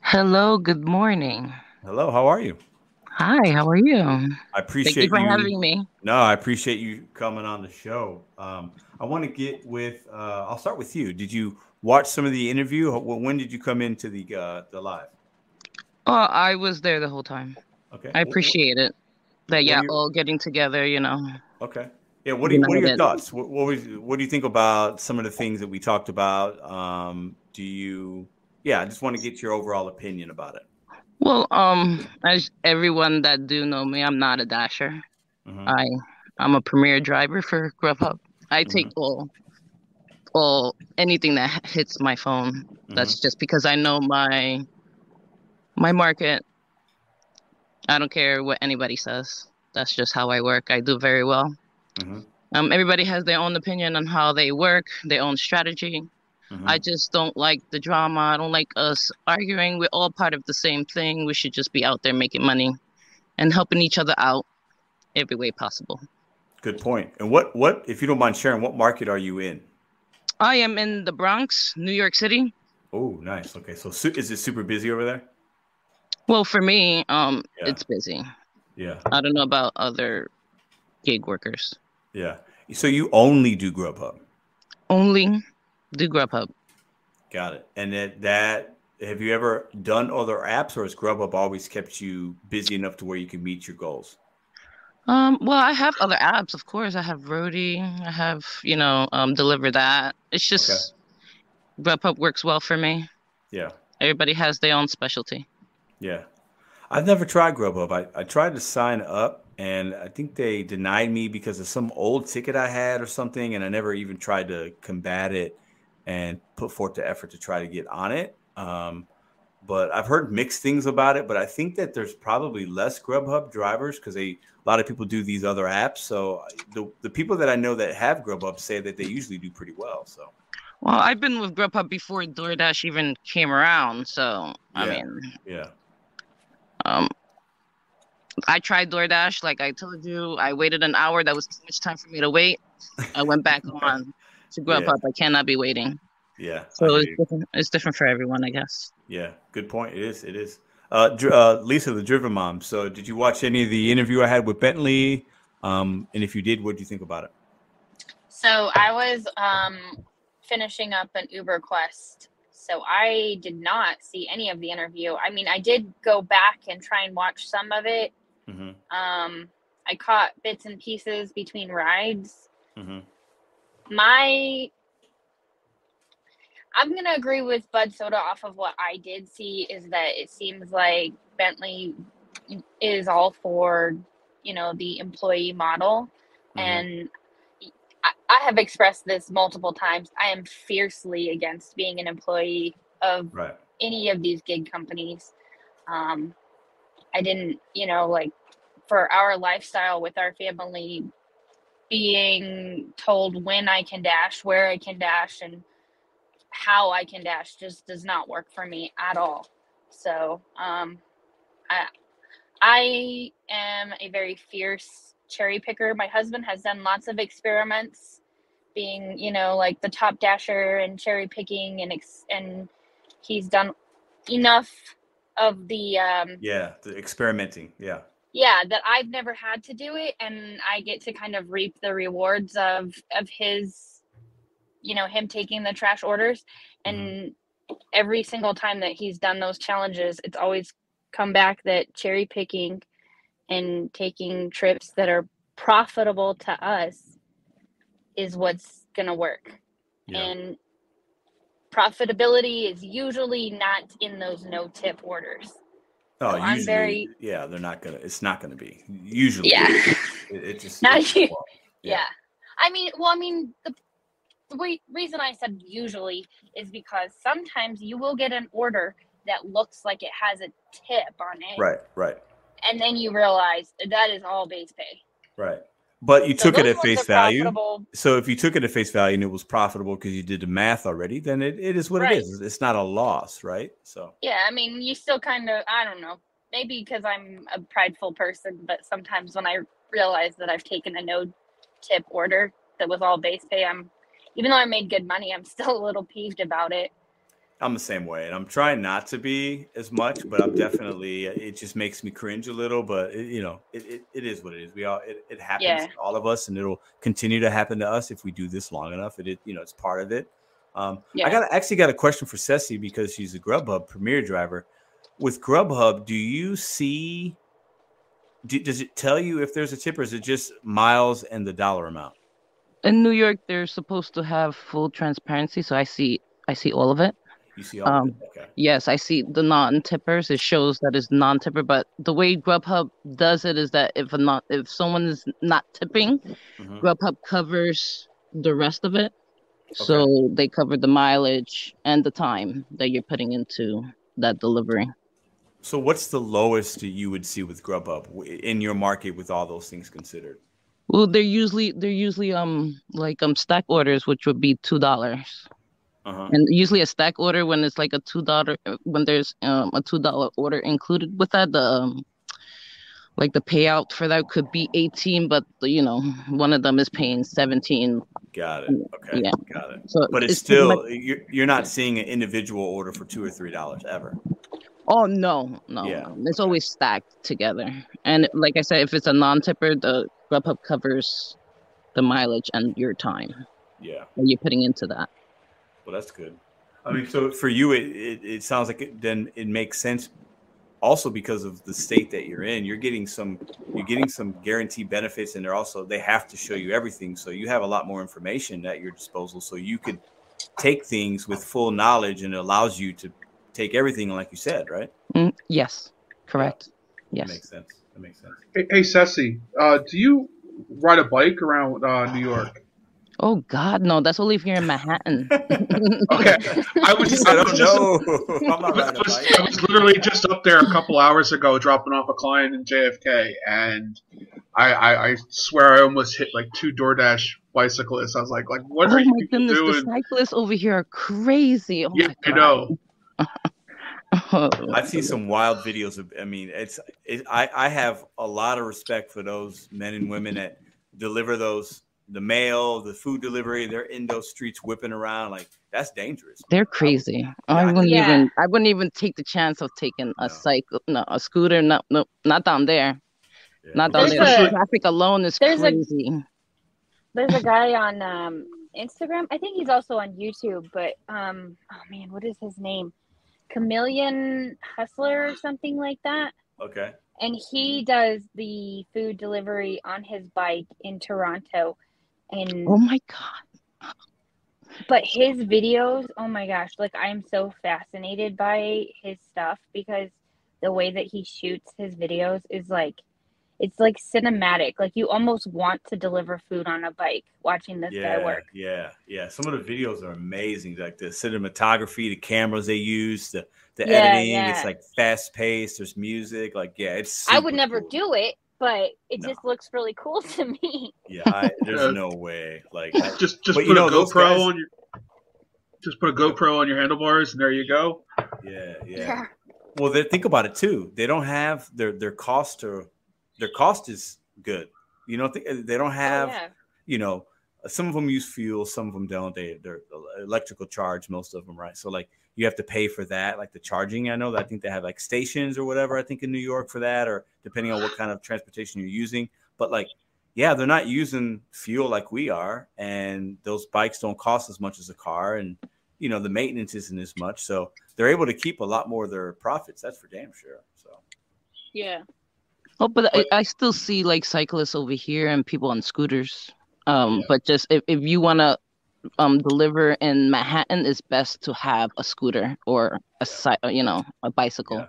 Hello, good morning. Hello. How are you? Hi, how are you? I appreciate Thank you for having me. No, I appreciate you coming on the show. Um, I want to get with. Uh, I'll start with you. Did you watch some of the interview? When did you come into the uh, the live? Oh, I was there the whole time. Okay. I Wh- wh- appreciate it. That What yeah, all getting together, you know. Okay. Yeah. What do you, What are your thoughts? What what, was, what do you think about some of the things that we talked about? Um, do you? Yeah, I just want to get your overall opinion about it. Well, um, as everyone that do know me, I'm not a dasher. Mhm. I I'm a premier driver for Grubhub. I take Mm-hmm. all all anything that hits my phone. That's Mm-hmm. just because I know my my market. I don't care what anybody says. That's just how I work. I do very well. Mhm. Um, everybody has their own opinion on how they work, their own strategy. Mhm. I just don't like the drama. I don't like us arguing. We're all part of the same thing. We should just be out there making money and helping each other out every way possible. Good point. And what what if you don't mind sharing? What market are you in? I am in the Bronx, New York City. Oh, nice. Okay, so su- is it super busy over there? Well, for me, um, Yeah. it's busy. Yeah. I don't know about other gig workers. Yeah. So you only do Grubhub. Only do Grubhub. Got it. And that that have you ever done other apps or has Grubhub always kept you busy enough to where you can meet your goals? Um, well, I have other apps, of course. I have Roadie. I have, you know, um, Deliver That. It's just Grubhub works well for me. Yeah. Everybody has their own specialty. Yeah. I've never tried Grubhub. I, I tried to sign up and I think they denied me because of some old ticket I had or something. And I never even tried to combat it and put forth the effort to try to get on it. Um, but I've heard mixed things about it. But I think that there's probably less Grubhub drivers because a lot of people do these other apps. So the the people that I know that have Grubhub say that they usually do pretty well. So Well, I've been with Grubhub before DoorDash even came around, so I Yeah. mean, yeah, um, I tried DoorDash, like I told you. I waited an hour. That was too much time for me to wait. I went back on to Grubhub, I cannot be waiting. yeah. So it's different. It's different for everyone, I guess. Yeah, good point. It is. It is. Uh, uh, Lisa, the Driven Mom. So, did you watch any of the interview I had with Bentley? Um, and if you did, what do you think about it? So I was um, finishing up an Uber Quest. So I did not see any of the interview. I mean, I did go back and try and watch some of it. Mm-hmm. Um, I caught bits and pieces between rides. Mm-hmm. My, I'm gonna agree with Bud Soda off of what I did see is that it seems like Bentley is all for, you know, the employee model, and I, I have expressed this multiple times. I am fiercely against being an employee of Right. any of these gig companies. Um, I didn't, you know, like for our lifestyle with our family, being told when I can dash, where I can dash, and how I can dash just does not work for me at all. So, um, I, I am a very fierce cherry picker. My husband has done lots of experiments, being you know like the top dasher and cherry picking, and ex- and he's done enough of the um, Yeah, the experimenting. Yeah. Yeah that i've never had to do it and i get to kind of reap the rewards of of his you know him taking the trash orders. Mm-hmm. And every single time that he's done those challenges it's always come back that cherry picking and taking trips that are profitable to us is what's going to work and profitability is usually not in those no tip orders Oh, So I'm usually, very- yeah, they're not gonna. It's not gonna be. Usually, Yeah. it, it just Not you. well, Yeah. I mean, well, I mean, the, the way, reason I said usually is because sometimes you will get an order that looks like it has a tip on it. Right, right, And then you realize that is all base pay. right. But you So took it at face value. profitable. So if you took it at face value and it was profitable because you did the math already, then it, it is what Right. it is. It's not a loss, right? So Yeah. I mean, you still kind of, I don't know, maybe because I'm a prideful person, but sometimes when I realize that I've taken a no tip order that was all base pay, I'm, even though I made good money, I'm still a little peeved about it. I'm the same way, and I'm trying not to be as much, but I'm definitely. It just makes me cringe a little, but it, you know, it, it, it is what it is. We all it, it happens Yeah. to all of us, and it'll continue to happen to us if we do this long enough. It, it you know, it's part of it. Um, I got actually got a question for Ceci because she's a Grubhub Premier driver. With Grubhub, do you see? Do, does it tell you if there's a tip, or is it just miles and the dollar amount? In New York, they're supposed to have full transparency, so I see I see all of it. You see all Um? Okay. Yes, I see the non-tippers. It shows that it's non-tipper, but the way Grubhub does it is that if a not if someone is not tipping, Mhm. Grubhub covers the rest of it. So they cover the mileage and the time that you're putting into that delivery. So, what's the lowest you would see with Grubhub in your market with all those things considered? Well, they're usually they're usually um like um stack orders, which would be two dollars. Uh-huh. And usually a stack order when it's like a two dollar when there's um a two dollar order included with that the um, like the payout for that could be 18 but you know one of them is paying 17 Got it. Okay. Yeah. Got it. So but it's, it's still much- you're, you're not seeing an individual order for two or three dollars ever. oh no no Yeah, no. it's always stacked together and like i said if it's a non-tipper the grubhub covers the mileage and your time Yeah. that you're putting into that Well, that's good. I mean, so for you, it, it, it sounds like it, then it makes sense. Also, because of the state that you're in, you're getting some you're getting some guaranteed benefits, and they're also they have to show you everything, so you have a lot more information at your disposal, so you could take things with full knowledge and it allows you to take everything like you said, right? Mm, yes, correct. Yes. That makes sense. That makes sense. Hey, hey Ceci, uh, do you ride a bike around uh, New York? Oh God, no! That's only if you're in Manhattan. okay, I was, I was just, I was, I was literally just up there a couple hours ago, dropping off a client in JFK, and I, I, I swear I almost hit like two DoorDash bicyclists. I was like, like, what oh are you my people goodness, doing? the cyclists over here are crazy. Oh yeah, my I know. I've seen some wild videos of. I mean, it's. It, I I have a lot of respect for those men and women that deliver those the mail, the food delivery. They're in those streets whipping around like that's dangerous. They're crazy. I wouldn't Yeah. even. I wouldn't even take the chance of taking a cycle, no, a scooter. No, no, not down there. Not down There's there. A- traffic alone is there's a- crazy. There's a guy on um, Instagram. I think he's also on YouTube. But um, oh man, what is his name? Chameleon Hustler or something like that. Okay. And he does the food delivery on his bike in Toronto. And Oh my god. but his videos, oh my gosh, like I'm so fascinated by his stuff because the way that he shoots his videos is like it's like cinematic. Like you almost want to deliver food on a bike watching this yeah, guy work. Yeah, yeah. Some of the videos are amazing. Like the cinematography, the cameras they use, the the Yeah, editing. yeah. It's like fast paced. There's music. Like yeah, it's. I would never cool. do it, but it just looks really cool to me. Yeah, I, there's no way. Like I- Just just but put a GoPro guys- on your just put a GoPro on your handlebars and there you go. Yeah, yeah. Well, they think about it too. They don't have their their cost or their cost is good. You know, they don't oh, have. yeah. You know, some of them use fuel, some of them don't. They they're uh, electrical charge, most of them, right? So like you have to pay for that, like the charging. I know that I think they have like stations or whatever. I think in New York for that, or depending on what kind of transportation you're using. But like, yeah, they're not using fuel like we are, and those bikes don't cost as much as a car, and you know the maintenance isn't as much, so they're able to keep a lot more of their profits. That's for damn sure. So Yeah. Oh, but I, I still see like cyclists over here and people on scooters. Um, but just if, if you want to um deliver in Manhattan, it's best to have a scooter or a you know a bicycle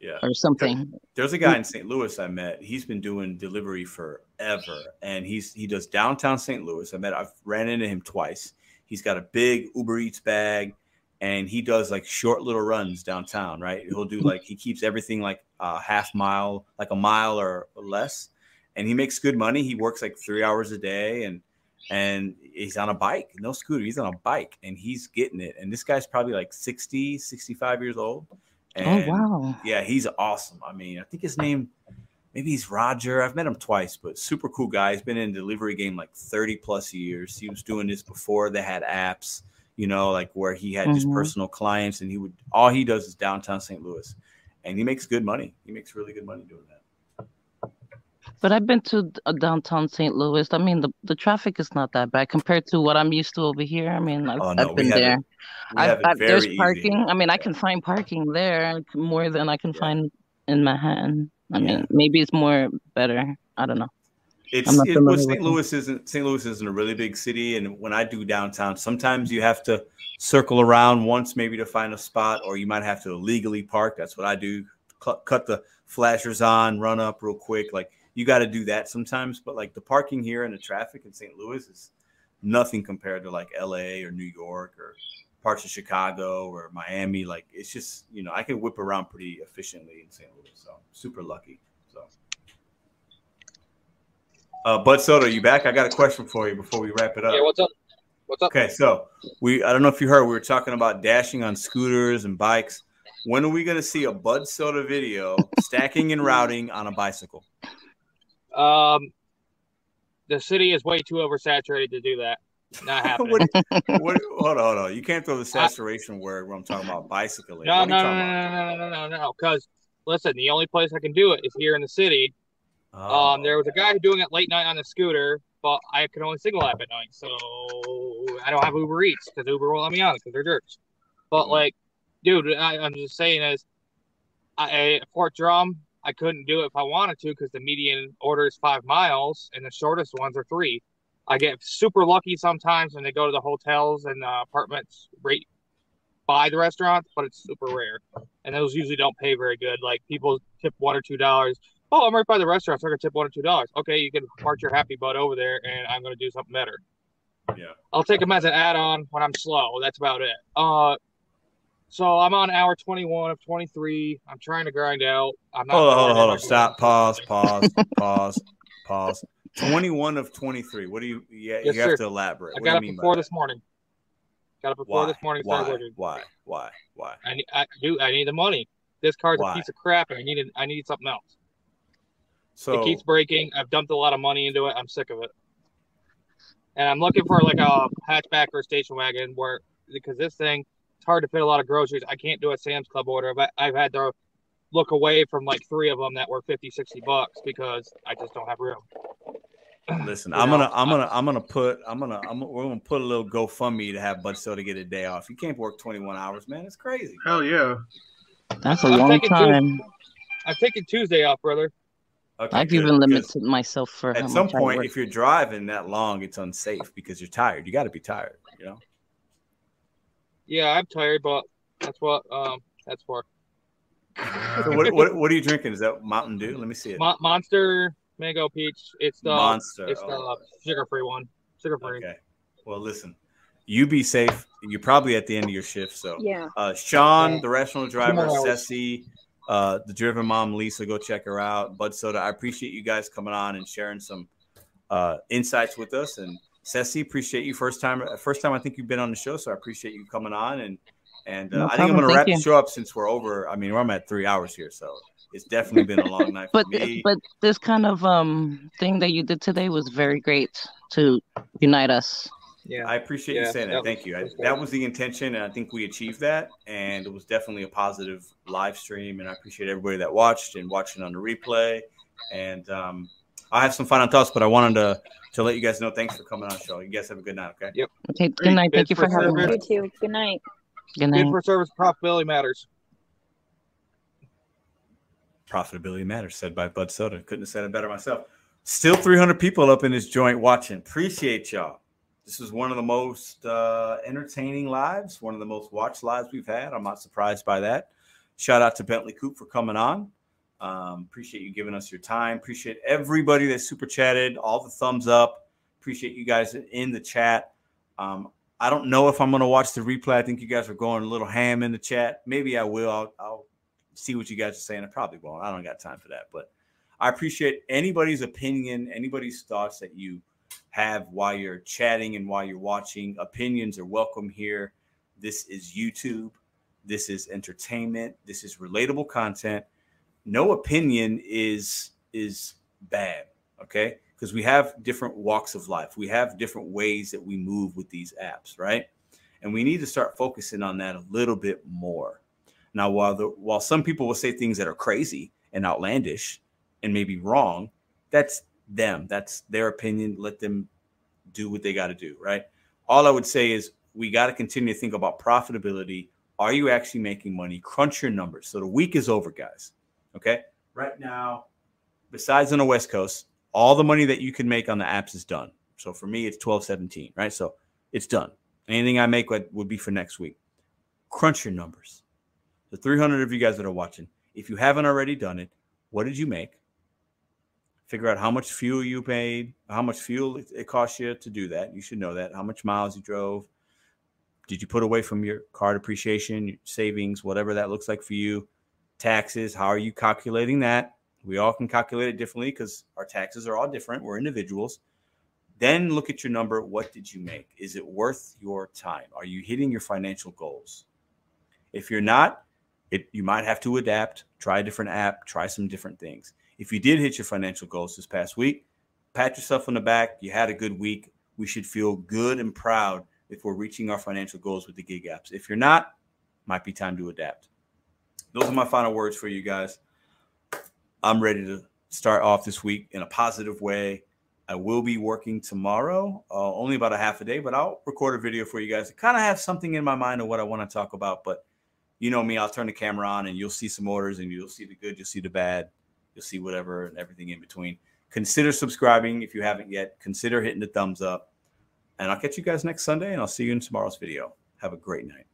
yeah, or something. There's a guy in St. Louis I met. He's been doing delivery forever, and he's he does downtown St. Louis. I met. I've ran into him twice. He's got a big Uber Eats bag, and he does like short little runs downtown. Right? He'll do like he keeps everything like a half mile, like a mile or less, and he makes good money. He works like three hours a day, and and he's on a bike, no scooter. He's on a bike, and he's getting it. And this guy's probably like 60, 65 years old. And oh wow! yeah, he's awesome. I mean, I think his name, maybe he's Roger. I've met him twice, but super cool guy. He's been in delivery game like 30 plus years. He was doing this before they had apps, you know, like where he had just Mhm. personal clients and he would, all he does is downtown St. Louis and he makes good money. He makes really good money doing that. But I've been to uh, downtown St. Louis. I mean, the, the traffic is not that bad compared to what I'm used to over here. I mean, I've, Oh, no, I've been it- there. I've, I've, there's very easy. parking. I mean, I can find parking there more than I can find in Manhattan. I mean, maybe it's more better. I don't know. It's it, well, St. Louis isn't St. Louis isn't a really big city, and when I do downtown, sometimes you have to circle around once maybe to find a spot, or you might have to illegally park. That's what I do. Cut, cut the flashers on, run up real quick. Like you got to do that sometimes, but like the parking here and the traffic in St. Louis is nothing compared to like L.A. or New York or parts of Chicago or Miami. Like it's just you know I can whip around pretty efficiently in St. Louis, so super lucky. So. Uh, Bud Soda, you back? I got a question for you before we wrap it up. Yeah, what's up? What's up? Okay, so we I don't know if you heard we were talking about dashing on scooters and bikes. When are we going to see a Bud Soda video stacking and routing on a bicycle? Um, the city is way too oversaturated to do that. Not happening. what, what, hold on, hold on. You can't throw the saturation word when I'm talking about bicycling. No, What no, no, no, about? no, no, no, no, no. Because listen, the only place I can do it is here in the city. Oh. Um, there was a guy doing it late night on a scooter, but I can only single app at night, so I don't have Uber Eats because Uber won't let me on because they're jerks. But Mm-hmm. like, dude, I, I'm just saying is, I at Fort Drum, I couldn't do it if I wanted to because the median order is five miles and the shortest ones are three. I get super lucky sometimes when they go to the hotels and uh, apartments right by the restaurants, but it's super rare. And those usually don't pay very good. Like people tip one or two dollars. Oh, I'm right by the restaurant, so I can tip one or two dollars. Okay, you can park your happy butt over there, and I'm going to do something better. Yeah. I'll take them as an add-on when I'm slow. That's about it. Uh, so I'm on hour 21 of 23. I'm trying to grind out. I'm not. Hold on, hold on, hold on. Stop. Pause. Pause. pause. Pause. Twenty-one of twenty-three. What do you? Yeah, Yes, you have sir. to elaborate. I What got do up you mean by before this morning. Got up before Why? this morning. Why? Why? Why? Why? I need. I do. I need the money. This car's Why? a piece of crap, and I needed. I need something else. So it keeps breaking. I've dumped a lot of money into it. I'm sick of it. And I'm looking for like a hatchback or a station wagon where because this thing hard to fit a lot of groceries. I can't do a Sam's Club order. But I've had to look away from like three of them that were 50, 60 bucks because I just don't have room. Listen, You I'm know, gonna, I'm gonna, I'm gonna put, I'm gonna, I'm, we're gonna put a little GoFundMe to have Bud Soda get a day off. You can't work 21 hours, man. It's crazy. Hell yeah. That's a I'm long taking Tues- time. I'm taking Tuesday off, brother. Okay, I've good, even limited myself for how At some much I point, work. if you're driving that long, it's unsafe because you're tired. You got to be tired. You know. Yeah, I'm tired, but that's what um that's for. So what, what, what are you drinking? Is that Mountain Dew? Let me see it. Mo- Monster Mango Peach. It's the Monster, It's the oh. sugar free one. Sugar free. Okay. Well, listen, you be safe. You're probably at the end of your shift. So, Yeah. uh, Sean, Yeah. the restaurant Two driver, more. Ceci, uh, the driven mom, Lisa, go check her out. Bud Soda, I appreciate you guys coming on and sharing some uh, insights with us. And Ceci, appreciate you first time. First time I think you've been on the show, so I appreciate you coming on. And and uh, No I think I'm going to wrap Thank the show up since we're over. I mean, I'm at three hours here, so it's definitely been a long night for But me. but this kind of um thing that you did today was very great to unite us. Yeah, I appreciate you saying that. that Thank you. I, that was that was the intention, and I think we achieved that. And it was definitely a positive live stream. And I appreciate everybody that watched and watching on the replay. And um, I have some final thoughts, but I wanted to to let you guys know. Thanks for coming on the show. You guys have a good night. Okay. Yep. Okay, good night. Thank you Bids for having service. me. You too. Good night. Good Bid night. for service profitability matters. Profitability matters, said by Bud Soda. Couldn't have said it better myself. Still 300 people up in this joint watching. Appreciate y'all. This is one of the most uh, entertaining lives, one of the most watched lives we've had. I'm not surprised by that. Shout out to Bentley Koup for coming on. Um, appreciate you giving us your time. Appreciate everybody that super chatted, all the thumbs up. Appreciate you guys in the chat. Um, I don't know if I'm going to watch the replay. I think you guys are going a little ham in the chat. Maybe I will. I'll, I'll see what you guys are saying. I probably won't. I don't got time for that. But I appreciate anybody's opinion, anybody's thoughts that you have while you're chatting and while you're watching. Opinions are welcome here. This is YouTube. This is entertainment. This is relatable content. No opinion is is bad, okay? Because we have different walks of life. We have different ways that we move with these apps, right? And we need to start focusing on that a little bit more. Now, while the while some people will say things that are crazy and outlandish and maybe wrong, that's them. That's their opinion. Let them do what they got to do, right? All I would say is we got to continue to think about profitability. Are you actually making money? Crunch your numbers. So the week is over, guys. Okay. Right now, besides on the West Coast, all the money that you can make on the apps is done. So for me, it's 12, 17, right? So it's done. Anything I make would, would be for next week. Crunch your numbers. The 300 of you guys that are watching, if you haven't already done it, what did you make? Figure out how much fuel you paid, how much fuel it, it cost you to do that. You should know that. How much miles you drove. Did you put away from your car depreciation, savings, whatever that looks like for you? Taxes, how are you calculating that? We all can calculate it differently because our taxes are all different. We're individuals. Then look at your number. What did you make? Is it worth your time? Are you hitting your financial goals? If you're not, it you might have to adapt, try a different app, try some different things. If you did hit your financial goals this past week, pat yourself on the back. You had a good week. We should feel good and proud if we're reaching our financial goals with the gig apps. If you're not, might be time to adapt. Those are my final words for you guys. I'm ready to start off this week in a positive way. I will be working tomorrow, uh, only about a half a day, but I'll record a video for you guys to kind of have something in my mind of what I want to talk about. But you know me, I'll turn the camera on and you'll see some orders and you'll see the good, you'll see the bad, you'll see whatever and everything in between. Consider subscribing if you haven't yet. Consider hitting the thumbs up. And I'll catch you guys next Sunday, and I'll see you in tomorrow's video. Have a great night.